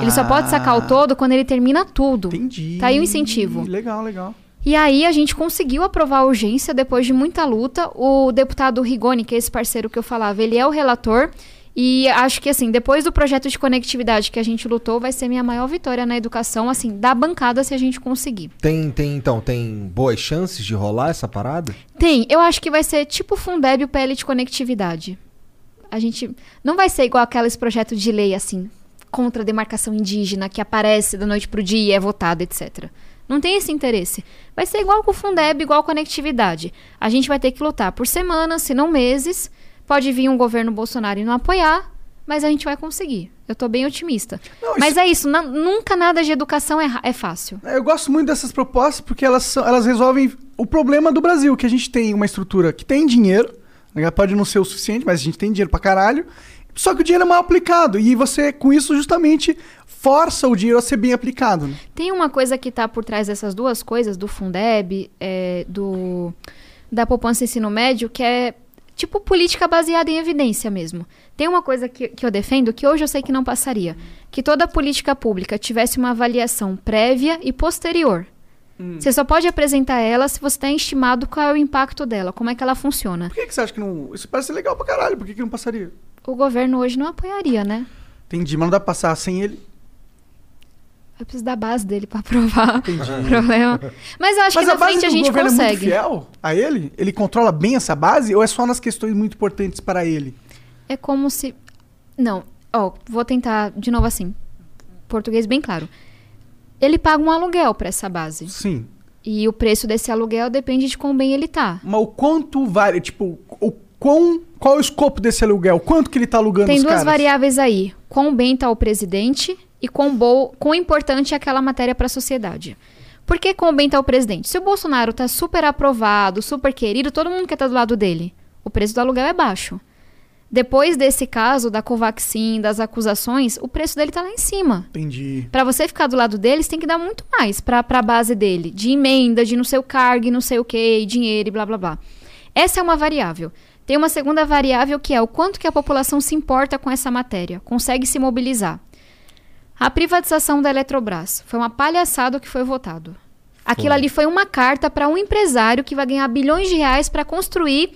Ele só Ah. pode sacar o todo quando ele termina tudo. Entendi. Tá aí o incentivo. Legal, legal. E aí a gente conseguiu aprovar a urgência depois de muita luta. O deputado Rigoni, que é esse parceiro que eu falava, ele é o relator. E acho que assim, depois do projeto de conectividade que a gente lutou, vai ser minha maior vitória na educação, assim, da bancada se a gente conseguir. Tem, tem, então, tem boas chances de rolar essa parada? Tem, eu acho que vai ser tipo Fundeb e o PL de conectividade. A gente não vai ser igual aqueles projetos de lei assim, contra a demarcação indígena que aparece da noite pro dia e é votado, etc. Não tem esse interesse. Vai ser igual com o Fundeb, igual conectividade. A gente vai ter que lutar por semanas, se não meses. Pode vir um governo Bolsonaro e não apoiar, mas a gente vai conseguir. Eu tô bem otimista. Não, mas isso- é isso, na- nunca nada de educação é, é fácil. Eu gosto muito dessas propostas porque elas, são, elas resolvem o problema do Brasil, que a gente tem uma estrutura que tem dinheiro, né, pode não ser o suficiente, mas a gente tem dinheiro pra caralho, só que o dinheiro é mal aplicado, e você, com isso, justamente força o dinheiro a ser bem aplicado. né? Tem uma coisa que está por trás dessas duas coisas, do Fundeb, é, do da poupança ensino médio, que é tipo política baseada em evidência mesmo. Tem uma coisa que, que eu defendo que hoje eu sei que não passaria. Que toda política pública tivesse uma avaliação prévia e posterior. Você só pode apresentar ela se você tem estimado qual é o impacto dela, como é que ela funciona. Por que, que você acha que não. Isso parece legal pra caralho, por que, que não passaria? O governo hoje não apoiaria, né? Entendi, mas não dá pra passar sem ele. Eu preciso da base dele pra aprovar o problema. Mas eu acho mas que na frente a gente governo é muito consegue. fiel a ele? Ele controla bem essa base ou é só nas questões muito importantes para ele? É como se. Não, ó, vou tentar de novo assim. Português bem claro. Ele paga um aluguel pra essa base. Sim. E o preço desse aluguel depende de quão bem ele tá. Mas o quanto vale, tipo, o quão, qual é o escopo desse aluguel? Quanto que ele tá alugando Tem os duas caras? variáveis aí: quão bem tá o presidente e quão, bo... quão importante é aquela matéria para a sociedade. Por que quão bem tá o presidente? Se o Bolsonaro tá super aprovado, super querido, todo mundo quer estar do lado dele. O preço do aluguel é baixo. Depois desse caso da Covaxin, das acusações, o preço dele tá lá em cima. Entendi. Pra você ficar do lado deles, tem que dar muito mais pra, pra base dele. De emenda, de não sei o cargo, não sei o que, dinheiro e blá blá blá. Essa é uma variável. Tem uma segunda variável que é o quanto que a população se importa com essa matéria, consegue se mobilizar. A privatização da Eletrobras foi uma palhaçada que foi votado. Aquilo ali foi uma carta para um empresário que vai ganhar bilhões de reais para construir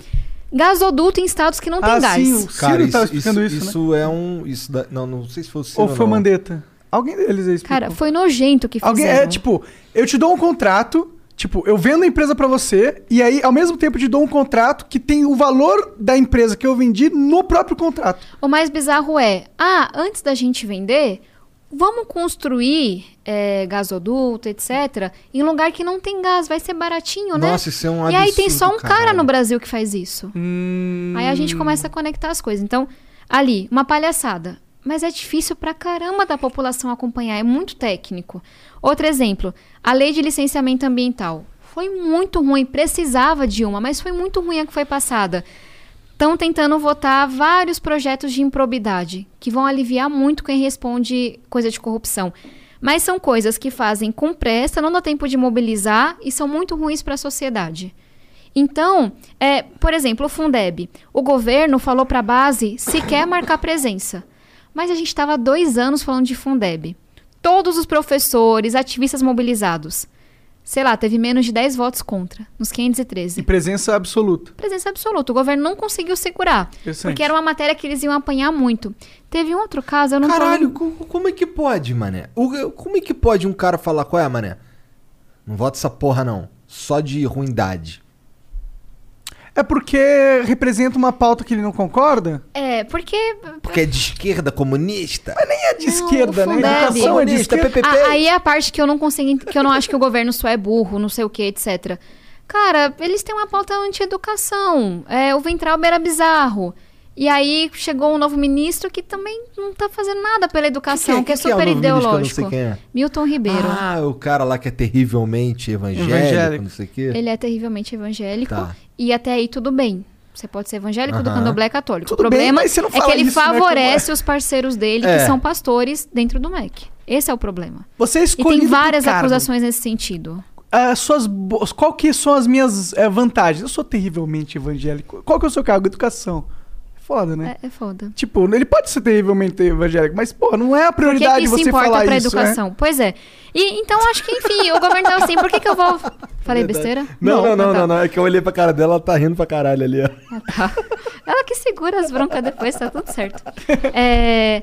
gasoduto em estados que não tem ah, gás. sim, o Ciro tava explicando isso, né? é um. Isso da- não, não sei se foi o Ciro Ou foi o não. Mandetta? Alguém deles explicou. Cara, foi nojento que fizeram. Alguém, é tipo, eu te dou um contrato, tipo, eu vendo a empresa pra você, e aí, ao mesmo tempo, te dou um contrato que tem o valor da empresa que eu vendi no próprio contrato. O mais bizarro é, ah, antes da gente vender, vamos construir é, gasoduto, etc., em lugar que não tem gás, vai ser baratinho, né? Nossa, isso é um E aí tem absurdo, só um cara caralho. no Brasil que faz isso. Aí a gente começa a conectar as coisas. Então, ali, uma palhaçada. Mas é difícil pra caramba da população acompanhar, é muito técnico. Outro exemplo, a lei de licenciamento ambiental. Foi muito ruim, precisava de uma, mas foi muito ruim a que foi passada. Estão tentando votar vários projetos de improbidade, que vão aliviar muito quem responde coisa de corrupção. Mas são coisas que fazem com pressa, não dá tempo de mobilizar e são muito ruins para a sociedade. Então, é, por exemplo, o Fundeb. O governo falou para a base se quer marcar presença. Mas a gente estava dois anos falando de Fundeb. Todos os professores, ativistas mobilizados. Sei lá, teve menos de 10 votos contra, nos 513 E presença absoluta. presença absoluta. O governo não conseguiu segurar. Porque era uma matéria que eles iam apanhar muito. Teve um outro caso, eu não tô Caralho, co- como é que pode, mané? Como é que pode um cara falar qual é, mané? Não vota essa porra, não. Só de ruindade. É porque representa uma pauta que ele não concorda? É, porque. Porque é de esquerda, comunista. Nem é de Não, esquerda, né? Fundeb. Educação é de esquerda. PPP. Ah, aí é a parte que eu não consigo. que eu não acho que o governo só é burro, não sei o que, etc. Cara, eles têm uma pauta anti-educação. É, o Ventralbe era bizarro. E aí chegou um novo ministro que também não tá fazendo nada pela educação, que, é Quem que é o super novo ministro que eu não ideológico. sei quem é? Milton Ribeiro. Ah, o cara lá que é terrivelmente evangélico, Evangélico. não sei o quê. Ele é terrivelmente evangélico. Tá. E até aí tudo bem. Você pode ser evangélico do Aham. candomblé é católico. Tudo o problema bem, é que ele isso, né, como favorece é. os parceiros dele, É. que são pastores, dentro do MEC. Esse é o problema. Você é E tem várias acusações nesse sentido. As suas bo- Qual que são as minhas eh, vantagens? Eu sou terrivelmente evangélico. Qual que é o seu cargo? Educação. É foda, né? É, é foda. Tipo, ele pode ser terrivelmente evangélico, mas, pô, não é a Por que, prioridade que isso você importa falar pra isso, né? educação? Pois é. E, então, acho que, enfim, o governo tava assim, por que, que eu vou. Falei besteira? Não, não, não, Ah, tá. não, não. É que eu olhei pra cara dela, ela tá rindo pra caralho ali, ó. Ah, tá. Ela que segura as broncas depois, tá tudo certo. É,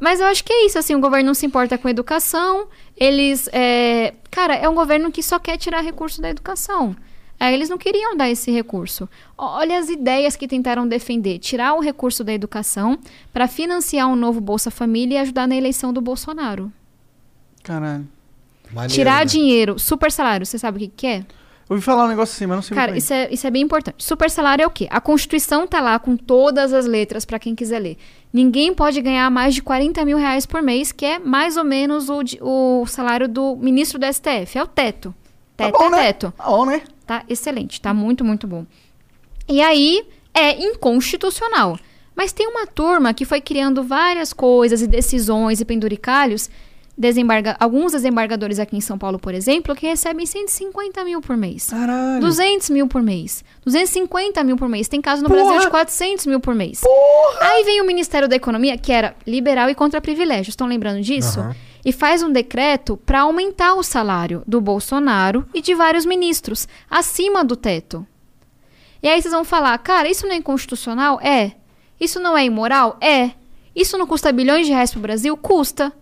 mas eu acho que é isso, assim, o governo não se importa com educação, eles... é, cara, é um governo que só quer tirar recurso da educação. É, eles não queriam dar esse recurso. Olha as ideias que tentaram defender. Tirar o recurso da educação para financiar um novo Bolsa Família e ajudar na eleição do Bolsonaro. Caralho. Maneiro, Tirar né? dinheiro, super salário, você sabe o que, que é? Eu ouvi falar um negócio assim, mas não sei Cara, muito isso é, isso é bem importante. Super salário é o quê? A Constituição tá lá com todas as letras pra quem quiser ler. Ninguém pode ganhar mais de 40 mil reais por mês, que é mais ou menos o, o salário do ministro do STF. É o teto. Tá Teto bom, é né? teto. Tá bom, né? Tá excelente, tá muito, muito bom. E aí é inconstitucional. Mas tem uma turma que foi criando várias coisas e decisões e penduricalhos. Desembarga... Alguns desembargadores aqui em São Paulo, por exemplo, que recebem 150 mil por mês. Caralho. 200 mil por mês. 250 mil por mês. Tem caso no Porra! Brasil de 400 mil por mês. Aí vem o Ministério da Economia, que era liberal e contra privilégios. Estão lembrando disso? Aham. E faz um decreto para aumentar o salário do Bolsonaro e de vários ministros, acima do teto. E aí vocês vão falar, cara, isso não é inconstitucional? É. Isso não é imoral? É. Isso não custa bilhões de reais para o Brasil? Custa.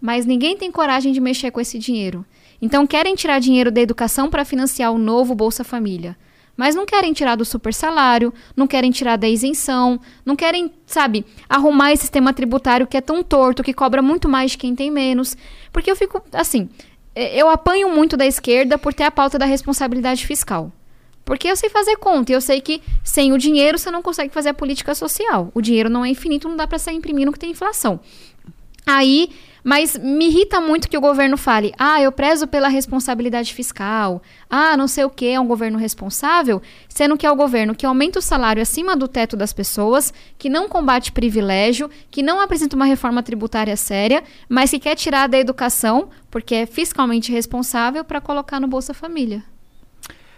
Mas ninguém tem coragem de mexer com esse dinheiro. Então querem tirar dinheiro da educação para financiar o novo Bolsa Família. Mas não querem tirar do super salário, não querem tirar da isenção, não querem, sabe, arrumar esse sistema tributário que é tão torto, que cobra muito mais de quem tem menos. Porque eu fico, assim, eu apanho muito da esquerda por ter a pauta da responsabilidade fiscal. Porque eu sei fazer conta e eu sei que sem o dinheiro você não consegue fazer a política social. O dinheiro não é infinito, não dá para sair imprimindo que tem inflação. Aí, mas me irrita muito que o governo fale: "Ah, eu prezo pela responsabilidade fiscal. Ah, não sei o que, é um governo responsável", sendo que é o governo que aumenta o salário acima do teto das pessoas, que não combate privilégio, que não apresenta uma reforma tributária séria, mas que quer tirar da educação, porque é fiscalmente responsável para colocar no Bolsa Família.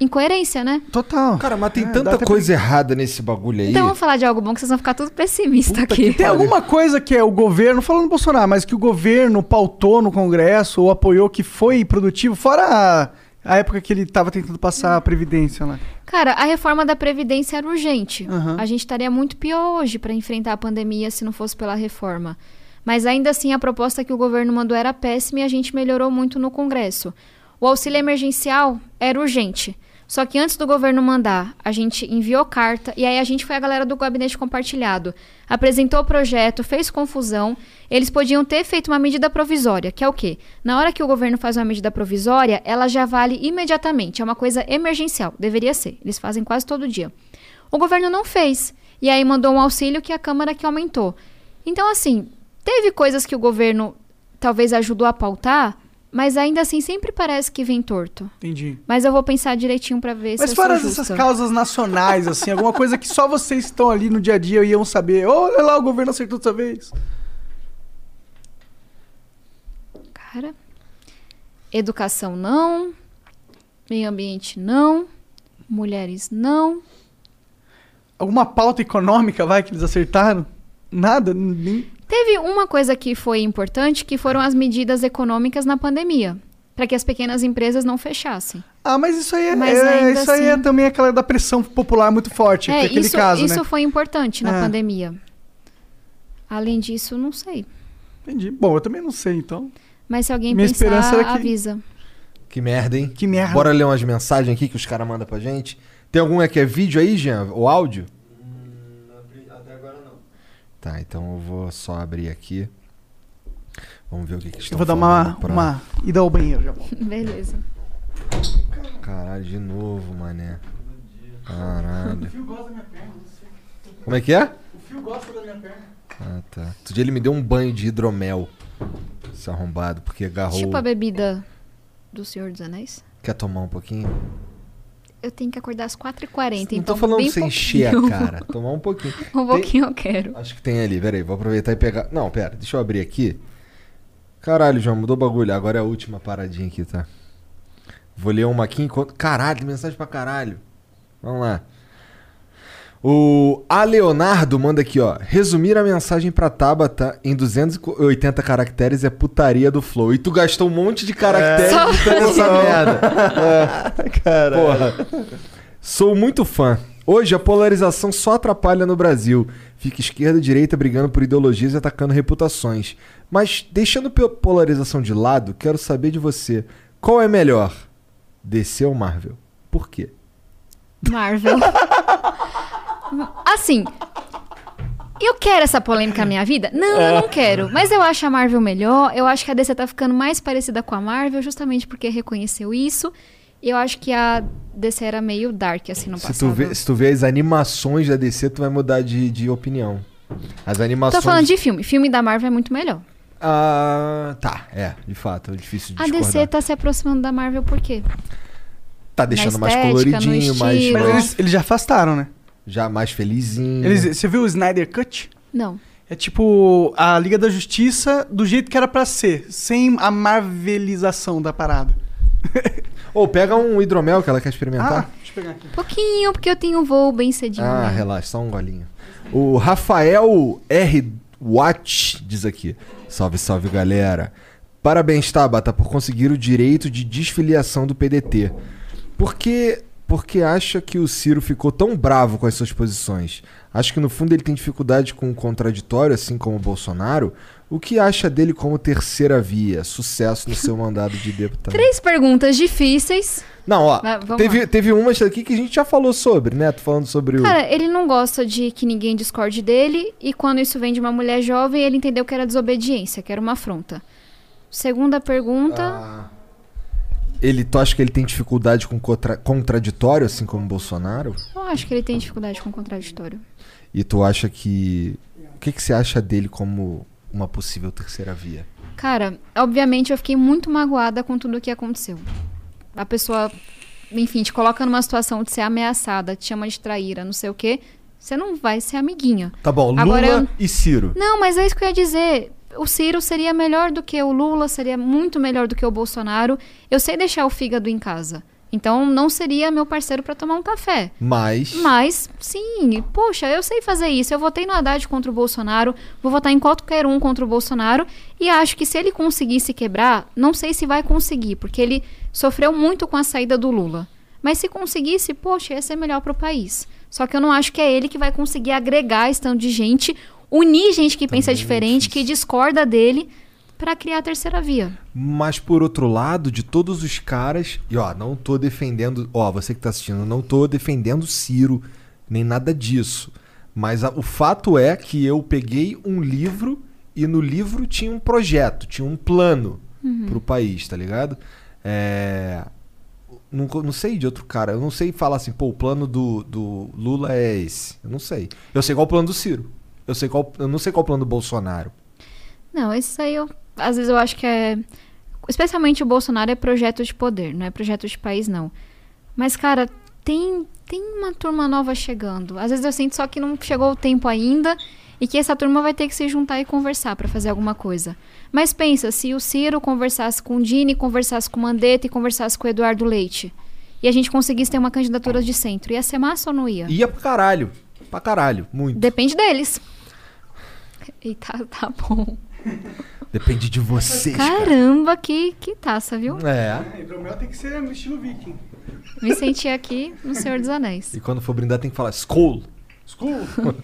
Incoerência, né? Total. Cara, mas tem É, tanta coisa errada nesse bagulho aí. Então vamos falar de algo bom que vocês vão ficar tudo pessimistas Puta aqui. que Tem alguma coisa que é o governo, falando do Bolsonaro, mas que o governo pautou no Congresso ou apoiou que foi produtivo, fora a, a época que ele tava tentando passar a Previdência lá. Cara, a reforma da Previdência era urgente. Aham. A gente estaria muito pior hoje para enfrentar a pandemia se não fosse pela reforma. Mas ainda assim, a proposta que o governo mandou era péssima e a gente melhorou muito no Congresso. O auxílio emergencial era urgente. Só que antes do governo mandar, a gente enviou carta e aí a gente foi a galera do gabinete compartilhado. Apresentou o projeto, fez confusão. Eles podiam ter feito uma medida provisória, que é o quê? Na hora que o governo faz uma medida provisória, ela já vale imediatamente. É uma coisa emergencial. Deveria ser. Eles fazem quase todo dia. O governo não fez. E aí mandou um auxílio que a Câmara que aumentou. Então, assim, teve coisas que o governo talvez ajudou a pautar, mas ainda assim sempre parece que vem torto. Entendi. Mas eu vou pensar direitinho pra ver Mas se eu fora sou essas causas nacionais, assim, alguma coisa que só vocês estão ali no dia a dia iam saber. Olha lá, o governo acertou dessa vez. Cara, educação não, meio ambiente não, mulheres não. Alguma pauta econômica, vai, que eles acertaram? Nada? Nem... Teve uma coisa que foi importante, que foram as medidas econômicas na pandemia, para que as pequenas empresas não fechassem. Ah, mas isso aí é, Mas é- isso aí é assim- também aquela da pressão popular muito forte, é, aquele isso, caso, isso né? foi importante na É. pandemia. Além disso, não sei. Entendi. Bom, eu também não sei, então. Mas se alguém Minha pensar, que- avisa. Que merda, hein? Que merda. Bora ler umas mensagens aqui que os caras mandam pra gente. Tem algum é que é vídeo aí, Jean? Ou áudio? Tá, então eu vou só abrir aqui. Vamos ver o que, que Eu estão vou dar uma, pra- uma ida ao banheiro já. volto. Beleza. Caralho, de novo, mané. Caralho. Como é que é? O fio gosta da minha perna. Ah, tá. Outro dia ele me deu um banho de hidromel. Esse arrombado, porque agarrou. Tipo a bebida do Senhor dos Anéis. Quer tomar um pouquinho? Eu tenho que acordar às 4h40, Não então tô falando bem você encher a cara. Tomar um pouquinho. Um pouquinho eu quero. Acho que tem ali, peraí, vou aproveitar e pegar. Não, pera, deixa eu abrir aqui. Caralho, João, mudou o bagulho. Agora é a última paradinha aqui, tá? Vou ler uma aqui enquanto. Caralho, tem mensagem pra caralho. Vamos lá. O A Leonardo manda aqui, ó. Resumir a mensagem pra Tabata em 280 caracteres é putaria do Flow. E tu gastou um monte de caracteres editando essa merda. É. Porra. Sou muito fã. Hoje a polarização só atrapalha no Brasil. Fica esquerda e direita brigando por ideologias e atacando reputações. Mas deixando pe- polarização de lado, quero saber de você. Qual é melhor? DC ou Marvel? Por quê? Marvel. assim, eu quero essa polêmica na minha vida? Não, eu não quero. Mas eu acho a Marvel melhor. Eu acho que a DC tá ficando mais parecida com a Marvel, justamente porque reconheceu isso. E eu acho que a DC era meio dark, assim, no Se passado. tu, vê, se tu vê as animações da DC, tu vai mudar de, de opinião. As animações. Tô falando de filme. Filme da Marvel é muito melhor. Ah, tá, é, de fato, é difícil de A discordar. DC tá se aproximando da Marvel por quê? Tá deixando mais estética, no coloridinho, mais. Mas mais- eles, eles já afastaram, né? Já mais felizinho. Eles, você viu o Snyder Cut? Não. É tipo a Liga da Justiça do jeito que era pra ser, sem a marvelização da parada. Ou pega um hidromel que ela quer experimentar. Ah, deixa eu pegar aqui. Pouquinho, porque eu tenho um voo bem cedinho. Ah, né? relaxa, só um golinho. O Rafael R. Watt diz aqui: Salve, salve galera. Parabéns, Tabata, por conseguir o direito de desfiliação do PDT. Por que, porque acha que o Ciro ficou tão bravo com as suas posições? Acho que no fundo ele tem dificuldade com o contraditório, assim como o Bolsonaro. O que acha dele como terceira via? Sucesso no seu mandado de deputado. Três perguntas difíceis. Não, ó, teve, lá. teve umas aqui que a gente já falou sobre, né? Tô falando sobre o. Cara, ele não gosta de que ninguém discorde dele, e quando isso vem de uma mulher jovem, ele entendeu que era desobediência, que era uma afronta. Segunda pergunta. Ah. Ele, tu acha que ele tem dificuldade com contra- contraditório, assim como Bolsonaro? Eu acho que ele tem dificuldade com contraditório. E tu acha que. O que, que você acha dele como uma possível terceira via? Cara, obviamente eu fiquei muito magoada com tudo o que aconteceu. A pessoa, enfim, te coloca numa situação de ser ameaçada, te chama de traíra, não sei o quê. Você não vai ser amiguinha. Tá bom, Lula Agora eu- e Ciro. Não, mas é isso que eu ia dizer. O Ciro seria melhor do que o Lula, seria muito melhor do que o Bolsonaro. Eu sei deixar o fígado em casa. Então não seria meu parceiro pra tomar um café. Mas. Mas, sim, poxa, eu sei fazer isso. Eu votei no Haddad contra o Bolsonaro, vou votar em qualquer um contra o Bolsonaro. E acho que se ele conseguisse quebrar, não sei se vai conseguir, porque ele sofreu muito com a saída do Lula. Mas se conseguisse, poxa, ia ser melhor pro país. Só que eu não acho que é ele que vai conseguir agregar esse tanto de gente, unir gente que pensa diferente, que discorda dele, pra criar a terceira via. Mas por outro lado, de todos os caras. E ó, não tô defendendo. Ó, você que tá assistindo, não tô defendendo o Ciro, nem nada disso. Mas a- o fato é que eu peguei um livro e no livro tinha um projeto, tinha um plano pro país, tá ligado? É. Não, não sei de outro cara. Eu não sei falar assim, pô, o plano do, do Lula é esse. Eu não sei. Eu sei qual o plano do Ciro. Eu, sei qual, eu não sei qual o plano do Bolsonaro. Não, isso aí eu. Às vezes eu acho que é. Especialmente o Bolsonaro é projeto de poder, não é projeto de país, não. Mas, cara, tem, tem uma turma nova chegando. Às vezes eu sinto só que não chegou o tempo ainda e que essa turma vai ter que se juntar e conversar pra fazer alguma coisa. Mas pensa, se o Ciro conversasse com o Dini, conversasse com o Mandetta e conversasse com o Eduardo Leite, e a gente conseguisse ter uma candidatura de centro, ia ser massa ou não ia? Ia pra caralho. Pra caralho. Muito. Depende deles. E tá, bom. Depende de vocês, cara. Caramba, que, que taça, viu? É. Hidromel tem que ser no estilo viking. Me senti aqui no Senhor dos Anéis. E quando for brindar tem que falar Skull. School.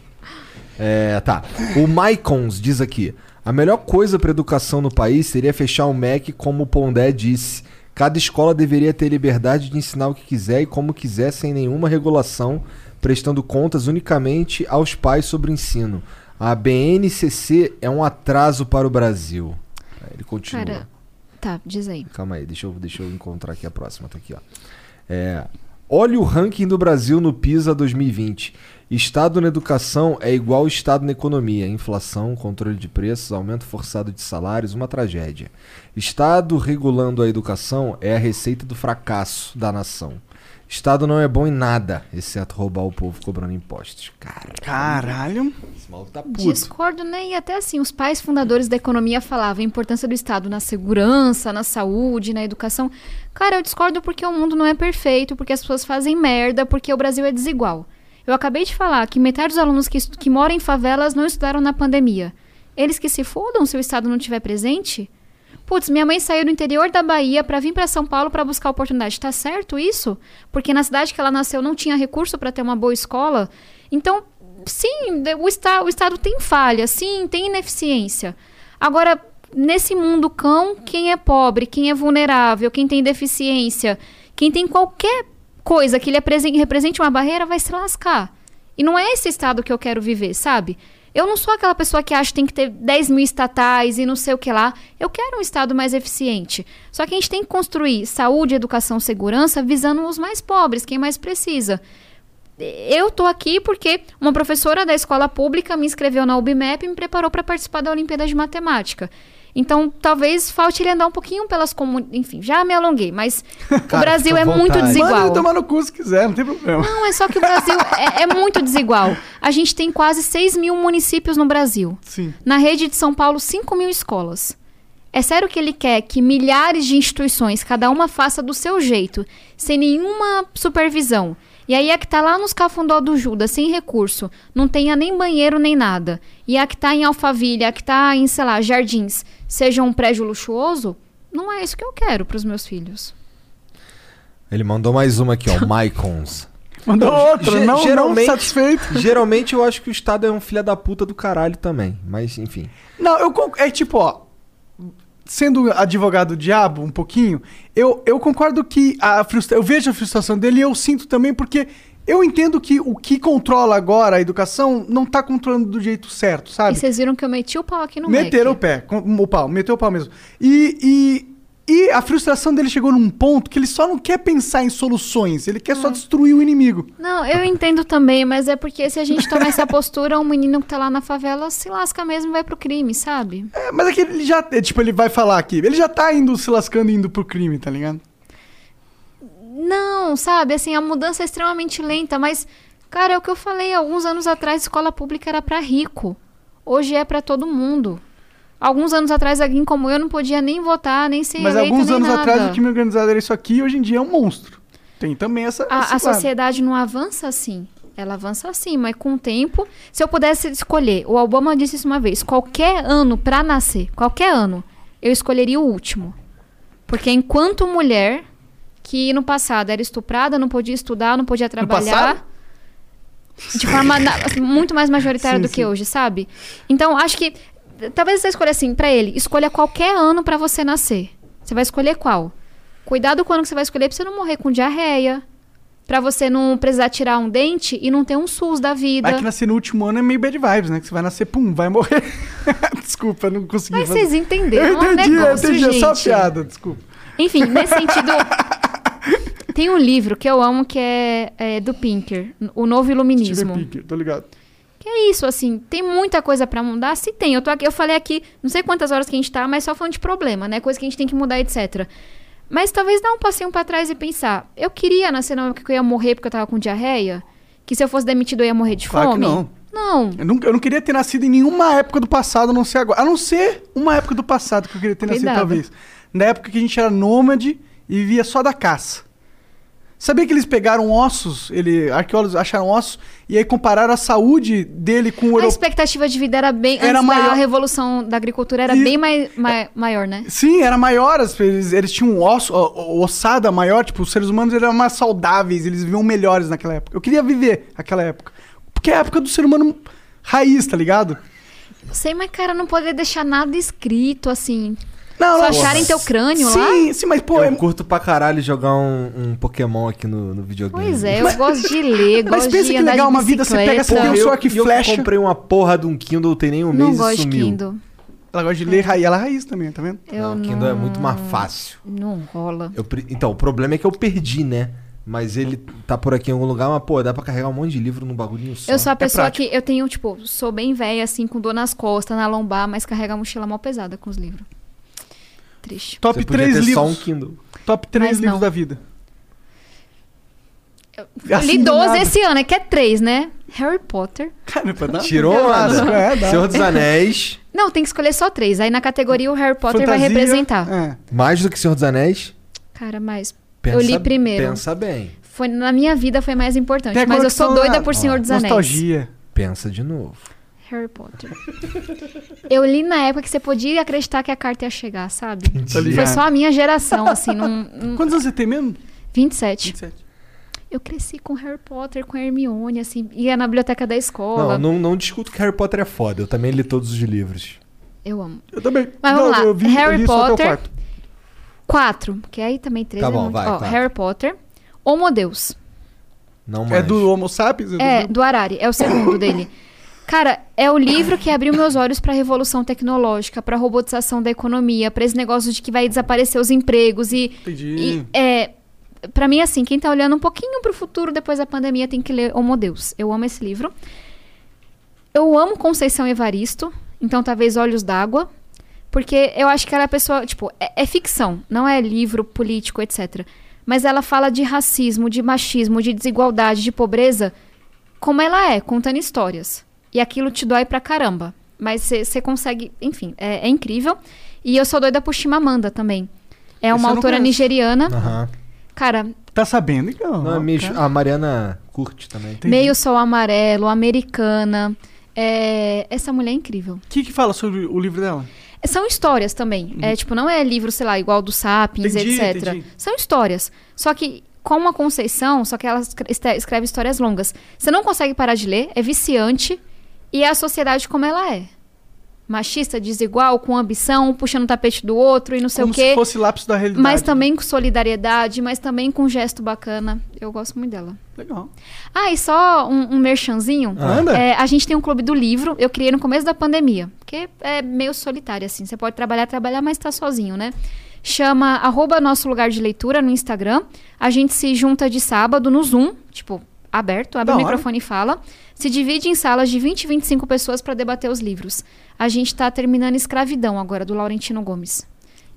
É, tá. O Maicons diz aqui: a melhor coisa pra educação no país seria fechar o MEC, como o Pondé disse. Cada escola deveria ter liberdade de ensinar o que quiser e como quiser, sem nenhuma regulação, prestando contas unicamente aos pais sobre o ensino. A BNCC é um atraso para o Brasil. Ele continua. Cara, tá, diz aí. Calma aí, deixa eu, deixa eu encontrar aqui a próxima. Tá aqui, ó. É, olha o ranking do Brasil no PISA 2020. Estado na educação é igual Estado na economia. Inflação, controle de preços, aumento forçado de salários, uma tragédia. Estado regulando a educação é a receita do fracasso da nação. Estado não é bom em nada, exceto roubar o povo cobrando impostos. Cara, Caralho. esse maluco tá puto. Discordo, né? E até assim, os pais fundadores da economia falavam a importância do Estado na segurança, na saúde, na educação. Cara, eu discordo porque o mundo não é perfeito, porque as pessoas fazem merda, porque o Brasil é desigual. Eu acabei de falar que metade dos alunos que, que moram em favelas não estudaram na pandemia. Eles que se fodam se o Estado não estiver presente? Putz, minha mãe saiu do interior da Bahia pra vir pra São Paulo pra buscar oportunidade. Tá certo isso? Porque na cidade que ela nasceu não tinha recurso pra ter uma boa escola. Então, sim, o, o Estado tem falha, sim, tem ineficiência. Agora, nesse mundo cão, quem é pobre, quem é vulnerável, quem tem deficiência, quem tem qualquer coisa que lhe represente uma barreira vai se lascar. E não é esse estado que eu quero viver, sabe? Eu não sou aquela pessoa que acha que tem que ter 10 mil estatais e não sei o que lá. Eu quero um estado mais eficiente. Só que a gente tem que construir saúde, educação, segurança visando os mais pobres, quem mais precisa. Eu tô aqui porque uma professora da escola pública me inscreveu na UBMEP e me preparou para participar da Olimpíada de Matemática. Então, talvez falte ele andar um pouquinho pelas comunidades. Enfim, já me alonguei, mas o Cara, Brasil fica à é muito vontade. Manda desigual. ele tomar no cu se quiser, não tem problema. Não, é só que o Brasil é, é muito desigual. A gente tem quase 6 mil municípios no Brasil. Sim. Na rede de São Paulo, 5 mil escolas. É sério que ele quer que milhares de instituições, cada uma faça do seu jeito, sem nenhuma supervisão. E aí a que tá lá nos Cafundó do Judas, sem recurso, não tenha nem banheiro nem nada. E a que tá em Alphaville, a que tá em, sei lá, Jardins, seja um prédio luxuoso, não é isso que eu quero pros meus filhos. Ele mandou mais uma aqui, ó. Mycons. Mandou outra, Ge- não, geralmente- não satisfeito. Geralmente eu acho que o Estado é um filho da puta do caralho também. Mas, enfim. Não, eu é tipo, ó, sendo advogado do diabo um pouquinho, eu, eu concordo que a frustra... eu vejo a frustração dele e eu sinto também porque eu entendo que o que controla agora a educação não tá controlando do jeito certo, sabe? E vocês viram que eu meti o pau aqui no Meteram o pé, o pau, meteu o pau mesmo. E, e, e a frustração dele chegou num ponto que ele só não quer pensar em soluções, ele quer só destruir o inimigo. Não, eu entendo também, mas é porque se a gente tomar essa postura, um menino que tá lá na favela se lasca mesmo e vai pro crime, sabe? É, mas é que ele já, é, tipo, ele vai falar aqui, ele já tá indo se lascando e indo pro crime, tá ligado? Não, sabe? Assim, a mudança é extremamente lenta, mas, cara, é o que eu falei alguns anos atrás, escola pública era pra rico. Hoje é pra todo mundo. Alguns anos atrás, alguém como eu não podia nem votar, nem ser Mas eleito, alguns anos nada. atrás o time organizado era isso aqui e hoje em dia é um monstro. Tem também essa. A, a sociedade não avança assim. Ela avança assim, mas com o tempo, se eu pudesse escolher, o Obama disse isso uma vez, qualquer ano pra nascer, qualquer ano, eu escolheria o último. Porque enquanto mulher, que no passado era estuprada, não podia estudar, não podia trabalhar, de forma muito mais majoritária Sim, do sim. que hoje, sabe? Então, acho que talvez você escolha assim, pra ele, escolha qualquer ano pra você nascer. Você vai escolher qual? Cuidado com o ano que você vai escolher pra você não morrer com diarreia, Pra você não precisar tirar um dente e não ter um SUS da vida. Vai que nascer no último ano é meio bad vibes, né? Que você vai nascer, pum, vai morrer. desculpa, não consegui Mas fazer. vocês entenderam, Eu é um entendi, eu negócio, entendi, é só gente. piada, desculpa. Enfim, nesse sentido, tem um livro que eu amo que é, é do Pinker, O Novo Steven Iluminismo. Pinker, tô ligado. Que é isso, assim, tem muita coisa pra mudar? Se tem. Eu, tô aqui, eu falei aqui, não sei quantas horas que a gente tá, mas só falando de problema, né? Coisa que a gente tem que mudar, etc. Mas talvez dar um passinho pra trás e pensar, eu queria nascer na época que eu ia morrer porque eu tava com diarreia? Que se eu fosse demitido eu ia morrer de Claro que fome? não. Não. Eu não, eu não queria ter nascido em nenhuma época do passado, a não ser agora. A não ser uma época do passado que eu queria ter nascido, Cuidado. talvez. Na época que a gente era nômade e vivia só da caça. Sabia que eles pegaram ossos, ele, arqueólogos acharam ossos, e aí compararam a saúde dele com o A expectativa de vida era bem. Era maior. da revolução da agricultura era E- bem mai, mai- maior, né? Sim, era maior, eles, eles tinham um osso, ossada maior, tipo, os seres humanos eram mais saudáveis, eles viviam melhores naquela época. Eu queria viver aquela época. Porque é a época do ser humano raiz, tá ligado? Não sei, mas, cara, não poderia deixar nada escrito, assim. Não, Só não. acharem teu crânio lá? Sim, sim, mas pô, eu é- curto pra caralho jogar um, um Pokémon aqui no, no videogame. Pois é, eu gosto de ler, Mas gosto pensa de que andar legal, de uma vida você pega, você tem um eu, seu arco e eu comprei uma porra de um Kindle, tem nem um Não mês e gosto de sumiu. Kindle. ela gosta de ler raiz, ela é raiz também, tá vendo? Eu Não, não, o Kindle é muito mais fácil. Não rola. Eu pre- então, o problema é que eu perdi, né? Mas ele tá por aqui em algum lugar, mas, pô, dá pra carregar um monte de livro num bagulhinho só. Eu sou a pessoa prático. que eu tenho, tipo, sou bem velha, assim, com dor nas costas, na lombar, mas carrega a mochila mal pesada com os livros. Triste. Top Você podia 3 ter livros. só um Kindle. Top 3 Mas livros não. da vida. Eu Assim li do 12 nada. esse ano, é que é 3, né? Harry Potter. Cara, pra dar Tirou onda? clássico, é, dá. Senhor dos Anéis. Não, tem que escolher só 3. Aí na categoria o Harry Potter vai Fantasia, representar. É. Mais do que Senhor dos Anéis. Cara, mas Pensa, eu li primeiro. Pensa bem. Foi, na minha vida foi mais importante. Tem Mas eu sou doida da- por Senhor ó, dos Anéis. Nostalgia. Pensa de novo. Harry Potter. eu li na época que você podia acreditar que a carta ia chegar, sabe? Tá Foi só a minha geração, assim, num, num- Quantos anos você tem mesmo? 27. 27. Eu cresci com Harry Potter, com Hermione, assim, ia na biblioteca da escola. Não, não, não discuto que Harry Potter é foda. Eu também li todos os livros. Eu amo. Eu também. Mas vamos Não, lá. Eu vi, Harry eu li Potter. quarto. Quatro, porque aí também três Tá é bom, muito. vai, Ó, quatro. Harry Potter. Homo Deus. Não É mais. do Homo sapiens? É, do... do Harari. É o segundo dele. Cara, é o livro que abriu meus olhos pra revolução tecnológica, pra robotização da economia, pra esse negócio de que vai desaparecer os empregos e Entendi. E, é, pra mim, assim, quem tá olhando um pouquinho pro futuro depois da pandemia tem que ler Homo Deus. Eu amo esse livro. Eu amo Conceição Evaristo, então talvez Olhos d'Água, porque eu acho que ela é a pessoa, tipo, é, é ficção, não é livro político, etc. Mas ela fala de racismo, de machismo, de desigualdade, de pobreza, como ela é, contando histórias. E aquilo te dói pra caramba. Mas você consegue, enfim, é, é incrível. E eu sou doida por Chimamanda também. É uma autora conheço. nigeriana. Aham. Cara, Tá sabendo, então? Não, cara. a Mariana curte também. meio sol amarelo, americana. É, essa mulher é incrível. O que que fala sobre o livro dela? São histórias também. É, tipo, não é livro, sei lá, igual do Sapiens, Entendi, etc. entendi. São histórias. Só que com a Conceição, só que ela escreve histórias longas. Você não consegue parar de ler, é viciante. E é a sociedade como ela é. Machista, desigual, com ambição, puxando o tapete do outro e não sei Como o quê. se fosse lápis da realidade. Mas também com solidariedade, mas também com gesto bacana. Eu gosto muito dela. Legal. Ah, e só um, um merchanzinho. Anda. É, a gente tem um clube do livro, eu criei no começo da pandemia. Porque é meio solitário, assim. Você pode trabalhar, trabalhar, mas tá sozinho, né? Chama arroba nosso lugar de leitura no Instagram. A gente se junta de sábado no Zoom, tipo, aberto, abre Da o hora. microfone e fala. Se divide em salas de 20 e 25 pessoas para debater os livros. A gente tá terminando Escravidão agora, do Laurentino Gomes.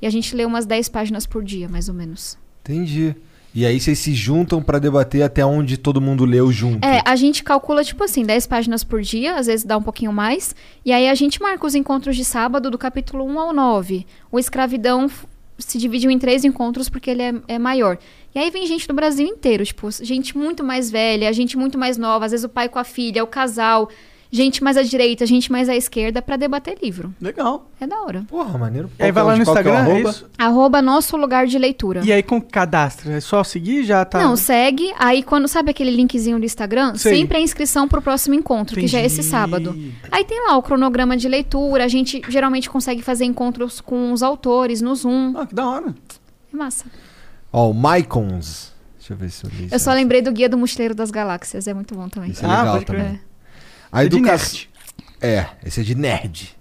E a gente lê umas 10 páginas por dia, mais ou menos. Entendi. E aí vocês se juntam pra debater até onde todo mundo leu junto. É, a gente calcula, tipo assim, 10 páginas por dia, às vezes dá um pouquinho mais. E aí a gente marca os encontros de sábado do capítulo 1 ao 9. O Escravidão se dividiu em três encontros porque ele é, é maior. E aí vem gente do Brasil inteiro, tipo, gente muito mais velha, gente muito mais nova, às vezes o pai com a filha, o casal, gente mais à direita, gente mais à esquerda, pra debater livro. Legal. É da hora. Porra, maneiro. E aí vai Qual lá no é é Instagram, é arroba? isso? Arroba nosso lugar de leitura. E aí com cadastro, é só seguir já tá. Não, segue. Aí quando sabe aquele linkzinho do Instagram, Sei. sempre é inscrição pro próximo encontro, que já é esse Entendi. sábado. Aí tem lá o cronograma de leitura, a gente geralmente consegue fazer encontros com os autores no Zoom. Ah, que da hora. É massa. Ó, o Mycons. Deixa eu ver se eu li. Eu só lembrei do Guia do Mochileiro das Galáxias, é muito bom também. Isso é Ah, legal pode crer. também. A É de educação. nerd. É, esse é de nerd.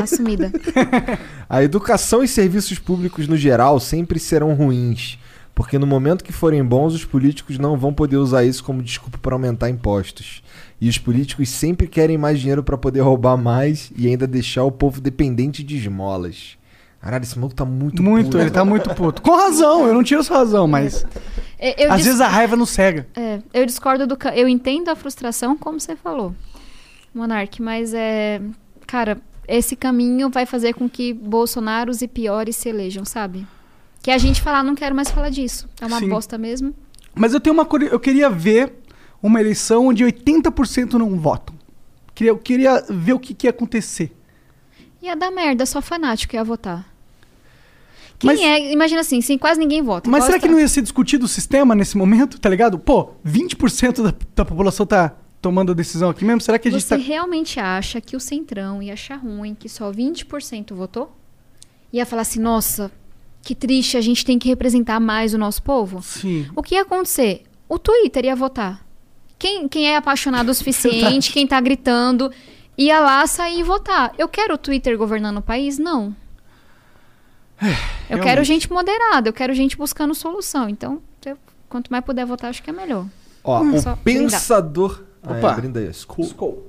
Assumida. A educação e serviços públicos no geral sempre serão ruins, porque no momento que forem bons, os políticos não vão poder usar isso como desculpa para aumentar impostos. E os políticos sempre querem mais dinheiro para poder roubar mais e ainda deixar o povo dependente de esmolas. Caralho, esse maluco tá muito Muito, puto. ele tá muito puto. Com razão, eu não tiro essa razão, mas É, Eu às dis- vezes a raiva não cega. é, eu discordo do. Eu entendo a frustração, como você falou, Monark, mas é. Cara, esse caminho vai fazer com que Bolsonaros e piores se elejam, sabe? Que a gente falar, não quero mais falar disso. É uma Sim. bosta mesmo. Mas eu tenho uma eu queria ver uma eleição onde 80% não votam. Queria, eu queria ver o que, que ia acontecer. Ia dar merda, só fanático ia votar. Quem Mas- é? Imagina assim, sim, quase ninguém vota. Mas será que não ia ser discutido o sistema nesse momento, tá ligado? Pô, 20% da, da população tá tomando a decisão aqui mesmo? Será que a gente Você tá. realmente acha que o Centrão ia achar ruim que só 20% votou? Ia falar assim, nossa, que triste, a gente tem que representar mais o nosso povo? Sim. O que ia acontecer? O Twitter ia votar. Quem, quem é apaixonado o suficiente, quem tá gritando, ia lá sair e votar. Eu quero o Twitter governando o país? Não. Eu quero gente moderada, eu quero gente buscando solução. Então, eu- quanto mais puder votar, acho que é melhor. Ó, Hum, o pensador. Opa. é, brinda aí. Skol.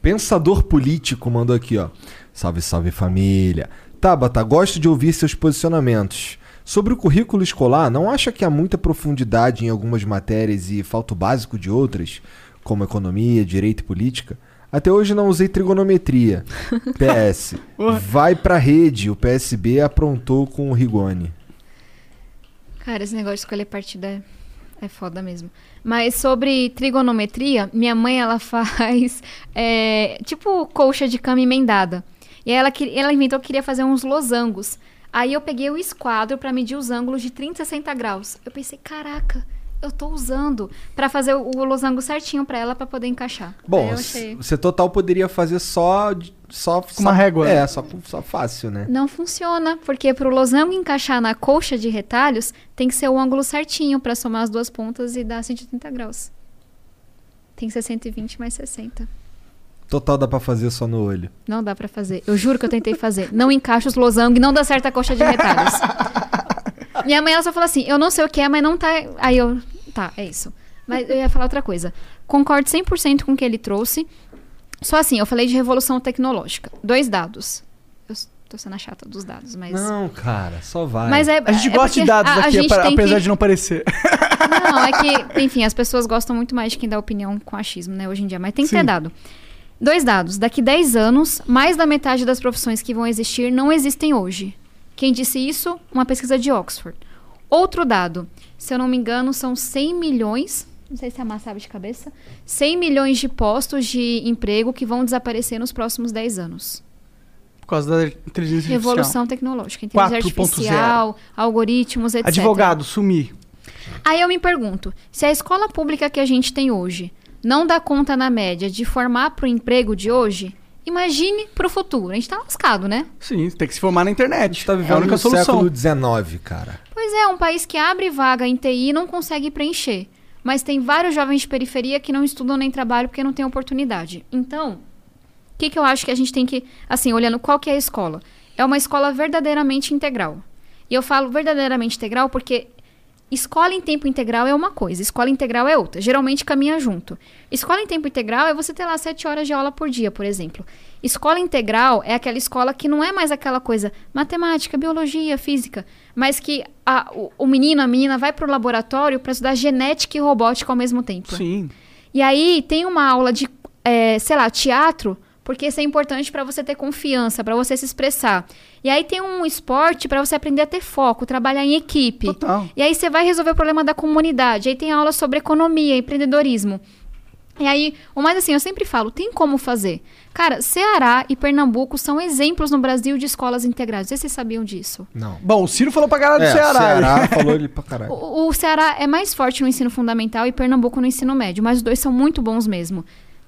Pensador político mandou aqui, ó. Salve, salve família. Tabata, gosto de ouvir seus posicionamentos. Sobre o currículo escolar, não acha que há muita profundidade em algumas matérias e falta o básico de outras, como economia, direito e política? Até hoje não usei trigonometria. PS. Vai pra rede, o PSB aprontou com o Rigoni. Cara, esse negócio de escolher partido é, é foda mesmo. Mas sobre trigonometria, minha mãe, ela faz é, tipo colcha de cama emendada. E aí ela, ela inventou que queria fazer uns losangos. Aí eu peguei o esquadro pra medir os ângulos de 30 a 60 graus. Eu pensei, caraca, eu tô usando pra fazer o, o losango certinho pra ela pra poder encaixar. Bom, eu achei... você total poderia fazer só. só Com uma régua. É, só, só fácil, né? Não funciona, porque pro losango encaixar na colcha de retalhos, tem que ser o ângulo certinho pra somar as duas pontas e dar 180 graus. Tem que ser 120 mais 60. Total dá pra fazer só no olho. Não dá pra fazer. Eu juro que eu tentei fazer. Não encaixa os losangos e não dá certo a coxa de retalhos. Minha mãe ela só falou assim: eu não sei o que é, mas não tá. Aí eu. Tá, é isso. Mas eu ia falar outra coisa. Concordo 100% com o que ele trouxe. Só assim, eu falei de revolução tecnológica. Dois dados. Eu tô sendo a chata dos dados, mas. Não, cara, só vai. Mas é, A gente é gosta de dados a, a aqui, tem apesar que... de não parecer. Não, é que, enfim, as pessoas gostam muito mais de quem dá opinião com achismo, né, hoje em dia. Mas tem que Sim. ter dado. Dois dados. Daqui 10 anos, mais da metade das profissões que vão existir não existem hoje. Quem disse isso? Uma pesquisa de Oxford. Outro dado. Se eu não me engano, são 100 milhões. Não sei se a Má sabe de cabeça. 100 milhões de postos de emprego que vão desaparecer nos próximos 10 anos. Por causa da inteligência Revolução tecnológica, inteligência 4.0. artificial, algoritmos, etc. artificial. Advogado, sumir. Aí eu me pergunto, se a escola pública que a gente tem hoje não dá conta na média de formar para o emprego de hoje, imagine para o futuro. A gente tá lascado, né? Sim, tem que se formar na internet. A gente tá é a vivendo única no solução. século XIX, cara. Pois é, um país que abre vaga em TI e não consegue preencher. Mas tem vários jovens de periferia que não estudam nem trabalham porque não tem oportunidade. Então, o que, que eu acho que a gente tem que, assim, olhando qual que é a escola? É uma escola verdadeiramente integral. E eu falo verdadeiramente integral porque escola em tempo integral é uma coisa, escola integral é outra. Geralmente caminha junto. Escola em tempo integral é você ter lá sete horas de aula por dia, por exemplo. Escola integral é aquela escola que não é mais aquela coisa matemática, biologia, física, mas que a- o, o menino, a menina vai para o laboratório para estudar genética e robótica ao mesmo tempo. Sim. E aí tem uma aula de, é, sei lá, teatro, porque isso é importante para você ter confiança, para você se expressar. E aí tem um esporte para você aprender a ter foco, trabalhar em equipe. Total. E aí você vai resolver o problema da comunidade. Aí tem aula sobre economia, empreendedorismo. E aí, o mais assim, eu sempre falo, tem como fazer. Cara, Ceará e Pernambuco são exemplos no Brasil de escolas integrais. Não sei se vocês sabiam disso. Não. Bom, o Ciro falou pra caralho do É, Ceará. Ceará falou ele pra caralho. O, o Ceará é mais forte no ensino fundamental e Pernambuco no ensino médio, mas os dois são muito bons mesmo.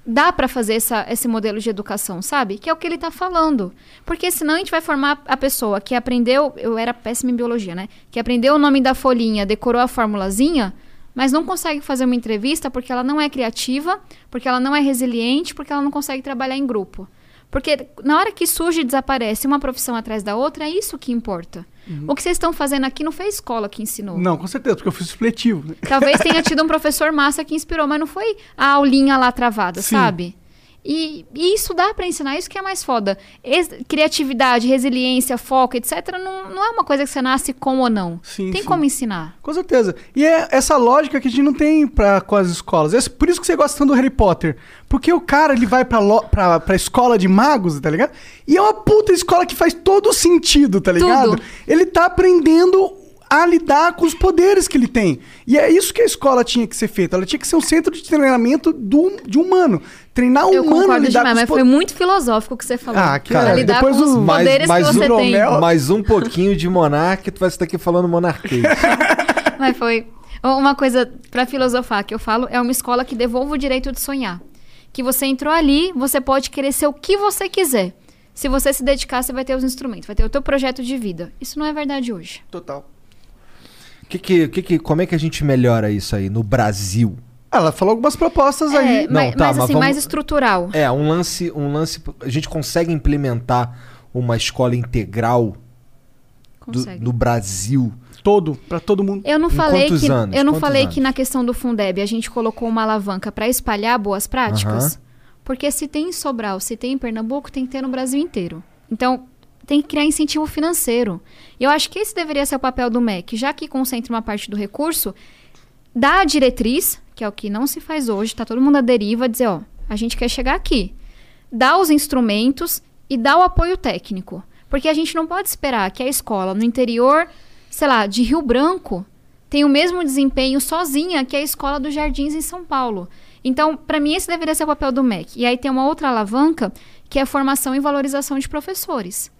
Dá pra fazer essa, esse modelo de educação, sabe? Que é o que ele tá falando. Porque senão a gente vai formar a pessoa que aprendeu. Eu era péssima em biologia, né? Que aprendeu o nome da folhinha, decorou a formulazinha, mas não consegue fazer uma entrevista porque ela não é criativa, porque ela não é resiliente, porque ela não consegue trabalhar em grupo. Porque na hora que surge e desaparece uma profissão atrás da outra, é isso que importa. O que vocês estão fazendo aqui não foi a escola que ensinou. Não, com certeza, porque eu fiz supletivo. Talvez tenha tido um professor massa que inspirou, mas não foi a aulinha lá travada, Sim. sabe? E, e isso dá pra ensinar, isso que é mais foda. Ex- criatividade, resiliência, foco, etc. Não, não é uma coisa que você nasce com ou não. Sim, tem sim. como ensinar. Com certeza. E é essa lógica que a gente não tem pra, com as escolas. É por isso que você gosta tanto do Harry Potter. Porque o cara, ele vai pra, lo, pra, pra escola de magos, tá ligado? E é uma puta escola que faz todo sentido, tá ligado? Tudo. Ele tá aprendendo a lidar com os poderes que ele tem. E é isso que a escola tinha que ser feita. Ela tinha que ser um centro de treinamento do, de humano. Treinar Eu humano a lidar demais, com os mas foi muito filosófico o que você falou. Ah, Pra é. lidar Depois com os o- Mais- poderes mais que um você tem. Mais um pouquinho de monarca e tu vai estar aqui falando monarquês. Mas foi uma coisa pra filosofar que eu falo, é uma escola que devolve o direito de sonhar. Que você entrou ali, você pode querer ser o que você quiser. Se você se dedicar, você vai ter os instrumentos, vai ter o teu projeto de vida. Isso não é verdade hoje. Total. Que que, que que, como é que a gente melhora isso aí no Brasil? Ela falou algumas propostas aí. É, mas, Não, tá, mas mas assim, vamos- mais estrutural. É, um lance, um lance. A gente consegue implementar uma escola integral do- no Brasil? Todo, pra todo mundo. Eu não Em falei que anos? eu não Quantos falei anos? que na questão do Fundeb a gente colocou uma alavanca para espalhar boas práticas, porque se tem em Sobral, se tem em Pernambuco, tem que ter no Brasil inteiro. Então, tem que criar incentivo financeiro. Eu acho que esse deveria ser o papel do MEC, já que concentra uma parte do recurso, dar a diretriz, que é o que não se faz hoje, tá todo mundo à deriva, dizer, ó, a gente quer chegar aqui. Dar os instrumentos e dar o apoio técnico. Porque a gente não pode esperar que a escola no interior, sei lá, de Rio Branco, tenha o mesmo desempenho sozinha que a escola dos Jardins em São Paulo. Então, para mim, esse deveria ser o papel do MEC. E aí tem uma outra alavanca, que é a formação e valorização de professores.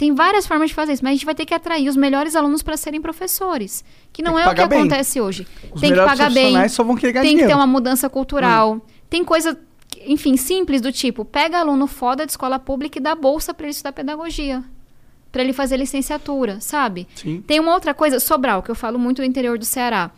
Tem várias formas de fazer isso, mas a gente vai ter que atrair os melhores alunos para serem professores. Que não que é o que bem. acontece hoje. Os tem que pagar bem. só vão querer ganhar Tem que dinheiro. ter uma mudança cultural. Tem coisa, enfim, simples do tipo, pega aluno foda de escola pública e dá bolsa para ele estudar pedagogia. Para ele fazer licenciatura, sabe? Sim. Tem uma outra coisa, Sobral, que eu falo muito do interior do Ceará.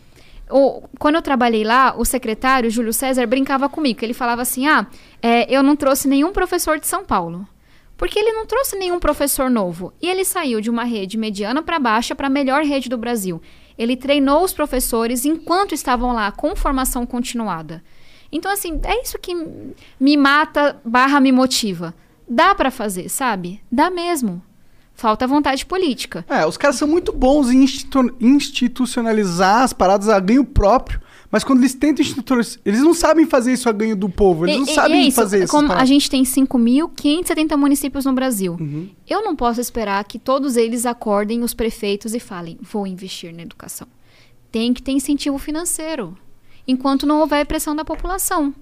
O, quando eu trabalhei lá, o secretário, Júlio César, brincava comigo. que Ele falava assim: ah, é, eu não trouxe nenhum professor de São Paulo. Porque ele não trouxe nenhum professor novo. E ele saiu de uma rede mediana para baixa para a melhor rede do Brasil. Ele treinou os professores enquanto estavam lá com formação continuada. Então, assim, é isso que me mata barra me motiva. Dá para fazer, sabe? Dá mesmo. Falta vontade política. É, os caras são muito bons em institu- institucionalizar as paradas a ganho próprio, mas quando eles tentam institucionalizar, eles não sabem fazer isso a ganho do povo, eles E- não e- e sabem é isso, fazer isso. Como a gente tem 5.570 municípios no Brasil. Uhum. Eu não posso esperar que todos eles acordem os prefeitos e falem: vou investir na educação. Tem que ter incentivo financeiro. Enquanto não houver pressão da população.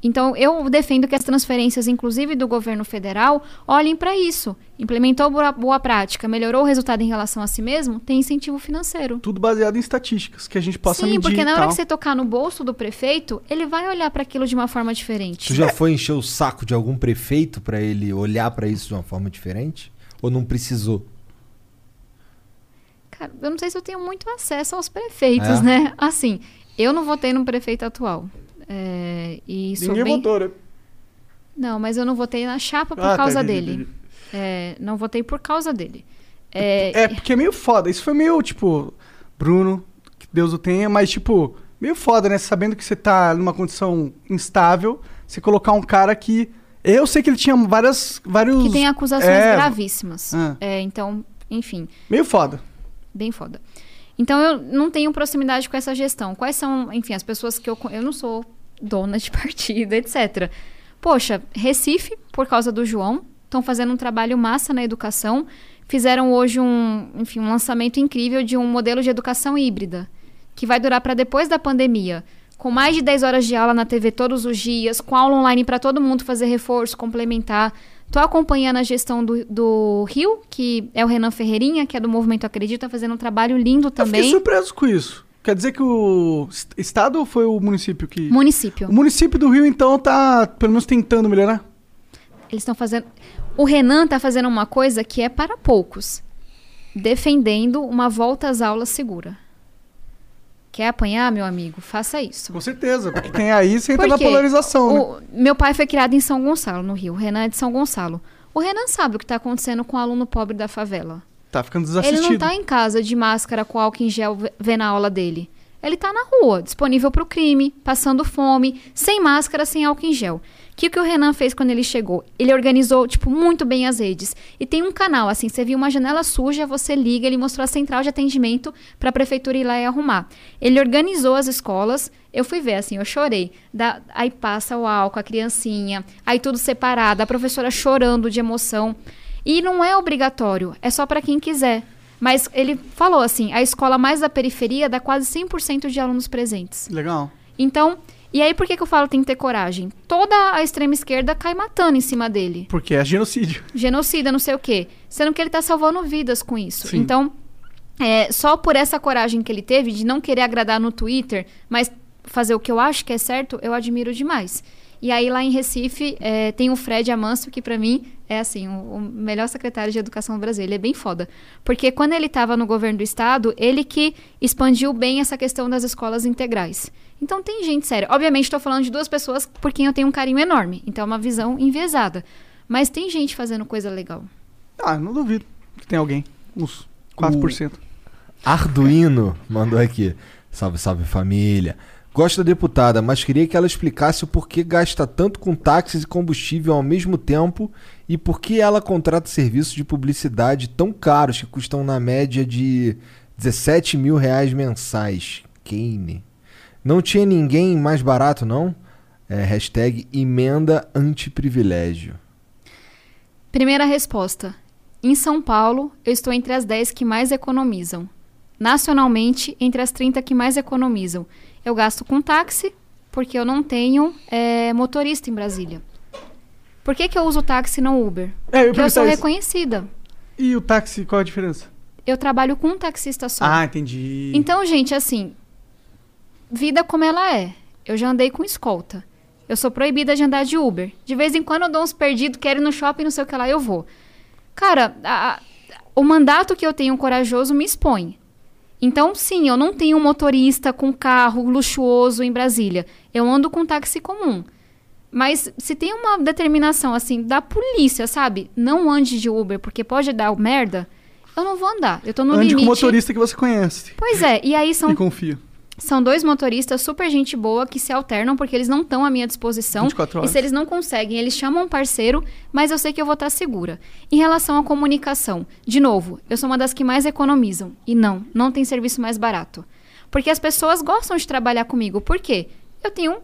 Então, eu defendo que as transferências, inclusive do governo federal, olhem para isso. Implementou boa, boa prática, melhorou o resultado em relação a si mesmo, tem incentivo financeiro. Tudo baseado em estatísticas, que a gente possa Sim, medir porque na hora tal. que você tocar no bolso do prefeito, ele vai olhar para aquilo de uma forma diferente. Tu já foi encher o saco de algum prefeito pra ele olhar pra isso de uma forma diferente? Ou não precisou? Cara, eu não sei se eu tenho muito acesso aos prefeitos, É? né? Assim, eu não votei no prefeito atual. É, e sou Ninguém bem... votou, né? Não, mas eu não votei na chapa por Ah, tá, causa entendi, dele. entendi. É, não votei por causa dele. É, É, porque é meio foda. Isso foi meio, tipo, Bruno, que Deus o tenha, mas, tipo, meio foda, né? Sabendo que você tá numa condição instável, você colocar um cara que. Eu sei que ele tinha várias. Vários, que tem acusações é, gravíssimas. Ah. É, então, enfim, Meio foda. bem foda. Então, eu não tenho proximidade com essa gestão. Quais são, enfim, as pessoas que eu... Eu não sou dona de partido, etc. Poxa, Recife, por causa do João, estão fazendo um trabalho massa na educação. Fizeram hoje um, enfim, um lançamento incrível de um modelo de educação híbrida, que vai durar para depois da pandemia. Com mais de 10 horas de aula na TV todos os dias, com aula online para todo mundo fazer reforço, complementar. Tô acompanhando a gestão do, do Rio, que é o Renan Ferreirinha, que é do Movimento Acredita, fazendo um trabalho lindo Eu fiquei também. surpreso com isso. Quer dizer que o est- estado ou foi o município que. Município. O município do Rio, então, tá pelo menos tentando melhorar? Eles estão fazendo. O Renan está fazendo uma coisa que é para poucos, defendendo uma volta às aulas segura. Quer apanhar, meu amigo? Faça isso. Com certeza, porque tem aí, você entra na polarização, né? O- meu pai foi criado em São Gonçalo, no Rio. O Renan é de São Gonçalo. O Renan sabe o que está acontecendo com o aluno pobre da favela. Tá ficando Ele desassistido. não tá em casa de máscara com álcool em gel ve- vendo a aula dele. Ele tá na rua, disponível pro crime, passando fome, sem máscara, sem álcool em gel. O que, que o Renan fez quando ele chegou? Ele organizou, tipo, muito bem as redes. E tem um canal, assim, você viu uma janela suja, você liga, ele mostrou a central de atendimento pra prefeitura ir lá e arrumar. Ele organizou as escolas, eu fui ver, assim, eu chorei. Da- aí passa o álcool, a criancinha, aí tudo separado, a professora chorando de emoção. E não é obrigatório, é só para quem quiser. Mas ele falou assim: a escola mais da periferia dá quase 100% de alunos presentes. Legal. Então, e aí por que, que eu falo tem que ter coragem? Toda a extrema esquerda cai matando em cima dele. Porque é genocídio. Genocida, não sei o quê. Sendo que ele tá salvando vidas com isso. Sim. Então, é, só por essa coragem que ele teve de não querer agradar no Twitter, mas fazer o que eu acho que é certo, eu admiro demais. E aí lá em Recife é, tem o Fred Amanso, que pra mim é assim, o, o melhor secretário de educação do Brasil. Ele é bem foda. Porque quando ele estava no governo do estado, ele que expandiu bem essa questão das escolas integrais. Então tem gente séria. Obviamente estou falando de duas pessoas por quem eu tenho um carinho enorme. Então é uma visão enviesada. Mas tem gente fazendo coisa legal. Ah, não duvido que tem alguém. Uns 4%. Arduino mandou aqui. Salve, salve família. Gosto da deputada, mas queria que ela explicasse o porquê gasta tanto com táxis e combustível ao mesmo tempo e por que ela contrata serviços de publicidade tão caros que custam na média de 17 mil reais mensais. Kane. Não tinha ninguém mais barato, não? É, hashtag emenda antiprivilégio. Primeira resposta. Em São Paulo, eu estou entre as 10 que mais economizam. Nacionalmente, entre as 30 que mais economizam. Eu gasto com táxi, porque eu não tenho é, motorista em Brasília. Por que, que eu uso táxi e não Uber? É, eu Porque eu sou isso. reconhecida. E o táxi, qual a diferença? Eu trabalho com um taxista só. Ah, entendi. Então, gente, assim, vida como ela é. Eu já andei com escolta. Eu sou proibida de andar de Uber. De vez em quando eu dou uns perdidos, quero ir no shopping, não sei o que lá, eu vou. Cara, a- a- o mandato que eu tenho corajoso me expõe. Então, sim, eu não tenho um motorista com carro luxuoso em Brasília. Eu ando com táxi comum. Mas se tem uma determinação, assim, da polícia, sabe? Não ande de Uber, porque pode dar merda. Eu não vou andar. Eu tô no Ande limite. com motorista que você conhece. Pois é, e aí são E confia. São dois motoristas super gente boa que se alternam porque eles não estão à minha disposição. 24 E horas. se eles não conseguem, eles chamam um parceiro, mas eu sei que eu vou estar segura. Em relação à comunicação, de novo, eu sou uma das que mais economizam. E não, não tem serviço mais barato. Porque as pessoas gostam de trabalhar comigo. Por quê? Eu tenho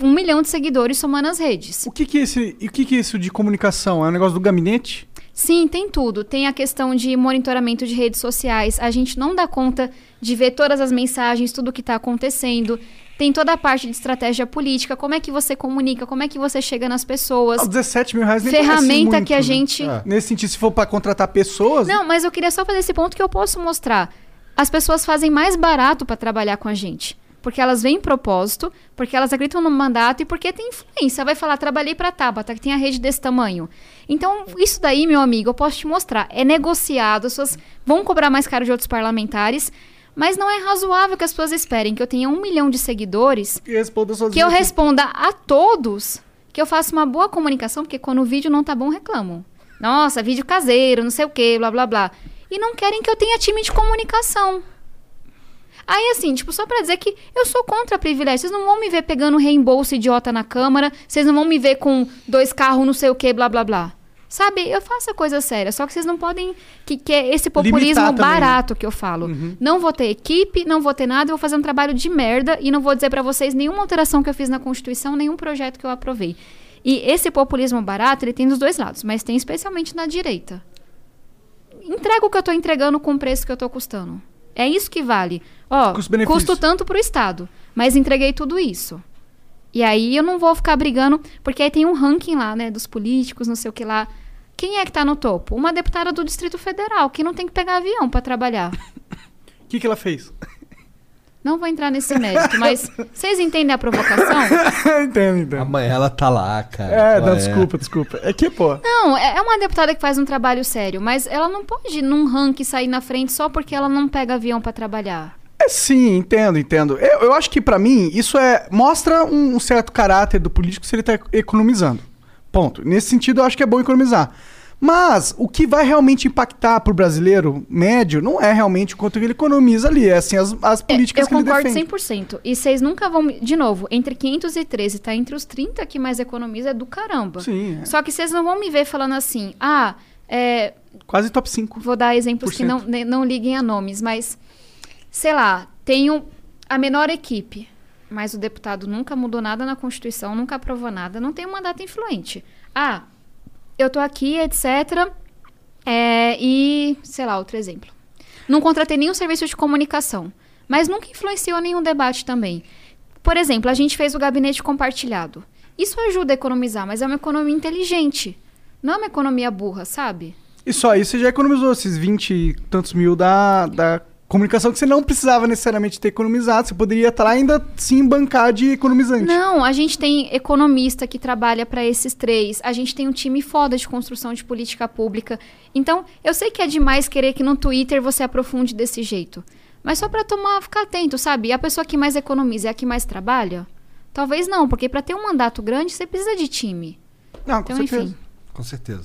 um milhão de seguidores somando as redes. O que que é esse, e o que que é isso de comunicação? É um negócio do gabinete? Sim, tem tudo. Tem a questão de monitoramento de redes sociais. A gente não dá conta de ver todas as mensagens, tudo que está acontecendo. Tem toda a parte de estratégia política, como é que você comunica, como é que você chega nas pessoas. Ah, 17 mil reais nem Ferramenta muito, que a né? gente. É. Nesse sentido, se for pra contratar pessoas. Não, mas eu queria só fazer esse ponto que eu posso mostrar. As pessoas fazem mais barato pra trabalhar com a gente. Porque elas veem propósito, porque elas acreditam no mandato e porque tem influência. Vai falar, trabalhei pra Tabata, que tem a rede desse tamanho. Então, isso daí, meu amigo, eu posso te mostrar. É negociado, as pessoas vão cobrar mais caro de outros parlamentares, mas não é razoável que as pessoas esperem que eu tenha um milhão de seguidores Que que eu responda a todos, que eu faça uma boa comunicação, porque quando o vídeo não tá bom, reclamam. Nossa, vídeo caseiro, não sei o quê, blá blá blá. E não querem que eu tenha time de comunicação. Aí, assim, tipo, só pra dizer que eu sou contra privilégio. Vocês não vão me ver pegando reembolso idiota na Câmara, vocês não vão me ver com dois carros, não sei o quê, blá blá blá. Sabe, eu faço a coisa séria, só que vocês não podem. Que, que é esse populismo né? barato que eu falo. Não vou ter equipe, não vou ter nada, eu vou fazer um trabalho de merda e não vou dizer pra vocês nenhuma alteração que eu fiz na Constituição, nenhum projeto que eu aprovei. E esse populismo barato, ele tem dos dois lados, mas tem especialmente na direita. Entrega o que eu tô entregando com o preço que eu tô custando. É isso que vale. Ó, custo tanto pro Estado, mas entreguei tudo isso. E aí eu não vou ficar brigando, porque aí tem um ranking lá, né, dos políticos, não sei o que lá. Quem é que tá no topo? Uma deputada do Distrito Federal, que não tem que pegar avião pra trabalhar. O que, que ela fez? Não vou entrar nesse mérito, mas vocês entendem a provocação? entendo, entendo. Amanhã ela tá lá, cara. É, Ela não, desculpa, desculpa. É que, pô. Não, é é uma deputada que faz um trabalho sério, mas ela não pode num ranking sair na frente só porque ela não pega avião pra trabalhar. É sim, entendo, entendo. Eu, eu acho que pra mim isso é mostra um, um certo caráter do político se ele tá economizando. Ponto. Nesse sentido, eu acho que é bom economizar. Mas o que vai realmente impactar pro brasileiro médio não é realmente o quanto ele economiza ali, é assim as, as políticas eu que ele concordo defende. 100%. E vocês nunca vão. De novo, entre 513 tá entre os 30 que mais economiza é do caramba. Sim, é. Só que vocês não vão me ver falando assim, ah, é, Quase top 5. vou dar exemplos que não, não liguem a nomes, mas sei lá, tenho a menor equipe, mas o deputado nunca mudou nada na Constituição, nunca aprovou nada, não tem um mandato influente. Ah, eu tô aqui, etc. é, e, sei lá, outro exemplo. Não contratei nenhum serviço de comunicação, mas nunca influenciou nenhum debate também. Por exemplo, a gente fez o gabinete compartilhado. Isso ajuda a economizar, mas é uma economia inteligente. Não é uma economia burra, sabe? E só aí você já economizou esses 20 e tantos mil da, da comunicação que você não precisava necessariamente ter economizado. Você poderia estar lá ainda sim bancar de economizante. Não, a gente tem economista que trabalha para esses três. A gente tem um time foda de construção de política pública. Então, eu sei que é demais querer que no Twitter você aprofunde desse jeito. Mas só para tomar, ficar atento, sabe? A pessoa que mais economiza é a que mais trabalha? Talvez não, porque para ter um mandato grande você precisa de time. Não, com Então, certeza. enfim, Com certeza.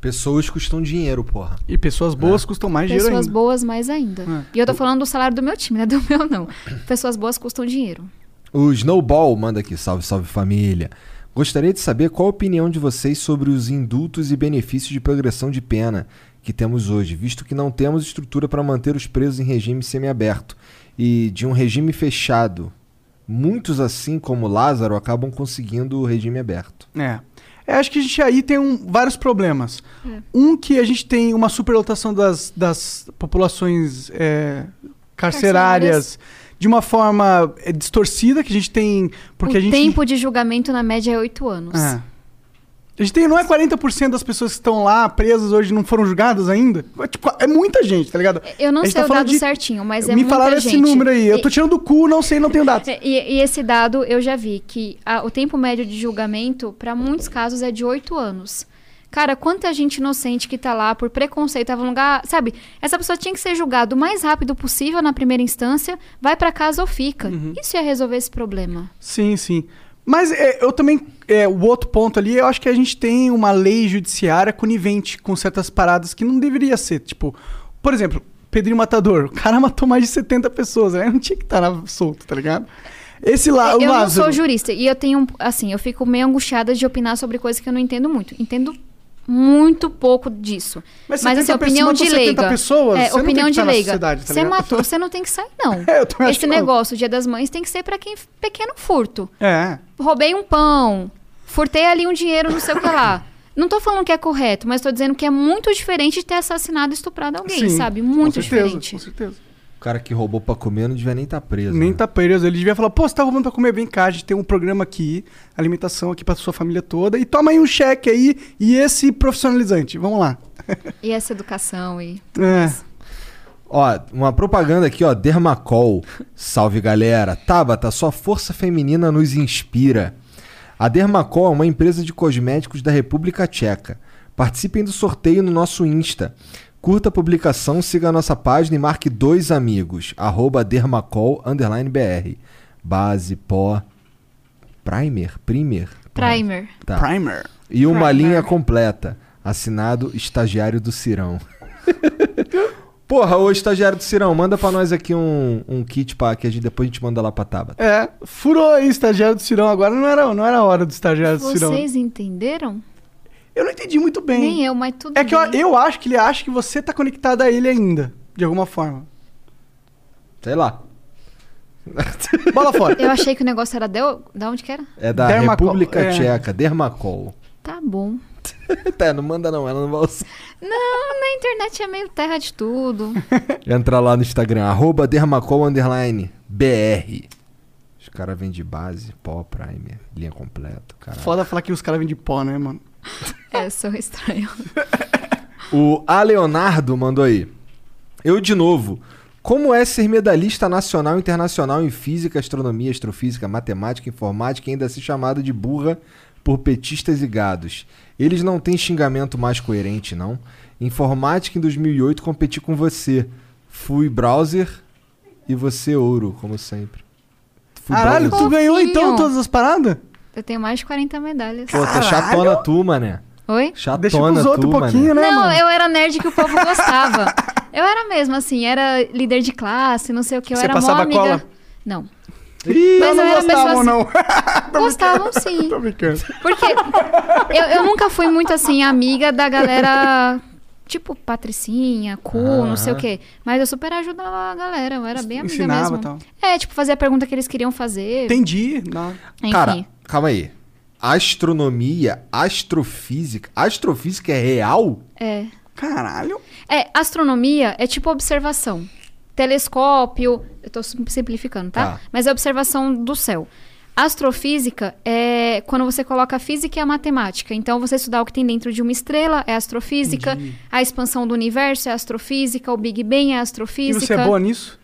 Pessoas custam dinheiro, porra. E pessoas boas custam mais dinheiro pessoas ainda. boas mais ainda. É. E eu tô falando do salário do meu time, não é do meu não. Pessoas boas custam dinheiro. O Snowball manda aqui, salve, salve família. Gostaria de saber qual a opinião de vocês sobre os indultos e benefícios de progressão de pena que temos hoje, visto que não temos estrutura para manter os presos em regime semiaberto e de um regime fechado. Muitos, assim como Lázaro, acabam conseguindo o regime aberto. É. É, acho que a gente aí tem um- vários problemas. Um que a gente tem uma superlotação das, das populações é, carcerárias de uma forma é, distorcida, que a gente tem... Porque o a gente... tempo de julgamento na média é oito anos. É. A gente tem, não é 40% das pessoas que estão lá presas hoje não foram julgadas ainda? É, tipo, é muita gente, tá ligado? Eu não sei tá o dado de- certinho, mas é Me muita falaram gente. esse número aí. Eu tô E- tirando do cu, não sei, não tenho dados. E, e esse dado eu já vi, que a- o tempo médio de julgamento, para muitos casos, é de oito anos. Cara, quanta gente inocente que tá lá por preconceito, tava num lugar. Sabe, essa pessoa tinha que ser julgada o mais rápido possível na primeira instância, vai pra casa ou fica. Uhum. Isso ia resolver esse problema. Sim, sim. Mas é, eu também. É, o outro ponto ali, eu acho que a gente tem uma lei judiciária conivente com certas paradas que não deveria ser. Tipo, por exemplo, Pedrinho Matador. O cara matou mais de 70 pessoas, né? Não tinha que estar na- solto, tá ligado? Esse lá, o eu não Lázaro. sou jurista e eu tenho, assim, eu fico meio angustiada de opinar sobre coisas que eu não entendo muito. Entendo muito pouco disso. Mas Mas, 70 assim, opinião de matou 70 leiga. pessoas, é, não opinião de na leiga. tá você matou, você não tem que sair, não. É, Esse que não. negócio, Dia das Mães, tem que ser pra quem pequeno furto. É. Roubei um pão, furtei ali um dinheiro, não sei o que lá. Não tô falando que é correto, mas tô dizendo que é muito diferente de ter assassinado e estuprado alguém, Sim, sabe? Muito com certeza, diferente. Com certeza. O cara que roubou pra comer não devia nem estar preso. Nem né? tá preso. Ele devia falar, pô, você tá roubando pra comer, vem cá, a gente tem um programa aqui, alimentação aqui pra sua família toda, e toma aí um cheque aí, e esse profissionalizante. Vamos lá. E essa educação e. É. Ó, uma propaganda aqui, ó, Dermacol. Salve galera. Tabata, sua força feminina nos inspira. A Dermacol é uma empresa de cosméticos da República Tcheca. Participem do sorteio no nosso Insta. Curta a publicação, siga a nossa página e marque dois amigos. Arroba Dermacol underline BR. Base, pó, primer, primer. Primer. Tá. Primer. E uma Primer. linha completa. Assinado estagiário do Cirão. Porra, ô estagiário do Cirão, manda pra nós aqui um, um kit pá, que a gente, depois a gente manda lá pra Tabata. É, furou aí, estagiário do Cirão. Agora não era, não era a hora do estagiário do Cirão. Vocês entenderam? Eu não entendi muito bem. Nem eu, mas tudo É que eu, bem. eu acho que ele acha que você tá conectado a ele ainda, de alguma forma. Sei lá. Bola fora. Eu achei que o negócio era de... da onde que era? É da Dermacol, República é. Tcheca, Dermacol. Tá bom. tá, não manda não, ela não vai usar. Não, na internet é meio terra de tudo. Entra lá no Instagram, arroba Dermacol underline BR. Os caras vendem base, pó, primer, linha completa, cara. Foda falar que os caras vendem pó, né, mano? É, sou estranho. O A Leonardo mandou aí. Eu de novo. Como é ser medalhista nacional e internacional em física, astronomia, astrofísica, matemática, informática e ainda ser chamado de burra por petistas e gados? Eles não têm xingamento mais coerente, não? Informática em 2008 competi com você. Fui browser e você ouro, como sempre. Fui Caralho, browser. tu ganhou então todas as paradas? Eu tenho mais de 40 medalhas. Pô, tá chatona tu, mané. Oi? Chatona Deixa pros tu, outros um mané. pouquinho, né, Não, mano? eu era nerd que o povo gostava. eu era mesmo, assim, era líder de classe, não sei o que. Eu Você era mó passava amiga. cola? Não. Ih, Mas não eu era gostavam, pessoa não. Gostavam sim. Tô brincando. Porque eu, eu nunca fui muito assim, amiga da galera. Tipo, Patricinha, Cu, não sei o quê. Mas eu super ajudava a galera, eu era bem amiga Ensinava mesmo. e tal. É, tipo, fazia a pergunta que eles queriam fazer. Entendi. Não. Enfim. Cara, calma aí. Astronomia, astrofísica. Astrofísica é real? É. Caralho. É, astronomia é tipo observação. Telescópio, eu tô sim- simplificando, tá? Tá. Mas é observação do céu. Astrofísica é quando você coloca a física e a matemática. Então, você estudar o que tem dentro de uma estrela é astrofísica, a expansão do universo é astrofísica, o Big Bang é E astrofísica. você é boa nisso?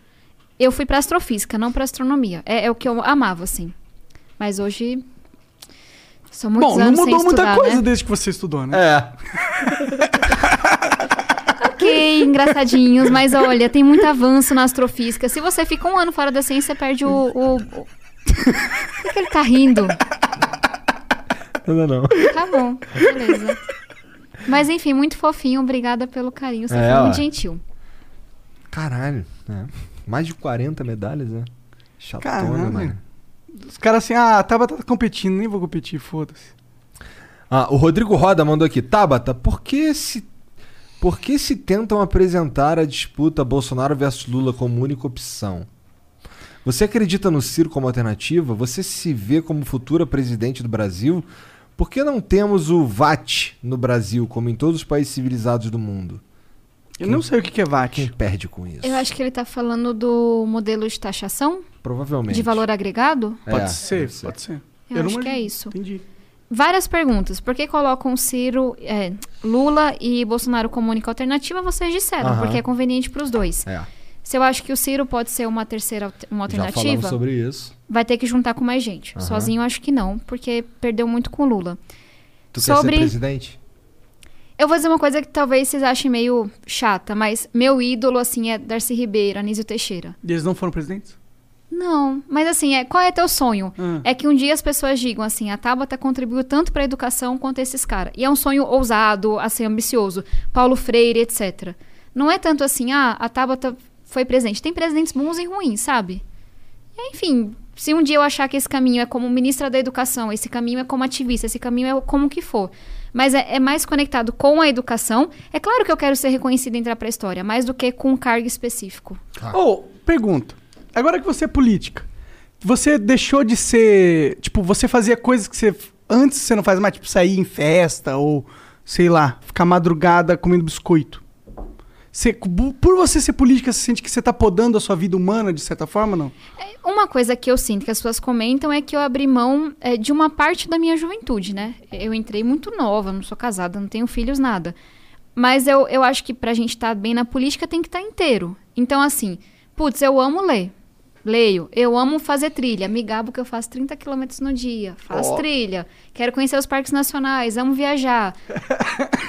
Eu fui pra astrofísica, não pra astronomia. É, é o que eu amava, assim. Mas hoje. São muitos Bom, não mudou sem muita estudar, coisa né? desde que você estudou, né? É. Ok, engraçadinhos, mas olha, tem muito avanço na astrofísica. Se você fica um ano fora da ciência, você perde o. o... o- Por que ele tá rindo? Não, não. Tá bom, beleza. Mas enfim, muito fofinho, obrigada pelo carinho. Você É, foi ó. muito gentil. Caralho. né? Mais de 40 medalhas, né? Chatona, Caralho. mano. Os caras assim, ah, a Tabata tá competindo, nem vou competir, foda-se. Ah, o Rodrigo Roda mandou aqui. Tabata, por que se... Por que se tentam apresentar a disputa Bolsonaro versus Lula como única opção? Você acredita no Ciro como alternativa? Você se vê como futura presidente do Brasil? Por que não temos o VAT no Brasil, como em todos os países civilizados do mundo? Eu não sei o que é Quem VAT. perde com isso? Eu acho que ele tá falando do modelo de taxação Provavelmente. de valor agregado. Pode É, ser, deve ser. pode ser. Eu, não acho que é isso. Entendi. Várias perguntas. Por que colocam Ciro, é, Lula e Bolsonaro como única alternativa? Vocês disseram, Aham. porque é conveniente para os dois. É, Se eu acho que o Ciro pode ser uma terceira uma já falamos alternativa, sobre isso. vai ter que juntar com mais gente. Aham. Sozinho eu acho que não, porque perdeu muito com o Lula. Tu Sobre- quer ser presidente? Eu vou dizer uma coisa que talvez vocês achem meio chata, mas meu ídolo, assim, é Darcy Ribeiro, Anísio Teixeira. E eles não foram presidentes? Não, mas assim, é, qual é teu sonho? Hum. É que um dia as pessoas digam assim, a Tabata contribuiu tanto para a educação quanto esses caras. E é um sonho ousado, assim, ambicioso. Paulo Freire, etc. Não é tanto assim, ah, a Tabata foi presidente. Tem presidentes bons e ruins, sabe? E, enfim, se um dia eu achar que esse caminho é como ministra da educação, esse caminho é como ativista, esse caminho é como que for. Mas é, é mais conectado com a educação. É claro que eu quero ser reconhecida e entrar pra história, mais do que com um cargo específico. Ô, pergunta. Agora que você é política, você deixou de ser. Tipo, você fazia coisas que você. Antes você não faz mais, tipo, sair em festa ou, sei lá, ficar madrugada comendo biscoito. Você, por você ser política, você sente que você tá podando a sua vida humana, de certa forma, não? Uma coisa que eu sinto que as pessoas comentam é que eu abri mão é, de uma parte da minha juventude, né? Eu entrei muito nova, não sou casada, não tenho filhos, nada. Mas eu, eu acho que pra gente estar bem na política tem que estar inteiro. Então, assim, putz, eu amo ler. Leio. Eu amo fazer trilha. Me gabo que eu faço 30 quilômetros no dia. Faço trilha. Quero conhecer os parques nacionais. Amo viajar.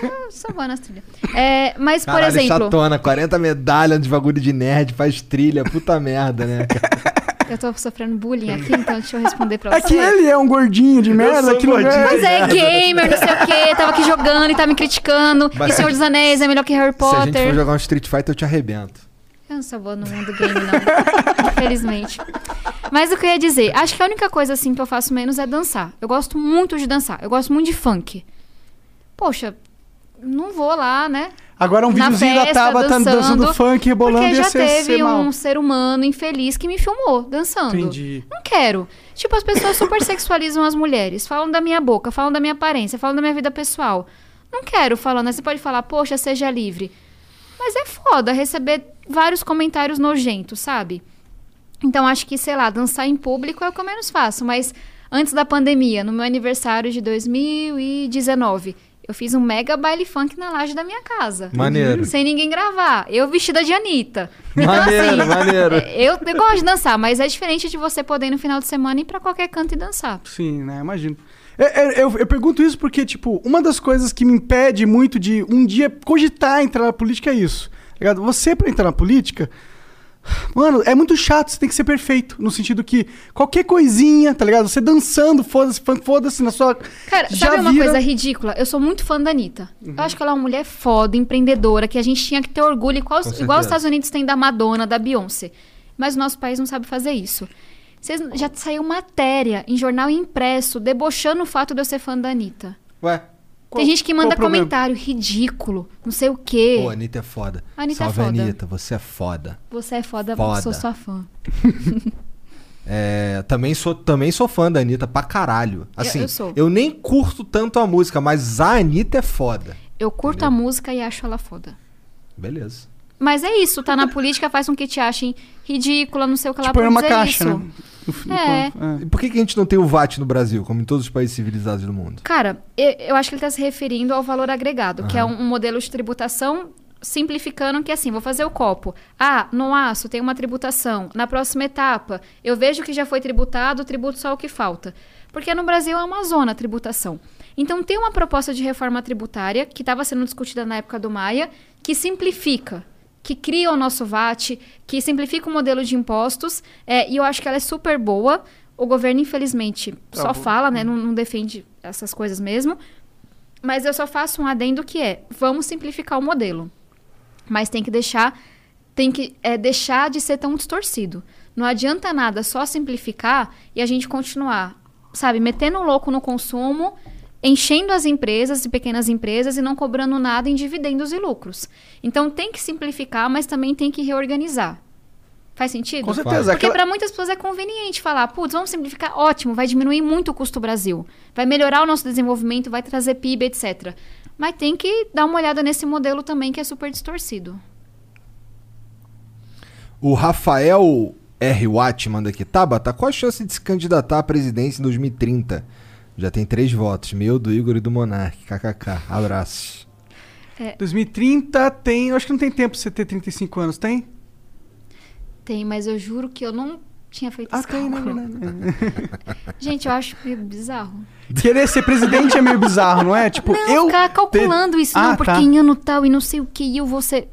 Eu sou boa nas trilhas. É, mas, por Caralho, exemplo... chatona, 40 medalhas de bagulho de nerd, faz trilha, puta merda, né? Eu tô sofrendo bullying aqui, então deixa eu responder pra É você. que ele é um gordinho de merda. um que gordinho. é... Mas é gamer, não sei o quê. Tava aqui jogando e tá me criticando. Mas e Senhor dos Anéis é melhor que Harry Se a gente Potter. for jogar um Street Fighter, eu te arrebento. Eu não sou boa no mundo game, não. Infelizmente. Mas o que eu ia dizer, acho que a única coisa assim que eu faço menos é dançar. Eu gosto muito de dançar. Eu gosto muito de funk. Poxa, não vou lá, né? Agora um Na videozinho da Tabata dançando, dançando, funk, rebolando Porque ia já ser, teve ser um ser humano infeliz que me filmou dançando. Entendi. Não quero. Tipo, as pessoas super sexualizam as mulheres. Falam da minha boca, falam da minha aparência, falam da minha vida pessoal. Não quero falando. Aí Você pode falar, poxa, seja livre. Mas é foda receber vários comentários nojentos, sabe? Então acho que, sei lá, dançar em público é o que eu menos faço. Mas antes da pandemia, no meu aniversário de 2019, eu fiz um mega baile funk na laje da minha casa. Maneiro. Sem ninguém gravar. Eu vestida de Anitta. Maneiro, maneiro. é, Eu, eu gosto de dançar, mas é diferente de você poder ir no final de semana ir pra qualquer canto e dançar. Sim, né? Imagino. É, é, eu, eu pergunto isso porque, tipo, uma das coisas que me impede muito de um dia cogitar entrar na política é isso. tá ligado? Você, pra entrar na política, mano, é muito chato, você tem que ser perfeito. No sentido que qualquer coisinha, tá ligado? Você dançando, foda-se, funk, foda-se na sua. Cara, Já sabe uma vira- coisa ridícula? Eu sou muito fã da Anitta. Uhum. Eu acho que ela é uma mulher foda, empreendedora, que a gente tinha que ter orgulho, igual, igual os Estados Unidos tem da Madonna, da Beyoncé. Mas o nosso país não sabe fazer isso. Vocês, já saiu matéria em jornal impresso debochando o fato de eu ser fã da Anitta. Ué, Qual- tem gente que manda comentário ridículo, não sei o quê. pô, Anitta é foda. Anitta é Salve, foda. Anitta, você é foda. Você é foda, Foda. eu sou sua fã. É, também sou, também sou fã da Anitta pra caralho. Assim, eu sou. nem curto tanto a música, mas a Anitta é foda. Eu curto a música e acho ela foda. Beleza. Mas é isso, tá na política faz com que te achem ridícula, não sei o que lá Tipo, é uma caixa, isso. né? É. é. Por que, que a gente não tem o VAT no Brasil, como em todos os países civilizados do mundo? Cara, eu, eu acho que ele está se referindo ao valor agregado, que é um, um modelo de tributação simplificando que assim, vou fazer o copo. Ah, no aço tem uma tributação. Na próxima etapa, eu vejo que já foi tributado, tributo só o que falta. Porque no Brasil é uma zona a tributação. Então tem uma proposta de reforma tributária que estava sendo discutida na época do Maia, que simplifica, que cria o nosso VAT, que simplifica o modelo de impostos, é, e eu acho que ela é super boa. O governo, infelizmente, só fala, né? Não, não defende essas coisas mesmo. Mas eu só faço um adendo que é: vamos simplificar o modelo. Mas tem que deixar, tem que é, deixar de ser tão distorcido. Não adianta nada só simplificar e a gente continuar, sabe, metendo o louco no consumo, enchendo as empresas e pequenas empresas e não cobrando nada em dividendos e lucros. Então tem que simplificar, mas também tem que reorganizar. Faz sentido? Com certeza. Porque para muitas pessoas é conveniente falar, putz, vamos simplificar, ótimo, vai diminuir muito o custo Brasil, vai melhorar o nosso desenvolvimento, vai trazer PIB, etc. Mas tem que dar uma olhada nesse modelo também que é super distorcido. O Rafael R. Watt manda aqui. Tabata, qual a chance de se candidatar à presidência em 2030? Já tem três votos. Meu, do Igor e do Monark. KKK. Abraços. 2030 tem. Eu acho que não tem tempo pra você ter 35 anos, tem? Tem, mas eu juro que eu não tinha feito Ah, esse tem, na cálculo. verdade. Gente, eu acho meio bizarro. Querer ser presidente é meio bizarro, não é? Tipo, não, eu. ficar calculando isso, Ah, não, porque tá. em ano tal e não sei o que, e eu vou ser...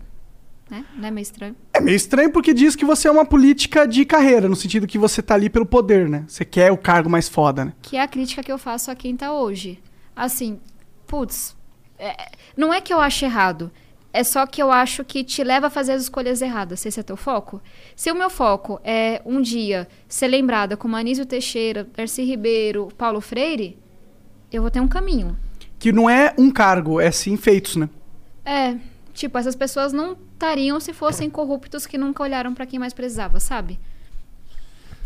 Né? Não é meio estranho? É meio estranho porque diz que você é uma política de carreira, no sentido que você tá ali pelo poder, né? Você quer o cargo mais foda, né? Que é a crítica que eu faço a quem tá hoje. Assim, putz, é- não é que eu acho errado. É só que eu acho que te leva a fazer as escolhas erradas. Se esse é teu foco. Se o meu foco é um dia ser lembrada como Anísio Teixeira, Darcy Ribeiro, Paulo Freire, eu vou ter um caminho. Que não é um cargo, é sim feitos, né? É, tipo, essas pessoas não estariam se fossem corruptos que nunca olharam pra quem mais precisava, sabe?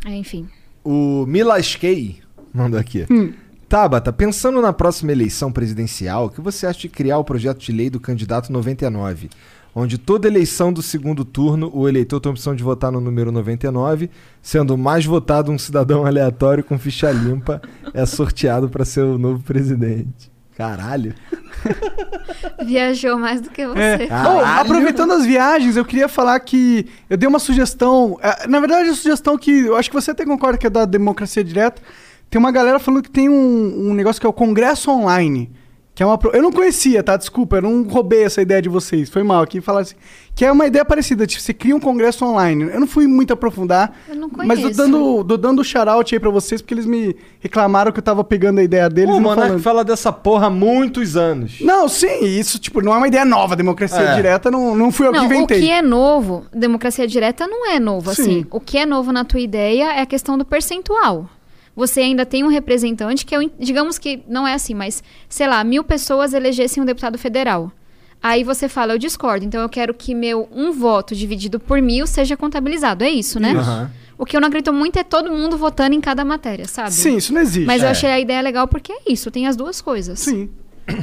É, enfim. O Milaskei mandou aqui. Tabata, pensando na próxima eleição presidencial, o que você acha de criar o projeto de lei do candidato 99? onde toda eleição do segundo turno o eleitor tem a opção de votar no número 99, sendo o mais votado um cidadão aleatório com ficha limpa é sorteado para ser o novo presidente. Caralho. Viajou mais do que você. É. Caralho. Bom, aproveitando as viagens, eu queria falar que eu dei uma sugestão. é, Na verdade, a sugestão que eu acho que você até concorda que é da democracia direta. Tem uma galera falando que tem um, um negócio que é o Congresso Online. Que é uma. pro- Eu não conhecia, tá? Desculpa, eu não roubei essa ideia de vocês. Foi mal aqui falar assim. Que é uma ideia parecida, tipo, você cria um congresso online. Eu não fui muito aprofundar. Eu não Mas tô conheço. dando, tô dando shout aí pra vocês, porque eles me reclamaram que eu tava pegando a ideia deles o e não Monark falando. fala dessa porra há muitos anos. Não, sim, isso, tipo, não é uma ideia nova. Democracia É. direta não, não fui eu Não, que o inventei. que é novo, democracia direta não é novo, Sim. assim. O que é novo na tua ideia é a questão do percentual. Você ainda tem um representante que é, digamos que não é assim, mas, sei lá, mil pessoas elegessem um deputado federal. Aí você fala, eu discordo, então eu quero que meu um voto dividido por mil seja contabilizado. É isso, né? Aham. O que eu não acredito muito é todo mundo votando em cada matéria, sabe? Sim, isso não existe. Mas eu É. achei a ideia legal porque é isso, tem as duas coisas. Sim.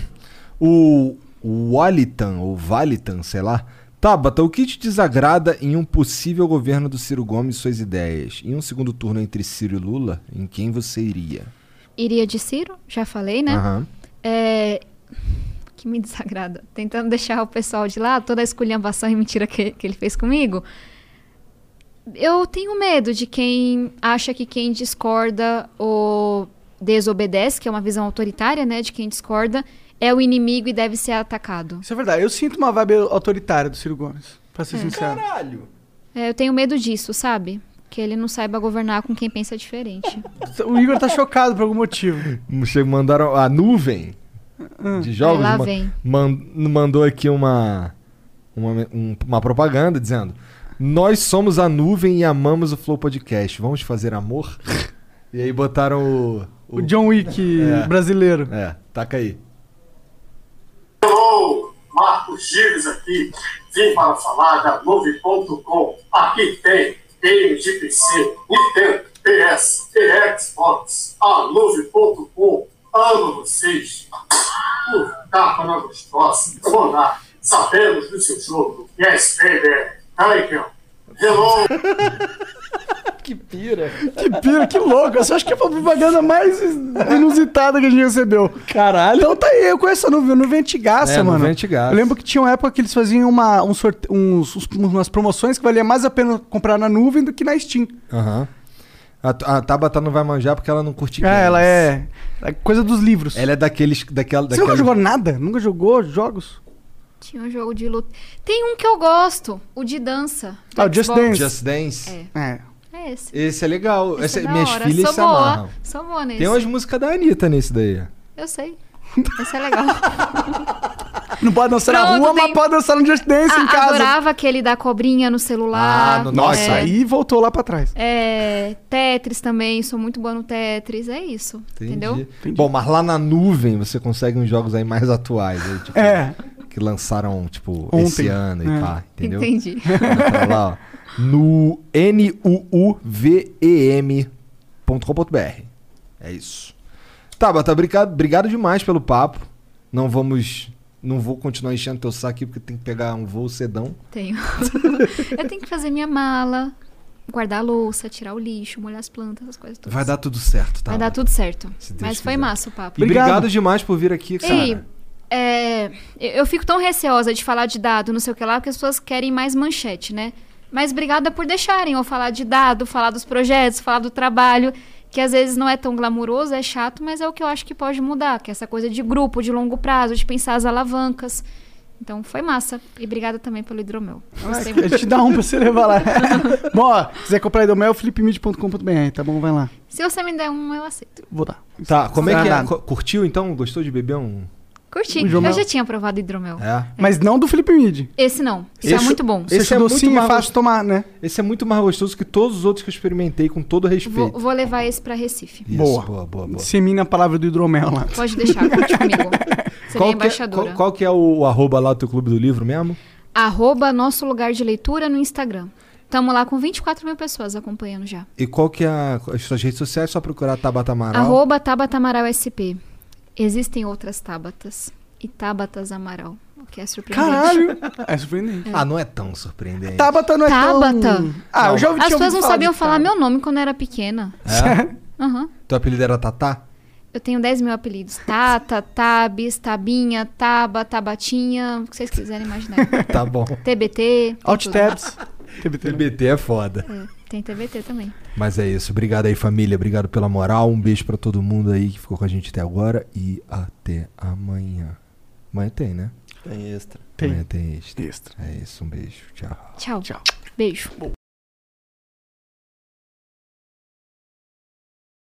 O Walitan, ou Valitan, sei lá. Tabata, o que te desagrada em um possível governo do Ciro Gomes e suas ideias? Em um segundo turno entre Ciro e Lula, em quem você iria? Iria de Ciro, já falei, né? Aham. É, que me desagrada. Tentando deixar o pessoal de lá, toda a esculhambação e mentira que, que ele fez comigo. Eu tenho medo de quem acha que quem discorda ou desobedece, que é uma visão autoritária, né? De quem discorda, é o inimigo e deve ser atacado. Isso é verdade. Eu sinto uma vibe autoritária do Ciro Gomes, pra ser sincero. Caralho! É, eu tenho medo disso, sabe? Que ele não saiba governar com quem pensa diferente. O Igor tá chocado por algum motivo. Mandaram a nuvem de jogos. Aí lá ma- vem. man- mandou aqui uma, uma, um- uma propaganda dizendo: Nós somos a nuvem e amamos o Flow Podcast. Vamos fazer amor? e aí botaram o. O John Wick É. brasileiro. É, taca aí. Hello, Marcos Gires aqui. Vim para falar da Move.com. Aqui tem games de PC, Nintendo, PS e Xbox. A Move.com. Amo vocês. Por capa na gostosa. Monark, sabemos do seu jogo. Yes, baby. Thank you. Hello. Que pira. Que pira, que louco. Essa acho que foi a propaganda mais inusitada que a gente recebeu. Caralho. Então tá aí, eu conheço a nuvem, a nuvem é antigaça, É, mano. nuvem é antigaça. Eu lembro que tinha uma época que eles faziam uma, um sorte... uns, umas promoções que valia mais a pena comprar na nuvem do que na Steam. Aham. A, a Tabata não vai manjar porque ela não curte Ah, games. ela é, é coisa dos livros. Ela é daqueles. Daquela, Você daquela... nunca jogou nada? Nunca jogou jogos? Tinha um jogo de luta. Tem um que eu gosto, o de dança. do Ah, o Just. Dance. Just Dance. É. É. É esse. Esse é legal. Esse Esse- é minhas hora. filhas Sou se boa. amarram. Sou boa nesse. Tem umas músicas da Anitta nesse daí. Eu sei. Esse é legal. Não pode dançar na Pronto, rua, tem- mas pode dançar no Just Dance em Ah, casa. adorava aquele da cobrinha no celular. Ah, no- Nossa, é, aí voltou lá pra trás. é, Tetris também, sou muito boa no Tetris. É isso. Entendeu? Entendi. Bom, mas lá na nuvem você consegue uns jogos aí mais atuais. aí, tipo, É. Que lançaram, tipo, Ontem. esse ano e É. pá, entendeu? Entendi. Lá, ó. No nuuvem.com.br. É isso. Tá, Bata, obrigado, obrigado demais pelo papo. Não vamos. Não vou continuar enchendo teu saco aqui porque tem que pegar um voo cedão. Tenho. eu tenho que fazer minha mala, guardar a louça, tirar o lixo, molhar as plantas, essas coisas todas. Vai dar tudo certo, tá? Vai dar tudo certo. Mas foi quiser. massa o papo. E obrigado. Obrigado. demais por vir aqui, cara. Ei, é, eu fico tão receosa de falar de dado, não sei o que lá, porque as pessoas querem mais manchete, né? Mas obrigada por deixarem eu falar de dado, falar dos projetos, falar do trabalho, que às vezes não é tão glamouroso, é chato, mas é o que eu acho que pode mudar, que é essa coisa de grupo, de longo prazo, de pensar as alavancas. Então foi massa. E obrigada também pelo hidromel. Gostei A gente dá um pra você levar lá. bom, ó, quiser comprar Idomel, flipmid.com.br, tá bom? Vai lá. Se você me der um, eu aceito. Vou dar. Tá, como é que é? Curtiu então? Gostou de beber um. Curti. Eu já tinha provado hidromel. É. Mas não do Flip Mid. Esse não. Esse, Esse- é muito bom. Você Esse é muito docinho e mais fácil de tomar, né? Esse é muito mais gostoso que todos os outros que eu experimentei, com todo respeito. Vou, vou levar esse pra Recife. Isso, Boa. boa, boa, boa. Dissemina a palavra do hidromel lá. Pode deixar, conte comigo. Serei Qual que, é, embaixadora. qual, qual que é o, o arroba lá do teu clube do livro mesmo? Arroba nosso lugar de leitura no Instagram. Tamo lá com 24 mil pessoas acompanhando já. E qual que é a- as suas redes sociais? Só procurar Tabata Amaral. Arroba Tabata Amaral SP. Existem outras Tabatas. E Tabatas Amaral. o que é surpreendente. Caralho! É surpreendente. Ah, não é tão surpreendente. Tabata não é Tabata. tão... Ah, eu já ouvi As pessoas não sabiam falar meu nome quando eu era pequena. É? Aham. Teu apelido era Tatá? Eu tenho 10 mil apelidos. Tata, Tabs, Tabinha, Taba, Tabatinha, o que vocês quiserem imaginar. Tá bom. TBT. tem Alt tudo. tabs. TBT. TBT é foda. É, tem TBT também. Mas é isso. Obrigado aí, família. Obrigado pela moral. Um beijo pra todo mundo aí que ficou com a gente até agora. E até amanhã. Amanhã tem, né? Tem extra. Tem. Amanhã tem extra. Extra. É isso. Um beijo. Tchau. Tchau. Beijo.